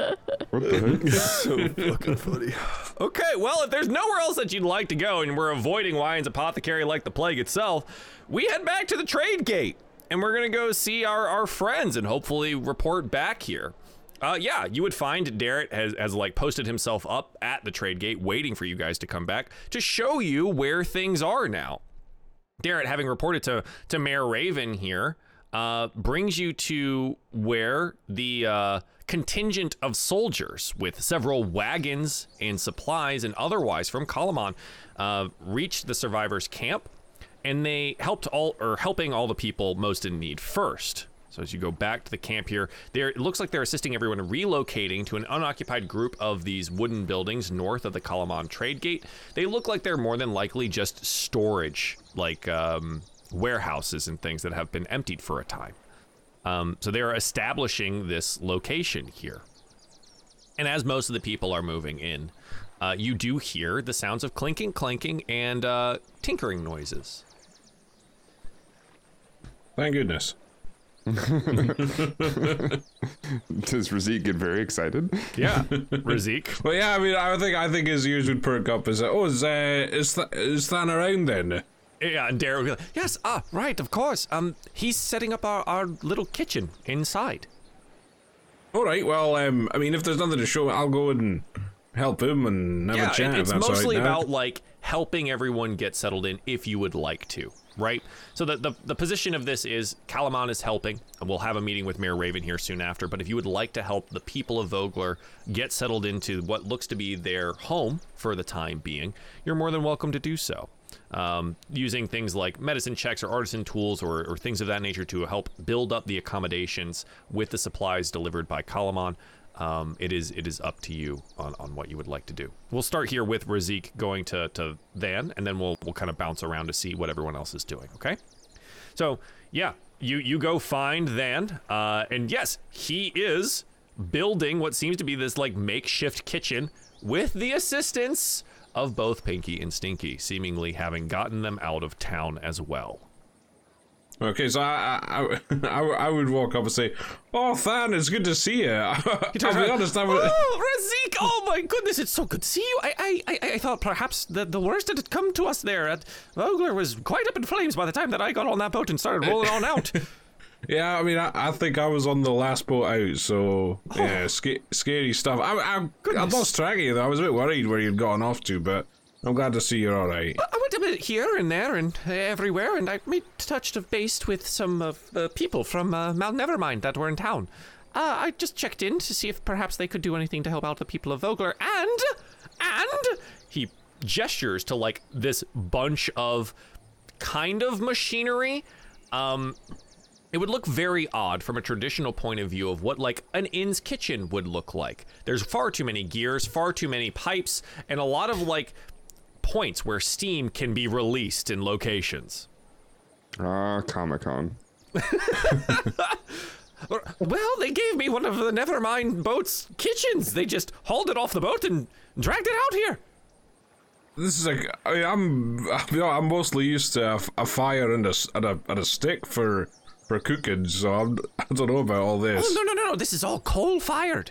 what the heck so fucking funny. Okay, well, if there's nowhere else that you'd like to go and we're avoiding Wyon's apothecary like the plague itself, we head back to the trade gate and we're gonna go see our, our friends and hopefully report back here. Uh, yeah, you would find Darrett has, has like posted himself up at the trade gate waiting for you guys to come back to show you where things are now. Darrett, having reported to to Mayor Raven here, uh, brings you to where the uh, contingent of soldiers with several wagons and supplies and otherwise from Kalaman uh, reached the survivors' camp, and they helped all or helping all the people most in need first. So as you go back to the camp here, there it looks like they're assisting everyone relocating to an unoccupied group of these wooden buildings north of the Kalaman trade gate. They look like they're more than likely just storage, like um, warehouses and things that have been emptied for a time. Um, so they are establishing this location here. And as most of the people are moving in, uh, you do hear the sounds of clinking, clanking, and uh, tinkering noises. Thank goodness. does Razik get very excited Yeah, Razik. Well, yeah, I mean, I think I think his ears would perk up as, oh, is uh, is Th- is Than around then? Yeah, and Darren would be like, "Yes, ah, right, of course. Um, he's setting up our, our little kitchen inside." All right, well, um, I mean, if there's nothing to show, I'll go and help him and have yeah, a chat. it- it's mostly right, about like helping everyone get settled in if you would like to, right? So the, the the position of this is Kalaman is helping, and we'll have a meeting with Mayor Raven here soon after. But if you would like to help the people of Vogler get settled into what looks to be their home for the time being, you're more than welcome to do so. um, using things like medicine checks or artisan tools or, or things of that nature to help build up the accommodations with the supplies delivered by Kalaman. Um, it is it is up to you on, on what you would like to do. We'll start here with Razik going to, to Van, and then we'll we'll kind of bounce around to see what everyone else is doing. Okay. So yeah, you you go find Van, uh, and yes, he is building what seems to be this like makeshift kitchen with the assistance of both Pinky and Stinky, seemingly having gotten them out of town as well. Okay, so I I, I, I, would walk up and say, "Oh, Than, it's good to see you." I'll be honest, I oh, would. Oh, Razik! Oh my goodness, it's so good to see you. I, I, I, I thought perhaps the, the worst that had come to us there. At Vogler was quite up in flames by the time that I got on that boat and started rolling on out. Yeah, I mean, I, I think I was on the last boat out, so oh. yeah, sca- scary stuff. I, I, I lost track of you. though. I was a bit worried where you'd gone off to, but I'm glad to see you're all right. I went a bit here and there and everywhere, and I made touched of base with some of the people from uh, Mount Nevermind that were in town. Uh, I just checked in to see if perhaps they could do anything to help out the people of Vogler, and and he gestures to like this bunch of kind of machinery. Um, it would look very odd from a traditional point of view of what like an inn's kitchen would look like. There's far too many gears, far too many pipes, and a lot of like points where steam can be released in locations. Ah, Comic Con. Well, they gave me one of the Nevermind boat's kitchens. They just hauled it off the boat and dragged it out here. This is like I mean, I'm you know, I'm mostly used to a fire and a, s- and a and a stick for for cooking, so I'm, I don't know about all this. Oh no no no no! This is all coal fired.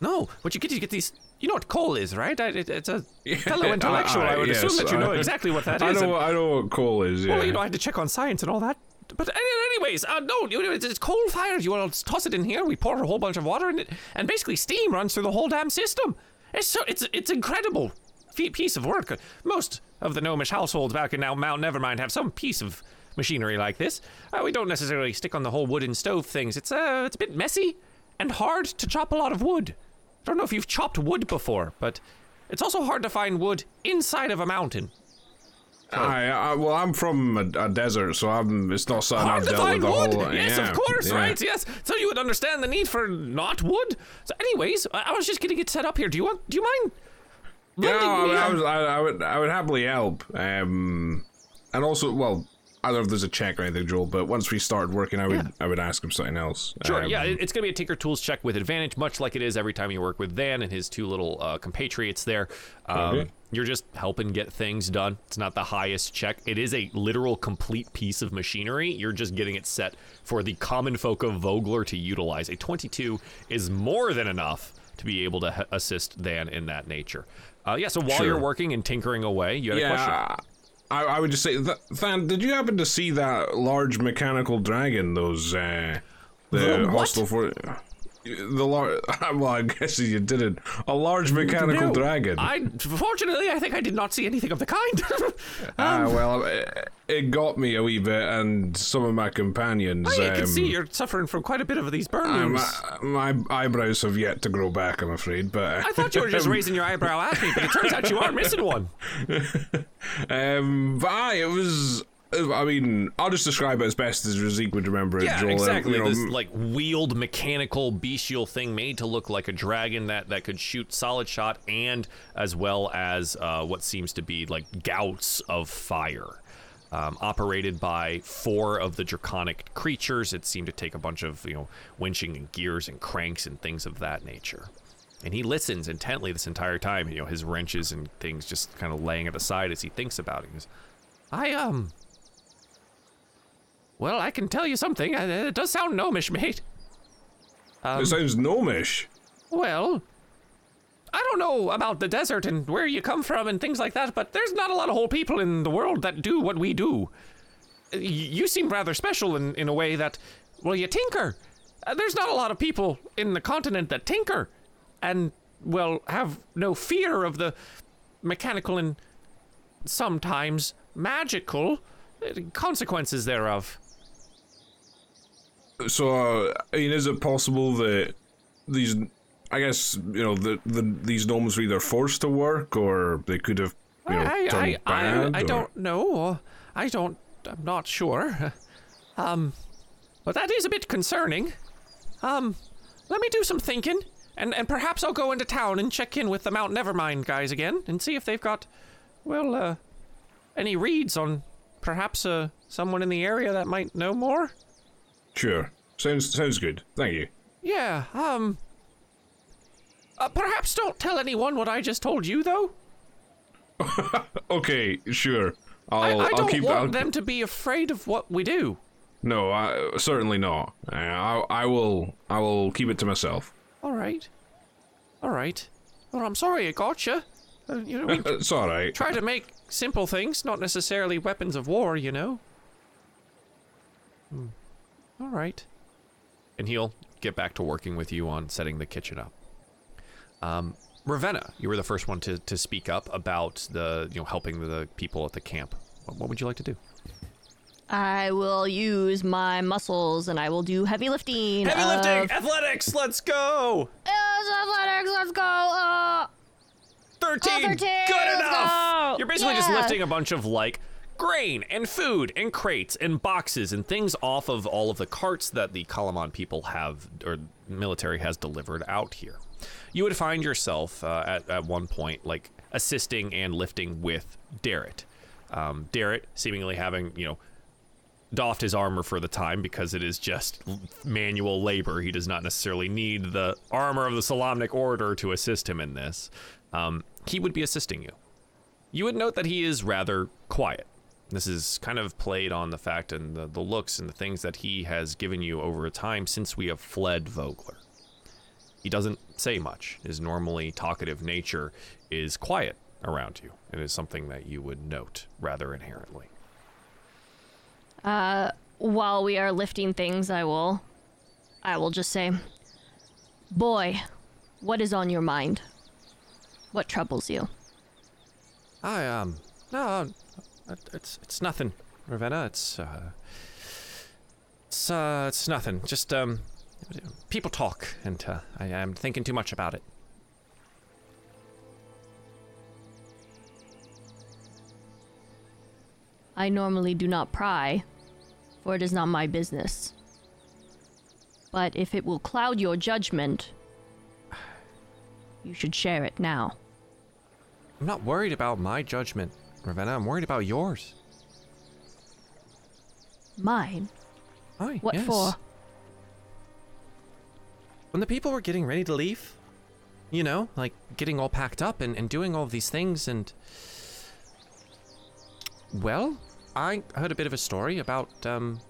No, what you get is you get these. You know what coal is, right? I, it, it's a fellow intellectual. I, I- would assume that you know exactly what that is. I and- know what- I know what coal is. Yeah. Well, you know, I had to check on science and all that. But anyways, uh, no, you know, it's, it's coal fired. You want to toss it in here? We pour a whole bunch of water in it, and basically steam runs through the whole damn system. It's so it's it's incredible piece of work. Most of the gnomish households back in now Mount Nevermind have some piece of machinery like this. Uh, we don't necessarily stick on the whole wooden stove things. It's uh, it's a bit messy and hard to chop a lot of wood. I don't know if you've chopped wood before, but it's also hard to find wood inside of a mountain. I, I, well, I'm from a, a desert, so I'm. It's not something hard I've to dealt find with the wood. whole. yes, yeah, of course, yeah. right? Yes. So you would understand the need for not wood. So, anyways, I, I was just getting it set up here. Do you want? Do you mind? Yeah, lending I, me mean, I, a- was, I, I would, I would happily help. Um, and also, well, I don't know if there's a check or anything, Joel. But once we started working, I would, Yeah. I would ask him something else. Sure. Um, yeah, it's going to be a Tinker Tools check with advantage, much like it is every time you work with Van and his two little uh, compatriots there. Um, Okay. You're just helping get things done. It's not the highest check. It is a literal complete piece of machinery. You're just getting it set for the common folk of Vogler to utilize. A 22 is more than enough to be able to h- assist Van in that nature. Uh, yeah, so while Sure. you're working and tinkering away, you had a question. I, I would just say, Th- Than, did you happen to see that large mechanical dragon? Those uh, the, The what? hostel for the large. Well, I guess you didn't. A large mechanical No, dragon. I fortunately, I think I did not see anything of the kind. Ah, Um, well, it, it got me a wee bit, and some of my companions. I can um, see you're suffering from quite a bit of these burn uh, wounds. my, my eyebrows have yet to grow back, I'm afraid. But I thought you were just raising your eyebrow at me, but it turns out you are missing one. um, but aye, it was. I mean, I'll just describe it as best as Razik would remember it. Yeah, Joel. Exactly. you know, this like wheeled mechanical bestial thing made to look like a dragon that that could shoot solid shot and as well as uh, what seems to be like gouts of fire. Um, operated by four of the draconic creatures, it seemed to take a bunch of you know winching and gears and cranks and things of that nature. And he listens intently this entire time. You know his wrenches and things just kind of laying at the side as he thinks about it. He goes, "I um, well, I can tell you something. Uh, It does sound gnomish, mate. it sounds gnomish. Well, I don't know about the desert and where you come from and things like that, but there's not a lot of whole people in the world that do what we do. Uh, You seem rather special in, in a way that, well, you tinker. Uh, there's not a lot of people in the continent that tinker and, well, have no fear of the mechanical and sometimes magical consequences thereof. So, uh, I mean, is it possible that these, I guess, you know, the, the these gnomes were either forced to work or they could have you know, I, turn I, bad? I, I don't know. I don't. I'm not sure. Um, but that is a bit concerning. Um, let me do some thinking, and and perhaps I'll go into town and check in with the Mount Nevermind guys again and see if they've got, well, uh, any reads on perhaps uh someone in the area that might know more. Sure. Sounds sounds good. Thank you. Yeah. Um. Uh, perhaps don't tell anyone what I just told you, though. Okay, sure. I'll I, I will don't keep want I'll, them to be afraid of what we do. No, I, certainly not. Uh, I I will I will keep it to myself. All right. All right. Well, I'm sorry I got you. Uh, you know, It's all right. try to make simple things, not necessarily weapons of war, you know. Hmm. All right. And he'll get back to working with you on setting the kitchen up. Um, Ravenna, you were the first one to, to speak up about the, you know, helping the people at the camp. What, what would you like to do? I will use my muscles and I will do heavy lifting. Heavy of- lifting, athletics, let's go! Yes, athletics, let's go. Uh, 13. 13, Good let's enough. go. You're basically just lifting a bunch of like grain and food and crates and boxes and things off of all of the carts that the Kalaman people have or military has delivered out here. You would find yourself uh, at, at one point like assisting and lifting with Darrett. Um, Darrett seemingly having, you know, doffed his armor for the time because it is just manual labor. He does not necessarily need the armor of the Solamnic Order to assist him in this. Um, he would be assisting you. You would note that he is rather quiet. This is kind of played on the fact and the, the looks and the things that he has given you over time since we have fled Vogler. He doesn't say much. His normally talkative nature is quiet around you. It is something that you would note rather inherently. Uh, while we are lifting things, I will, I will just say, boy, what is on your mind? What troubles you? I um no, it's it's nothing, Ravenna. It's uh, it's uh, it's nothing. Just um, people talk, and uh, I am thinking too much about it. I normally do not pry, for it is not my business. But if it will cloud your judgment, you should share it now. I'm not worried about my judgment, Ravenna. I'm worried about yours. Mine? Aye, What yes. for? When the people were getting ready to leave, you know, like getting all packed up and, and doing all of these things, and. Well, I heard a bit of a story about um,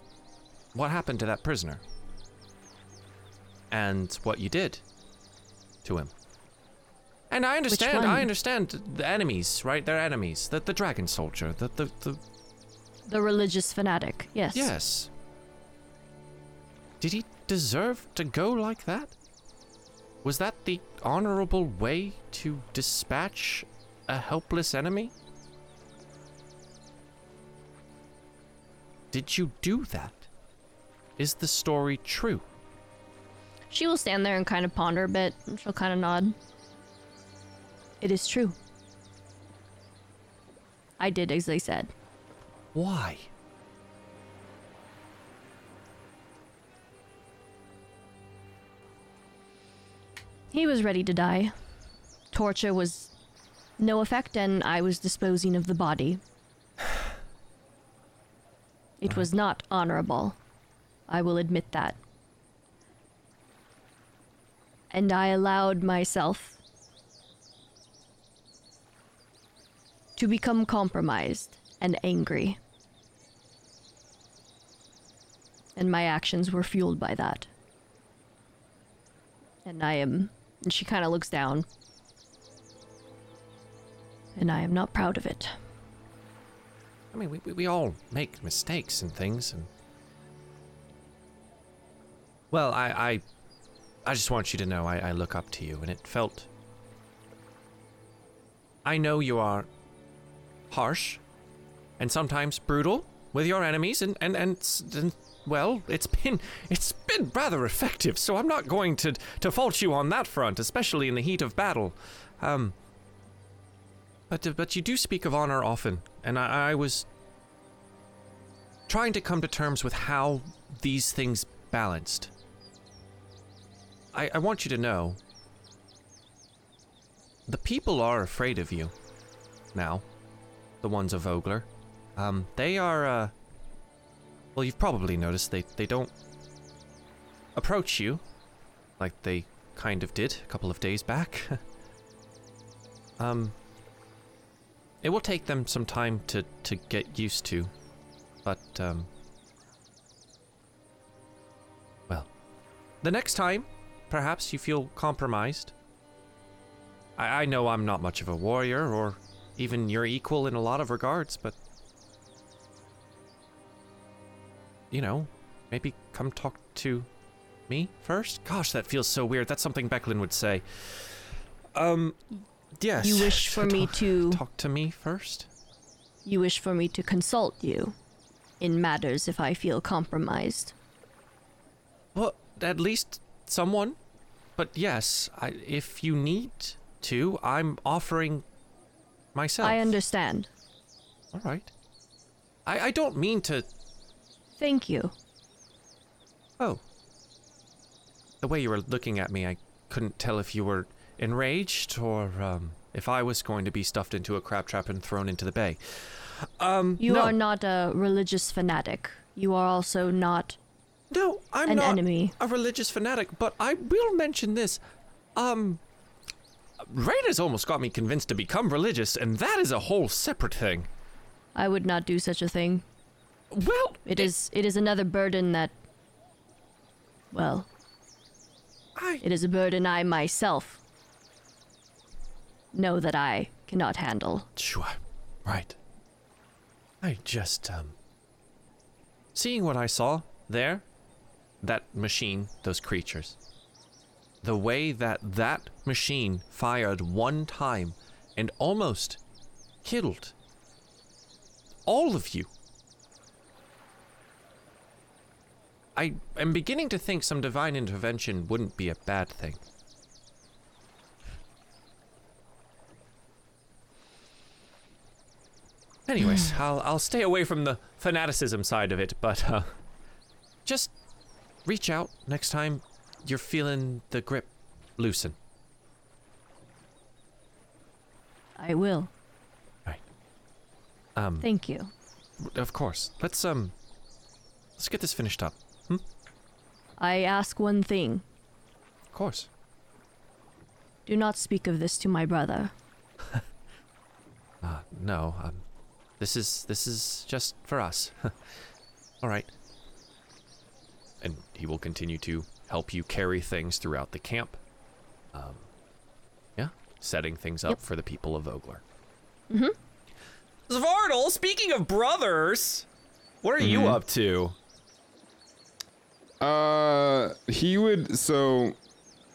what happened to that prisoner. And what you did to him. And I understand. I understand the enemies, right? They're enemies. The, the dragon soldier, the, the, the. The religious fanatic, yes. Yes. Did he deserve to go like that? Was that the honorable way to dispatch a helpless enemy? Did you do that? Is the story true? She will stand there and kind of ponder a bit, and she'll kind of nod. It is true. I did as they said. Why? He was ready to die. Torture was no effect, and I was disposing of the body. It was not honorable. I will admit that. And I allowed myself to become compromised and angry. And my actions were fueled by that. And I am. And she kind of looks down. And I am not proud of it. I mean, we, we, we all make mistakes and things, and. Well, I, I, I just want you to know I, I look up to you, and it felt. I know you are harsh and sometimes brutal with your enemies, and, and, and, and well, it's been it's been rather effective, so I'm not going to to fault you on that front, especially in the heat of battle. Um, But uh, but you do speak of honor often, and I, I was trying to come to terms with how these things balanced. I, I want you to know the people are afraid of you now, the ones of Vogler. Um, they are, uh, well, you've probably noticed they, they don't approach you like they kind of did a couple of days back. um, it will take them some time to, to get used to, but, um, well, the next time, perhaps you feel compromised. I, I know I'm not much of a warrior or even your equal in a lot of regards, but. You know, maybe come talk to me first? Gosh, that feels so weird. That's something Becklin would say. Um, yes. You wish for me to- Talk to me first? You wish for me to consult you in matters if I feel compromised. Well, at least someone. But yes, I, if you need to, I'm offering myself. I understand. All right. I, I don't mean to. Thank you. Oh. The way you were looking at me, I couldn't tell if you were enraged or um, if I was going to be stuffed into a crab trap and thrown into the bay. Um, You no, are not a religious fanatic. You are also not. No, I'm an not enemy. a religious fanatic, but I will mention this. Um, Raina's almost got me convinced to become religious, and that is a whole separate thing. I would not do such a thing. Well, It is. It is another burden that. Well, I, it is a burden I myself know that I cannot handle. Sure. Right. I just, um. Seeing what I saw there, that machine, those creatures, the way that that machine fired one time and almost killed all of you. I am beginning to think some divine intervention wouldn't be a bad thing. Anyways, I'll I'll stay away from the fanaticism side of it, but uh, just reach out next time you're feeling the grip loosen. I will. Um, Thank you. of course. Let's um, let's get this finished up. Hmm? I ask one thing. Of course. Do not speak of this to my brother. Uh, no. Um, this is this is just for us. All right. And he will continue to help you carry things throughout the camp. Um, yeah, setting things up Yep. for the people of Vogler. Mm-hmm. Zvardal, speaking of brothers, what are you up to? Uh, he would so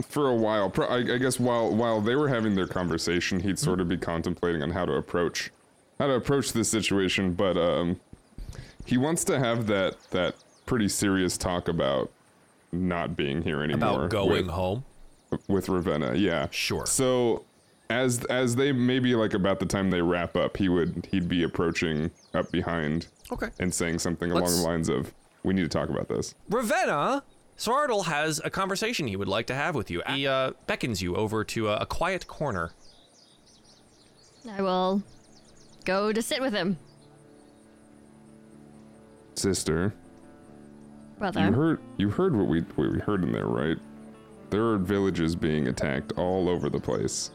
for a while. Pro, I, I guess while while they were having their conversation, he'd sort of be contemplating on how to approach how to approach this situation. But um, he wants to have that that pretty serious talk about not being here anymore. About going with, home? with Ravenna. Yeah, Sure. So as as they maybe like about the time they wrap up, he would he'd be approaching up behind Okay. and saying something along Let's- the lines of, "We need to talk about this." Ravenna, Svardal has a conversation he would like to have with you. He uh, beckons you over to a, a quiet corner. I will go to sit with him, Sister, brother. you heard you heard what we what we heard in there, right? There are villages being attacked all over the place.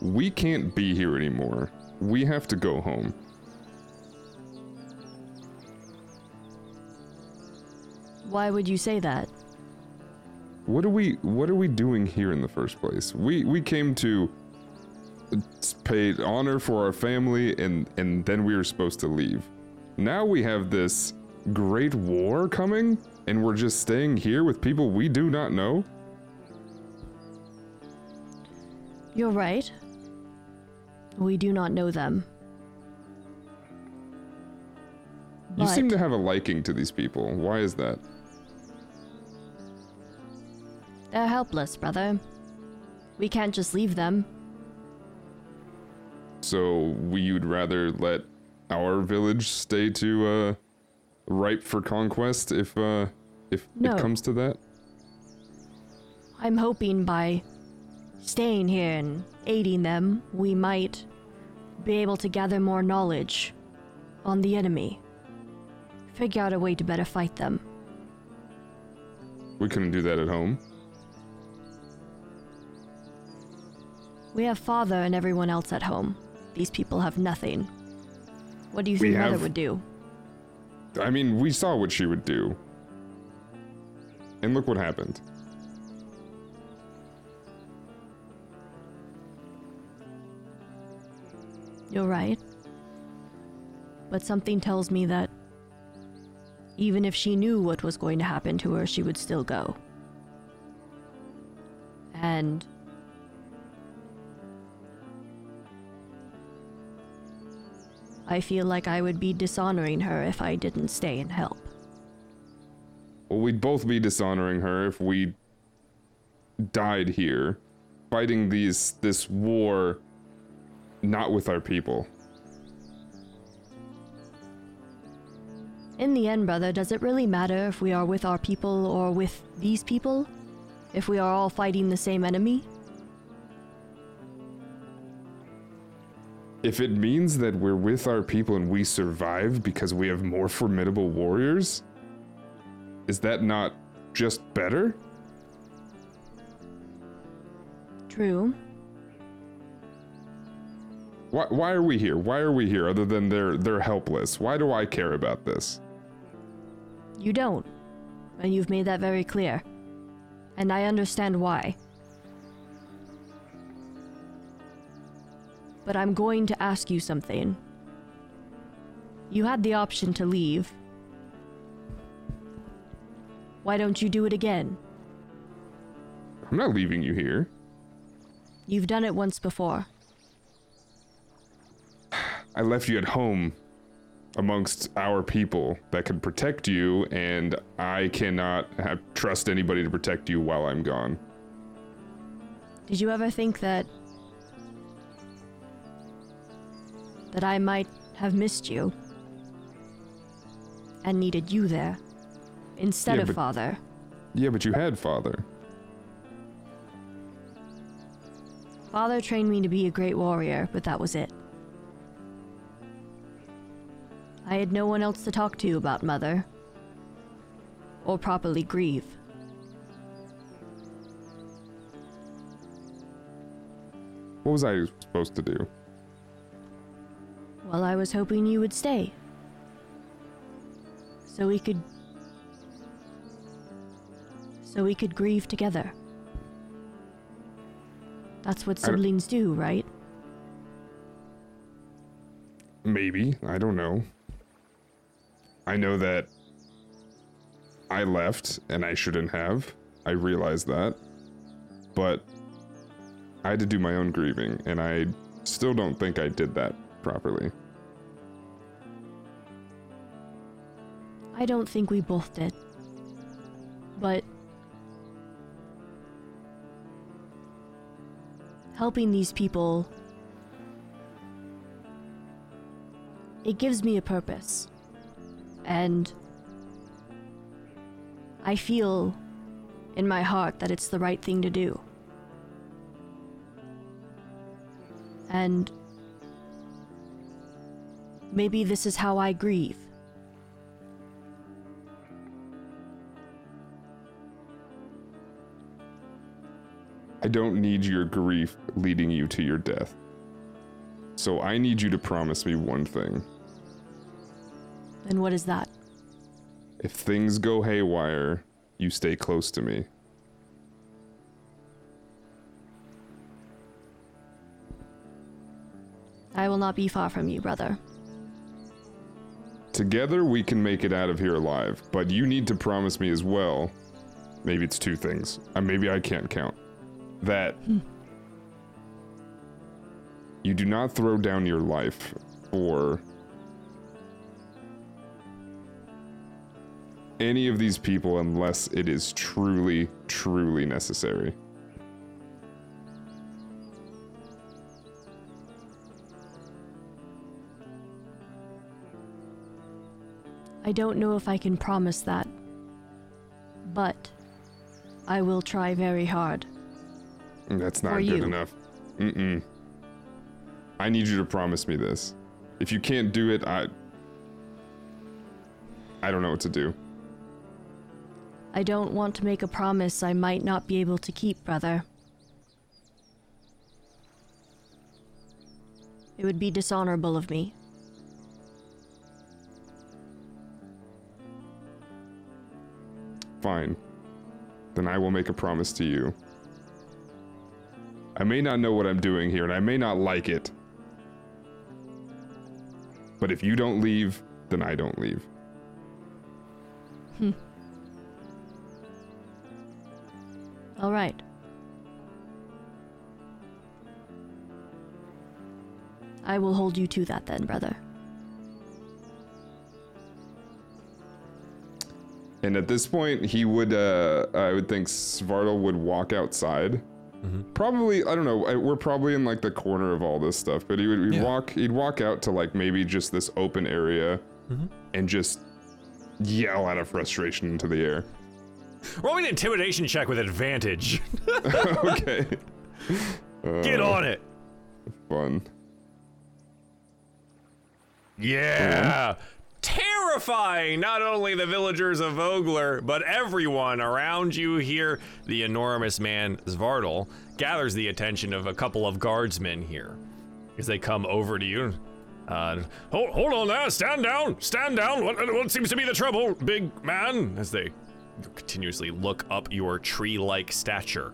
We can't be here anymore. We have to go home. Why would you say that? What are we what are we doing here in the first place? We we came to uh, pay honor for our family and and then we were supposed to leave. Now we have this great war coming and we're just staying here with people we do not know? You're right. We do not know them. You seem to have a liking to these people. Why is that? They're helpless, brother. We can't just leave them. so we would rather let our village stay to uh ripe for conquest if uh if No. it comes to that. I'm hoping by staying here and aiding them, we might be able to gather more knowledge on the enemy. Figure out a way to better fight them. We couldn't do that at home. We have father and everyone else at home. These people have nothing. What do you We think mother have- would do? I mean, we saw what she would do. And look what happened. You're right. But something tells me that even if she knew what was going to happen to her, she would still go. And I feel like I would be dishonoring her if I didn't stay and help. Well, we'd both be dishonoring her if we died here fighting these this war not with our people. In the end, brother, does it really matter if we are with our people or with these people? If we are all fighting the same enemy? If it means that we're with our people and we survive because we have more formidable warriors, is that not just better? True. Why, why are we here? Why are we here other than they're they're helpless? Why do I care about this? You don't. And you've made that very clear. And I understand why. But I'm going to ask you something. You had the option to leave. Why don't you do it again? I'm not leaving you here. You've done it once before. I left you at home amongst our people that can protect you, and I cannot have, trust anybody to protect you while I'm gone. Did you ever think that. That I might have missed you? And needed you there? Instead Yeah, of but- father? Yeah, but you had father. Father trained me to be a great warrior, but that was it. I had no one else to talk to about Mother. Or properly grieve. What was I supposed to do? Well, I was hoping you would stay. So we could. So we could grieve together. That's what siblings do, right? Maybe. I don't know. I know that I left and I shouldn't have. I realize that. But I had to do my own grieving, and I still don't think I did that properly. I don't think we both did. But helping these people it gives me a purpose. And I feel in my heart that it's the right thing to do. And maybe this is how I grieve. I don't need your grief leading you to your death. So I need you to promise me one thing. And what is that? If things go haywire, you stay close to me. I will not be far from you, brother. Together we can make it out of here alive, but you need to promise me as well. Maybe it's two things. Uh, maybe I can't count that you do not throw down your life for any of these people unless it is truly, truly necessary. I don't know if I can promise that, but I will try very hard. That's not good you. enough. Mm-mm. I need you to promise me this. If you can't do it, I. I don't know what to do. I don't want to make a promise I might not be able to keep, brother. It would be dishonorable of me. Fine. Then I will make a promise to you. I may not know what I'm doing here, and I may not like it. But if you don't leave, then I don't leave. All right. I will hold you to that then, brother. And at this point, he would, uh, I would think Svartal would walk outside. Mm-hmm. Probably, I don't know. I- We're probably in like the corner of all this stuff, but he would he'd Yeah. walk. He'd walk out to like maybe just this open area, mm-hmm. and just yell out of frustration into the air. Roll me an intimidation check with advantage. okay, Get uh, on it. fun. Yeah. Terrifying not only the villagers of Vogler, but everyone around you here. The enormous man, Svartal, gathers the attention of a couple of guardsmen here as they come over to you. Uh, hold, hold on there, stand down, stand down. What, what seems to be the trouble, big man? As they continuously look up your tree like stature.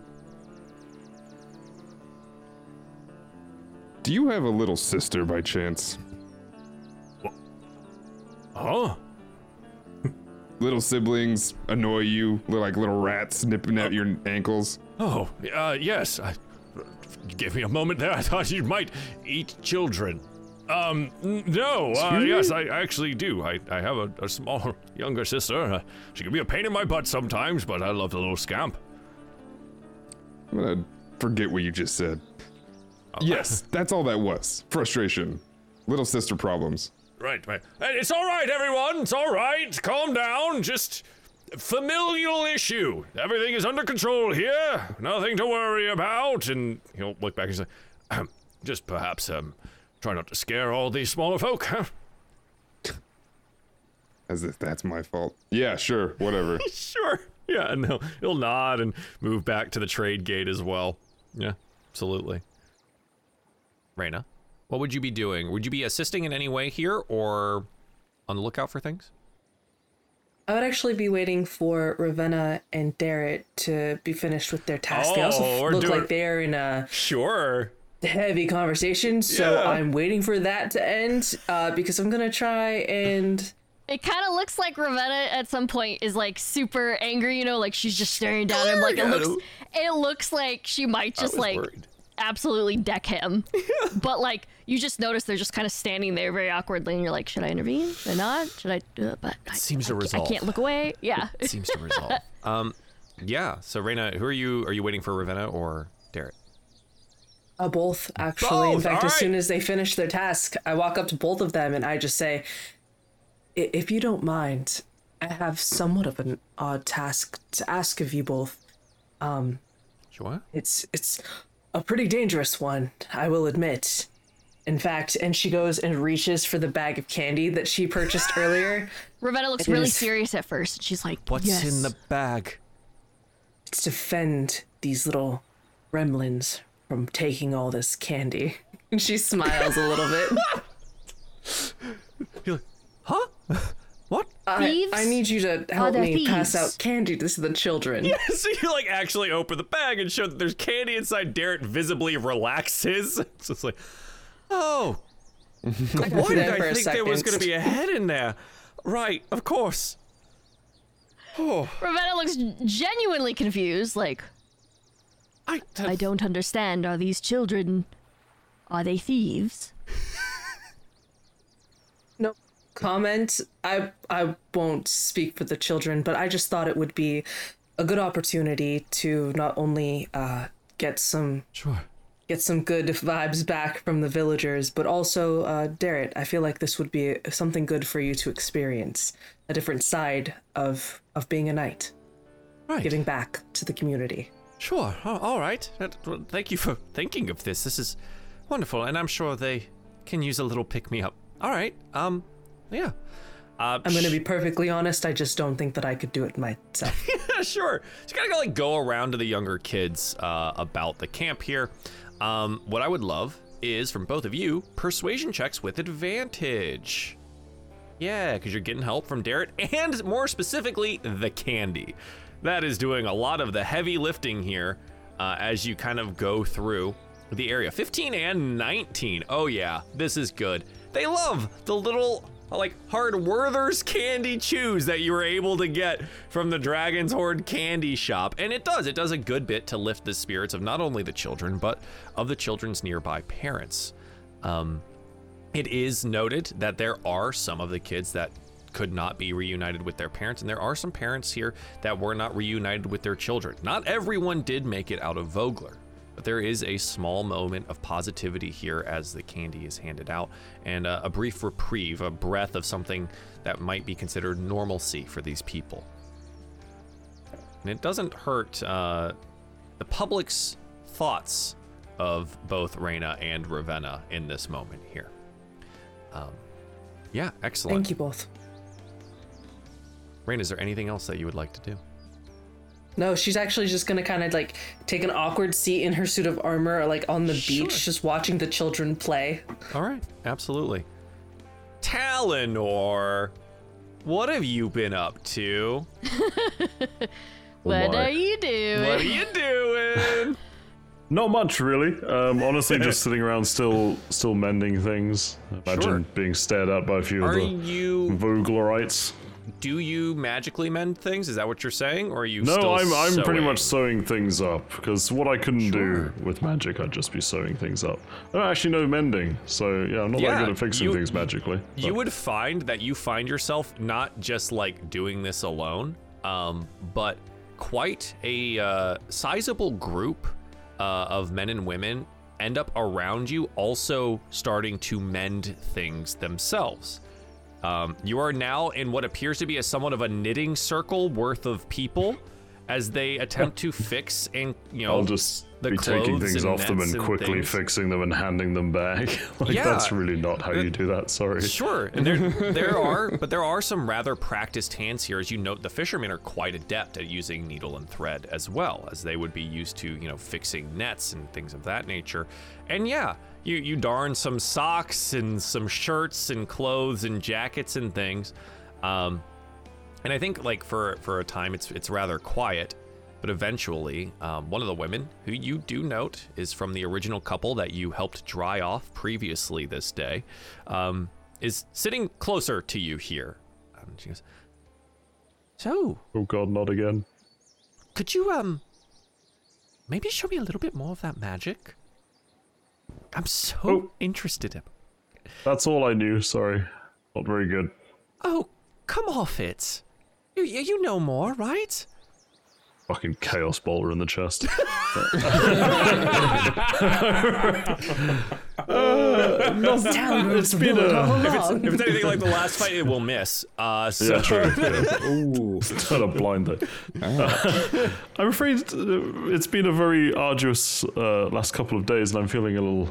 Do you have a little sister by chance? Huh? Little siblings annoy you, like little rats nipping at your ankles. Oh, uh, yes. I, give me a moment there. I thought you might eat children. Um, no, uh, yes, I actually do. I, I have a, a small younger sister. Uh, she can be a pain in my butt sometimes, but I love the little scamp. I'm gonna forget what you just said. Yes, that's all that was. Frustration. Little sister problems. Right, right. It's all right, everyone. It's all right. Calm down. Just familial issue. Everything is under control here. Nothing to worry about. And he'll look back and say, "Ahem, just perhaps um, try not to scare all these smaller folk. Huh? As if that's my fault. Yeah, sure, whatever. Sure. Yeah, and he'll, he'll nod and move back to the trade gate as well. Yeah, absolutely. Reyna, what would you be doing? Would you be assisting in any way here or on the lookout for things? I would actually be waiting for Ravenna and Darrett to be finished with their task. they also Oh, look doing- like they're in a Sure. heavy conversation, so Yeah. I'm waiting for that to end uh, because I'm gonna try and It kind of looks like Ravenna at some point is like super angry, you know, like she's just staring down at him. Like it looks, it looks like she might just like worried. absolutely deck him. but like you just notice they're just kind of standing there very awkwardly, and you're like, should I intervene? Should I not? Should I? Uh, but I, seems I, to ca- resolve. I can't look away. Yeah. It seems to resolve. um, yeah. So Reyna, who are you? Are you waiting for Ravenna or Derek? Uh, both, actually. In Both, fact, as alright. soon as they finish their task, I walk up to both of them and I just say, "I- If you don't mind, I have somewhat of an odd task to ask of you both. Sure. It's it's a pretty dangerous one, I will admit. In fact, and she goes and reaches for the bag of candy that she purchased earlier. Ravenna looks It really is. serious at first. She's like, What's yes. in the bag? It's to fend these little gremlins from taking all this candy. And she smiles a little bit. You're like, huh? what? I, Thieves? I need you to help there me pass out candy to the children. Yeah, so you like actually open the bag and show that there's candy inside. Darrett visibly relaxes. So It's just like, oh, why did I for I a think there was going to be a head in there? Right, of course. Oh, Ravenna looks genuinely confused. Like, I, I don't understand. Are these children? Are they thieves? No comment. I I won't speak for the children, but I just thought it would be a good opportunity to not only uh, get some Sure. Get some good vibes back from the villagers, but also uh, Darrett. I feel like this would be something good for you to experience. a different side of of being a knight, Right. giving back to the community. Sure. All right. Thank you for thinking of this. This is wonderful, and I'm sure they can use a little pick me up. All right. Um. Yeah. Uh, I'm to be perfectly honest. I just don't think that I could do it myself. Yeah, sure. You gotta like go around to the younger kids uh, about the camp here. Um, what I would love is from both of you persuasion checks with advantage. Yeah, because you're getting help from Darrett and more specifically the candy. That is doing a lot of the heavy lifting here uh, as you kind of go through the area. 15 and 19. Oh yeah, this is good. They love the little like hard Werther's candy chews that you were able to get from the Dragon's Horde candy shop. And it does, it does a good bit to lift the spirits of not only the children, but of the children's nearby parents. Um, it is noted that there are some of the kids that could not be reunited with their parents, and there are some parents here that were not reunited with their children. Not everyone did make it out of Vogler, but there is a small moment of positivity here as the candy is handed out, and uh, a brief reprieve, a breath of something that might be considered normalcy for these people. And it doesn't hurt uh, the public's thoughts of both Reyna and Ravenna in this moment here. Um, yeah, excellent. Thank you both. Rain, is there anything else that you would like to do? No, she's actually just gonna kind of like take an awkward seat in her suit of armor, like on the Sure. beach, just watching the children play. All right, absolutely. Talonor, what have you been up to? What my. are you doing? What are you doing? Not much, really. Um, honestly, just sitting around, still, still mending things. Imagine Sure. being stared at by a few Are of the you? Voglerites. Do you magically mend things? Is that what you're saying, or are you? No, I'm, I'm pretty much sewing? sewing things up because what I couldn't Sure. do with magic, I'd just be sewing things up. I don't actually know mending, so yeah, I'm not Yeah, that good at fixing you- things magically. You would find that you find yourself not just like doing this alone, um, but quite a uh, sizable group uh, of men and women end up around you, also starting to mend things themselves. Um, you are now in what appears to be a somewhat of a knitting circle worth of people as they attempt to fix and you know I'll just the be taking things off them and and quickly things. fixing them and handing them back. like Yeah. that's really not how you do that. Sorry. Sure, and there there are, but there are some rather practiced hands here. As you note, the fishermen are quite adept at using needle and thread as well, as they would be used to, you know, fixing nets and things of that nature. And yeah, you you darn some socks and some shirts and clothes and jackets and things. Um, and I think like for for a time it's it's rather quiet, but eventually um, one of the women who you do note is from the original couple that you helped dry off previously this day, um, is sitting closer to you here. Um, she goes, "So, Oh God, not again. could you um maybe show me a little bit more of that magic? I'm so Oh. interested in." That's all I knew. Sorry, not very good. Oh, come off it. You you, you know more, right? Fucking chaos boulder in the chest. it's been a- If it's anything like the last fight, it will miss. Uh, so yeah, true. Yeah. Turn a blind eye. I'm afraid uh, it's been a very arduous uh, last couple of days, and I'm feeling a little,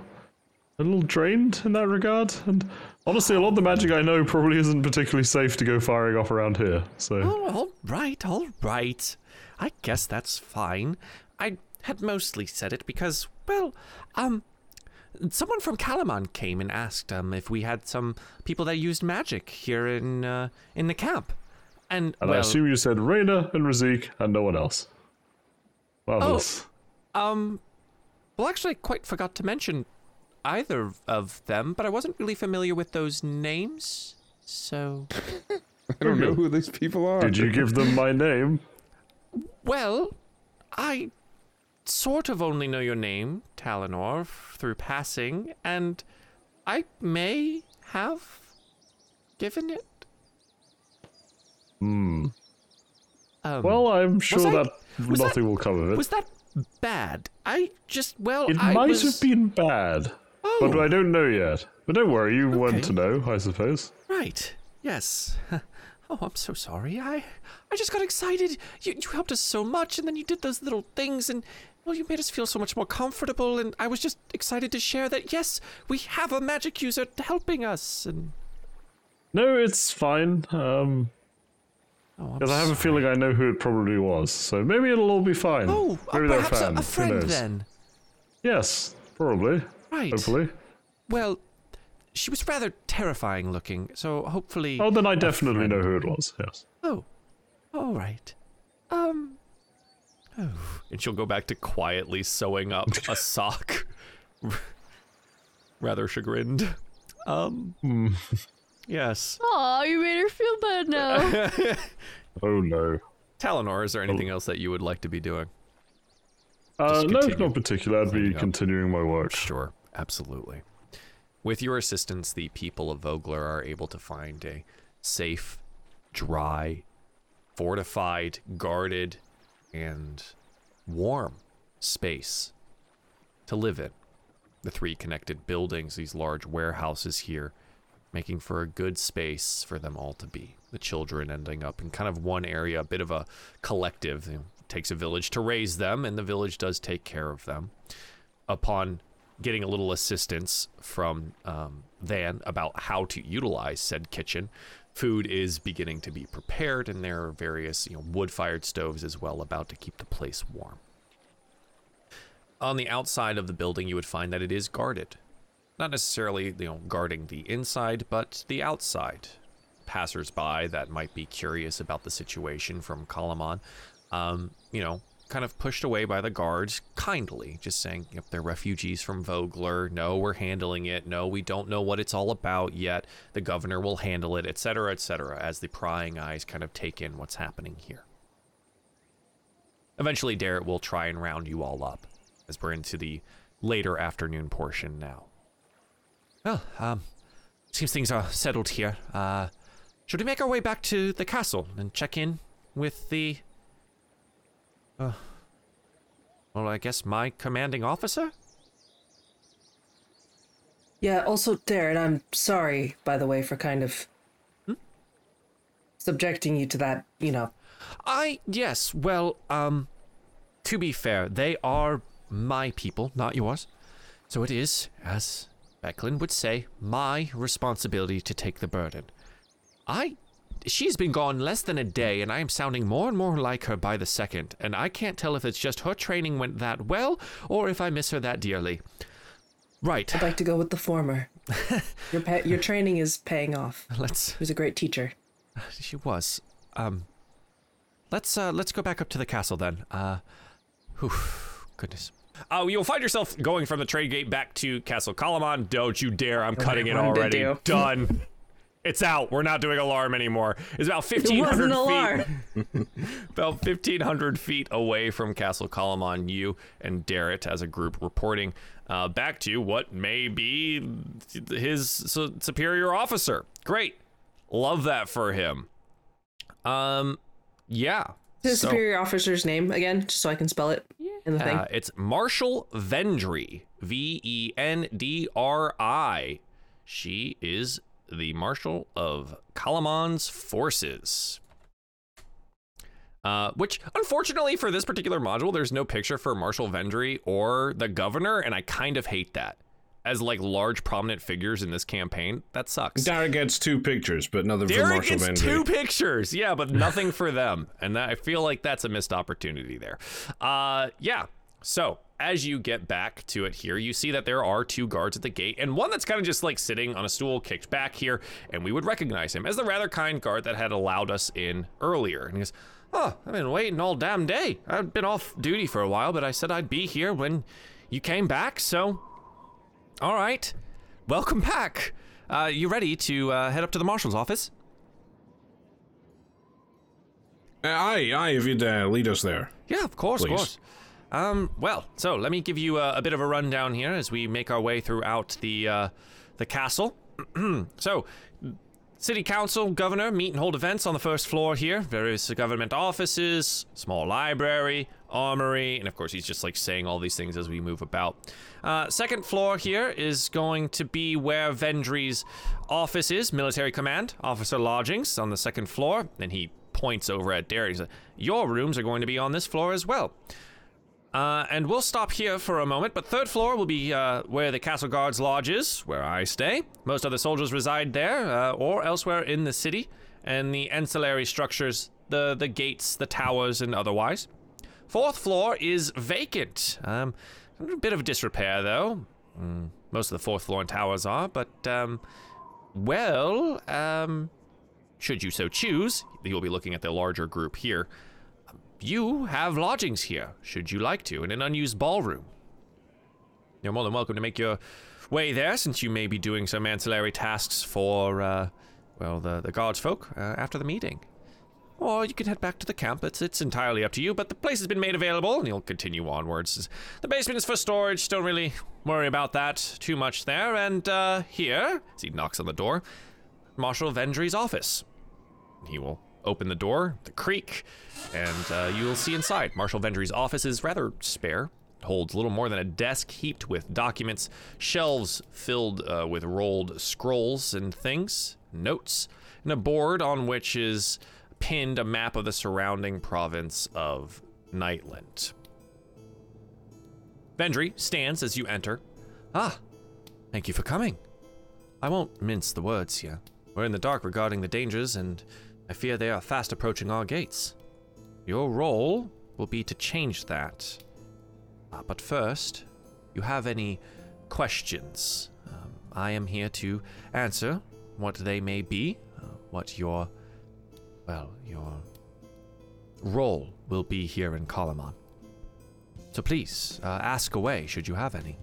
a little drained in that regard. And honestly, a lot of the magic I know probably isn't particularly safe to go firing off around here. So Oh, all right, all right. I guess that's fine. I had mostly said it because, well, um, someone from Kalaman came and asked um if we had some people that used magic here in uh, in the camp, and, and well, I assume you said Raina and Razik and no one else. Marvelous. um, well, actually, I quite forgot to mention either of them, but I wasn't really familiar with those names, so. I don't know who these people are. Did you give them my name? Well, I sort of only know your name, Talonor, through passing, and I may have given it. Hmm. Um, Well, I'm sure I- that nothing that- will come of it. was that bad? I just well, It I might was, have been bad, Oh, but I don't know yet. But don't worry, you Okay. want to know, I suppose. right. Yes. Oh, I'm so sorry. I I just got excited. You you helped us so much and then you did those little things and well, you made us feel so much more comfortable and I was just excited to share that yes, we have a magic user helping us and No, it's fine. Um, oh, because I have a feeling I know who it probably was. So maybe it'll all be fine. Oh, uh, maybe they're perhaps a, a friend then. Yes, probably. Right. Hopefully. Well, she was rather terrifying looking, so hopefully Oh, then I definitely friend. know who it was. Yes. Oh, all right. Um. Oh. And she'll go back to quietly sewing up a sock. Rather chagrined. Um. Yes. Aw, you made her feel bad now. Oh no. Talonor, is there anything else that you would like to be doing? Uh, no, not particular. I'd be continuing my work. Sure, absolutely. With your assistance, the people of Vogler are able to find a safe, dry, fortified, guarded, and warm space to live in. The three connected buildings, these large warehouses here, making for a good space for them all to be. The children ending up in kind of one area, a bit of a collective. Takes a village to raise them, and the village does take care of them upon getting a little assistance from um, Van about how to utilize said kitchen, food is beginning to be prepared, and there are various you know wood-fired stoves as well about to keep the place warm. On the outside of the building, you would find that it is guarded, not necessarily you know guarding the inside, but the outside. Passersby that might be curious about the situation from Kalaman, um, you know, kind of pushed away by the guards kindly, just saying, yep, they're refugees from Vogler. No, we're handling it. No, we don't know what it's all about yet. The governor will handle it, etc., etc., as the prying eyes kind of take in what's happening here. Eventually, Darrett will try and round you all up as we're into the later afternoon portion now. Well, um, seems things are settled here. Uh, should we make our way back to the castle and check in with the uh, well, I guess my commanding officer? Yeah, also, Darren, I'm sorry, by the way, for kind of subjecting you to that, you know. I, yes, well, um, to be fair, they are my people, not yours. So it is, as Becklin would say, my responsibility to take the burden. I. She's been gone less than a day, and I am sounding more and more like her by the second, and I can't tell if it's just her training went that well, or if I miss her that dearly. Right, I'd like to go with the former. your pa- your training is paying off. let's. He was a great teacher. She was. Um. Let's uh let's go back up to the castle then. Uh. Whew, goodness. Oh, you'll find yourself going from the trade gate back to Castle Kalaman. Don't you dare! I'm cutting it already. do? Done. It's out. We're not doing alarm anymore. It's about It wasn't feet. alarm. About fifteen hundred feet away from Castle Kalaman, you and Darrett as a group reporting uh, back to what may be his su- superior officer. Great, love that for him. Um, yeah. His So- superior officer's name again, just so I can spell it in the thing. Uh, it's Marshal Vendry, V E N D R I. She is the Marshal of Kalaman's forces. Uh, which, unfortunately, for this particular module, there's no picture for Marshal Vendry or the governor, and I kind of hate that. As like large prominent figures in this campaign, that sucks. Darren gets two pictures, but nothing for Derek Marshall gets Vendry. two pictures, yeah, but nothing for them, and that, I feel like that's a missed opportunity there. Uh, yeah. So as you get back to it here, you see that there are two guards at the gate, and one that's kind of just like sitting on a stool, kicked back here, and we would recognize him as the rather kind guard that had allowed us in earlier. And he goes, "Oh, I've been waiting all damn day. I've been off duty for a while, but I said I'd be here when you came back, so." All right. Welcome back. Uh, you ready to uh, head up to the marshal's office? Uh, aye, aye, if you'd uh, lead us there. Yeah, of course, of course. Um, well, so let me give you a, a bit of a rundown here as we make our way throughout the uh, the castle. so, City Council, Governor meet and hold events on the first floor here. Various government offices, small library, armory, and of course, he's just like saying all these things as we move about. Uh, second floor here is going to be where Vendry's office is, military command, officer lodgings on the second floor. Then he points over at says, Your rooms are going to be on this floor as well. Uh, and we'll stop here for a moment, but third floor will be uh, where the Castle Guard's lodge is, where I stay. Most other soldiers reside there uh, or elsewhere in the city, and the ancillary structures, the, the gates, the towers, and otherwise. Fourth floor is vacant. Um, a bit of disrepair, though. Mm, most of the fourth floor and towers are, but, um, well, um, should you so choose, you'll be looking at the larger group here you have lodgings here, should you like to, in an unused ballroom. You're more than welcome to make your way there, since you may be doing some ancillary tasks for, uh, well, the, the guards folk uh, after the meeting. Or you can head back to the camp. It's, it's entirely up to you, but the place has been made available, and you'll continue onwards. The basement is for storage. Don't really worry about that too much there. And uh, here, as he knocks on the door, Marshal Vendry's office. He will open the door, the creak, and uh, you will see inside. Marshal Vendry's office is rather spare. Holds little more than a desk heaped with documents, shelves filled uh, with rolled scrolls and things, notes, and a board on which is pinned a map of the surrounding province of Nightlund. Vendry stands as you enter. Ah, thank you for coming. I won't mince the words here. We're in the dark regarding the dangers, and I fear they are fast approaching our gates. Your role will be to change that. Uh, but first, you have any questions? Um, I am here to answer what they may be, uh, what your, well, your role will be here in Kalaman. So please, uh, ask away should you have any.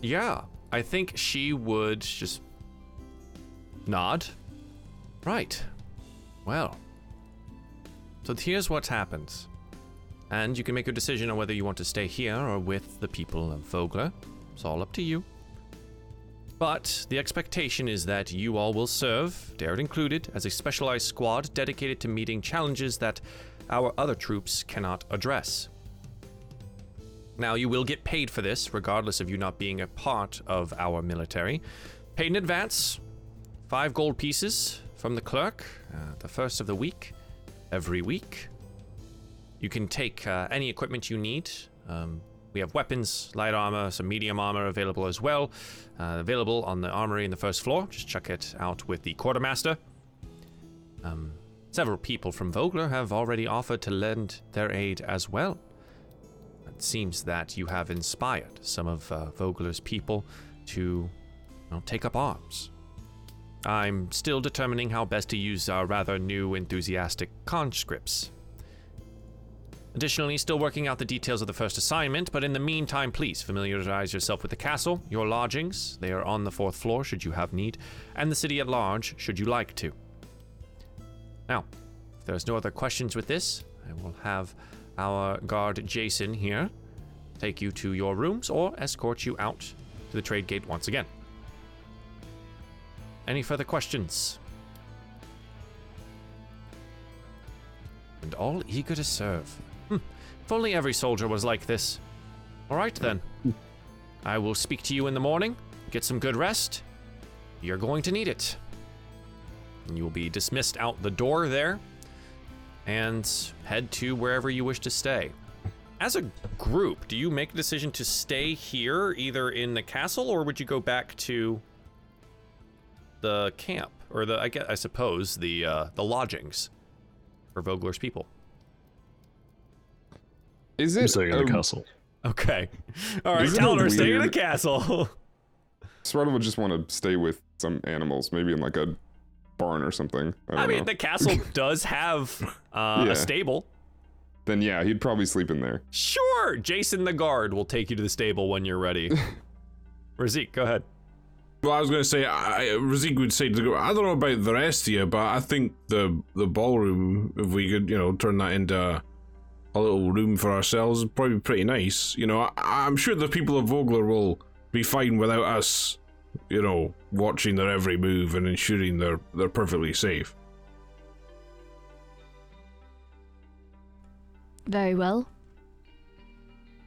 Yeah, I think she would just nod. Right. Well. So here's what happens. And you can make a decision on whether you want to stay here or with the people of Vogler. It's all up to you. But the expectation is that you all will serve, Darrett included, as a specialized squad dedicated to meeting challenges that our other troops cannot address. Now, you will get paid for this, regardless of you not being a part of our military. Paid in advance, five gold pieces from the clerk, uh, the first of the week, every week. You can take uh, any equipment you need. Um, we have weapons, light armor, some medium armor available as well. Uh, available on the armory in the first floor. Just check it out with the quartermaster. Um, several people from Vogler have already offered to lend their aid as well. It seems that you have inspired some of uh, Vogler's people to well, take up arms. I'm still determining how best to use our rather new enthusiastic conscripts. Additionally, still working out the details of the first assignment, but in the meantime, please familiarize yourself with the castle, your lodgings, they are on the fourth floor should you have need, and the city at large should you like to. Now, if there's no other questions with this, I will have our guard Jason here take you to your rooms or escort you out to the trade gate once again. Any further questions? And all eager to serve. Hm. If only every soldier was like this. All right then. I will speak to you in the morning. Get some good rest. You're going to need it. And you will be dismissed out the door there and head to wherever you wish to stay. As a group, do you make a decision to stay here, either in the castle, or would you go back to the camp, or the I guess I suppose the uh, the lodgings for Vogler's people? Is I'm it staying in the a- castle. Okay, all right. Isn't it stay in the weird- castle. Sreda would just want to stay with some animals, maybe in like a barn or something. I, don't I mean, know. the castle does have uh, Yeah. a stable. Then yeah, he'd probably sleep in there. Sure, Jason the guard will take you to the stable when you're ready. Razik, go ahead. Well, I was going to say, I, Razik would say, to go, I don't know about the rest of you, but I think the the ballroom, if we could, you know, turn that into a, a little room for ourselves, would probably be pretty nice. You know, I, I'm sure the people of Vogler will be fine without us you know, watching their every move and ensuring they're they're perfectly safe. Very well.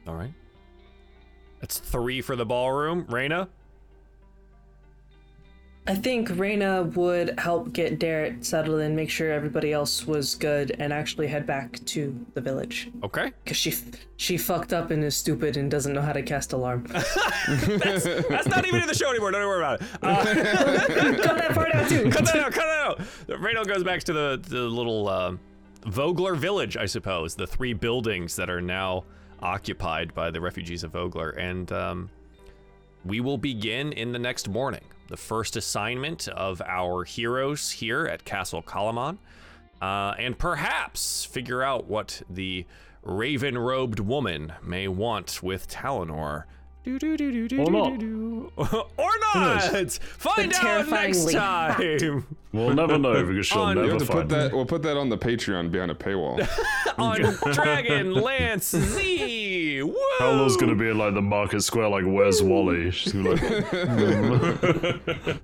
All right. That's three for the ballroom. Raina? I think Reyna would help get Darrett settled and make sure everybody else was good and actually head back to the village. Okay. Because she she fucked up and is stupid and doesn't know how to cast alarm. that's, that's not even in the show anymore. Don't worry about it. Uh, Cut that part out too. cut that out. Cut that out. Reyna goes back to the, the little uh, Vogler village, I suppose. The three buildings that are now occupied by the refugees of Vogler. And um, we will begin in the next morning. The first assignment of our heroes here at Castle Kalaman. Uh, and perhaps figure out what the raven robed woman may want with Talonor. Do, do, do, do, do, Or do, not. do, do. or not! Find The out next time We'll never know because she'll On- never have to find put that. We'll put that on the Patreon behind a paywall. on Dragonlance Z. Woo! Paolo's gonna be in like the market square, like where's Wally? She's gonna be like,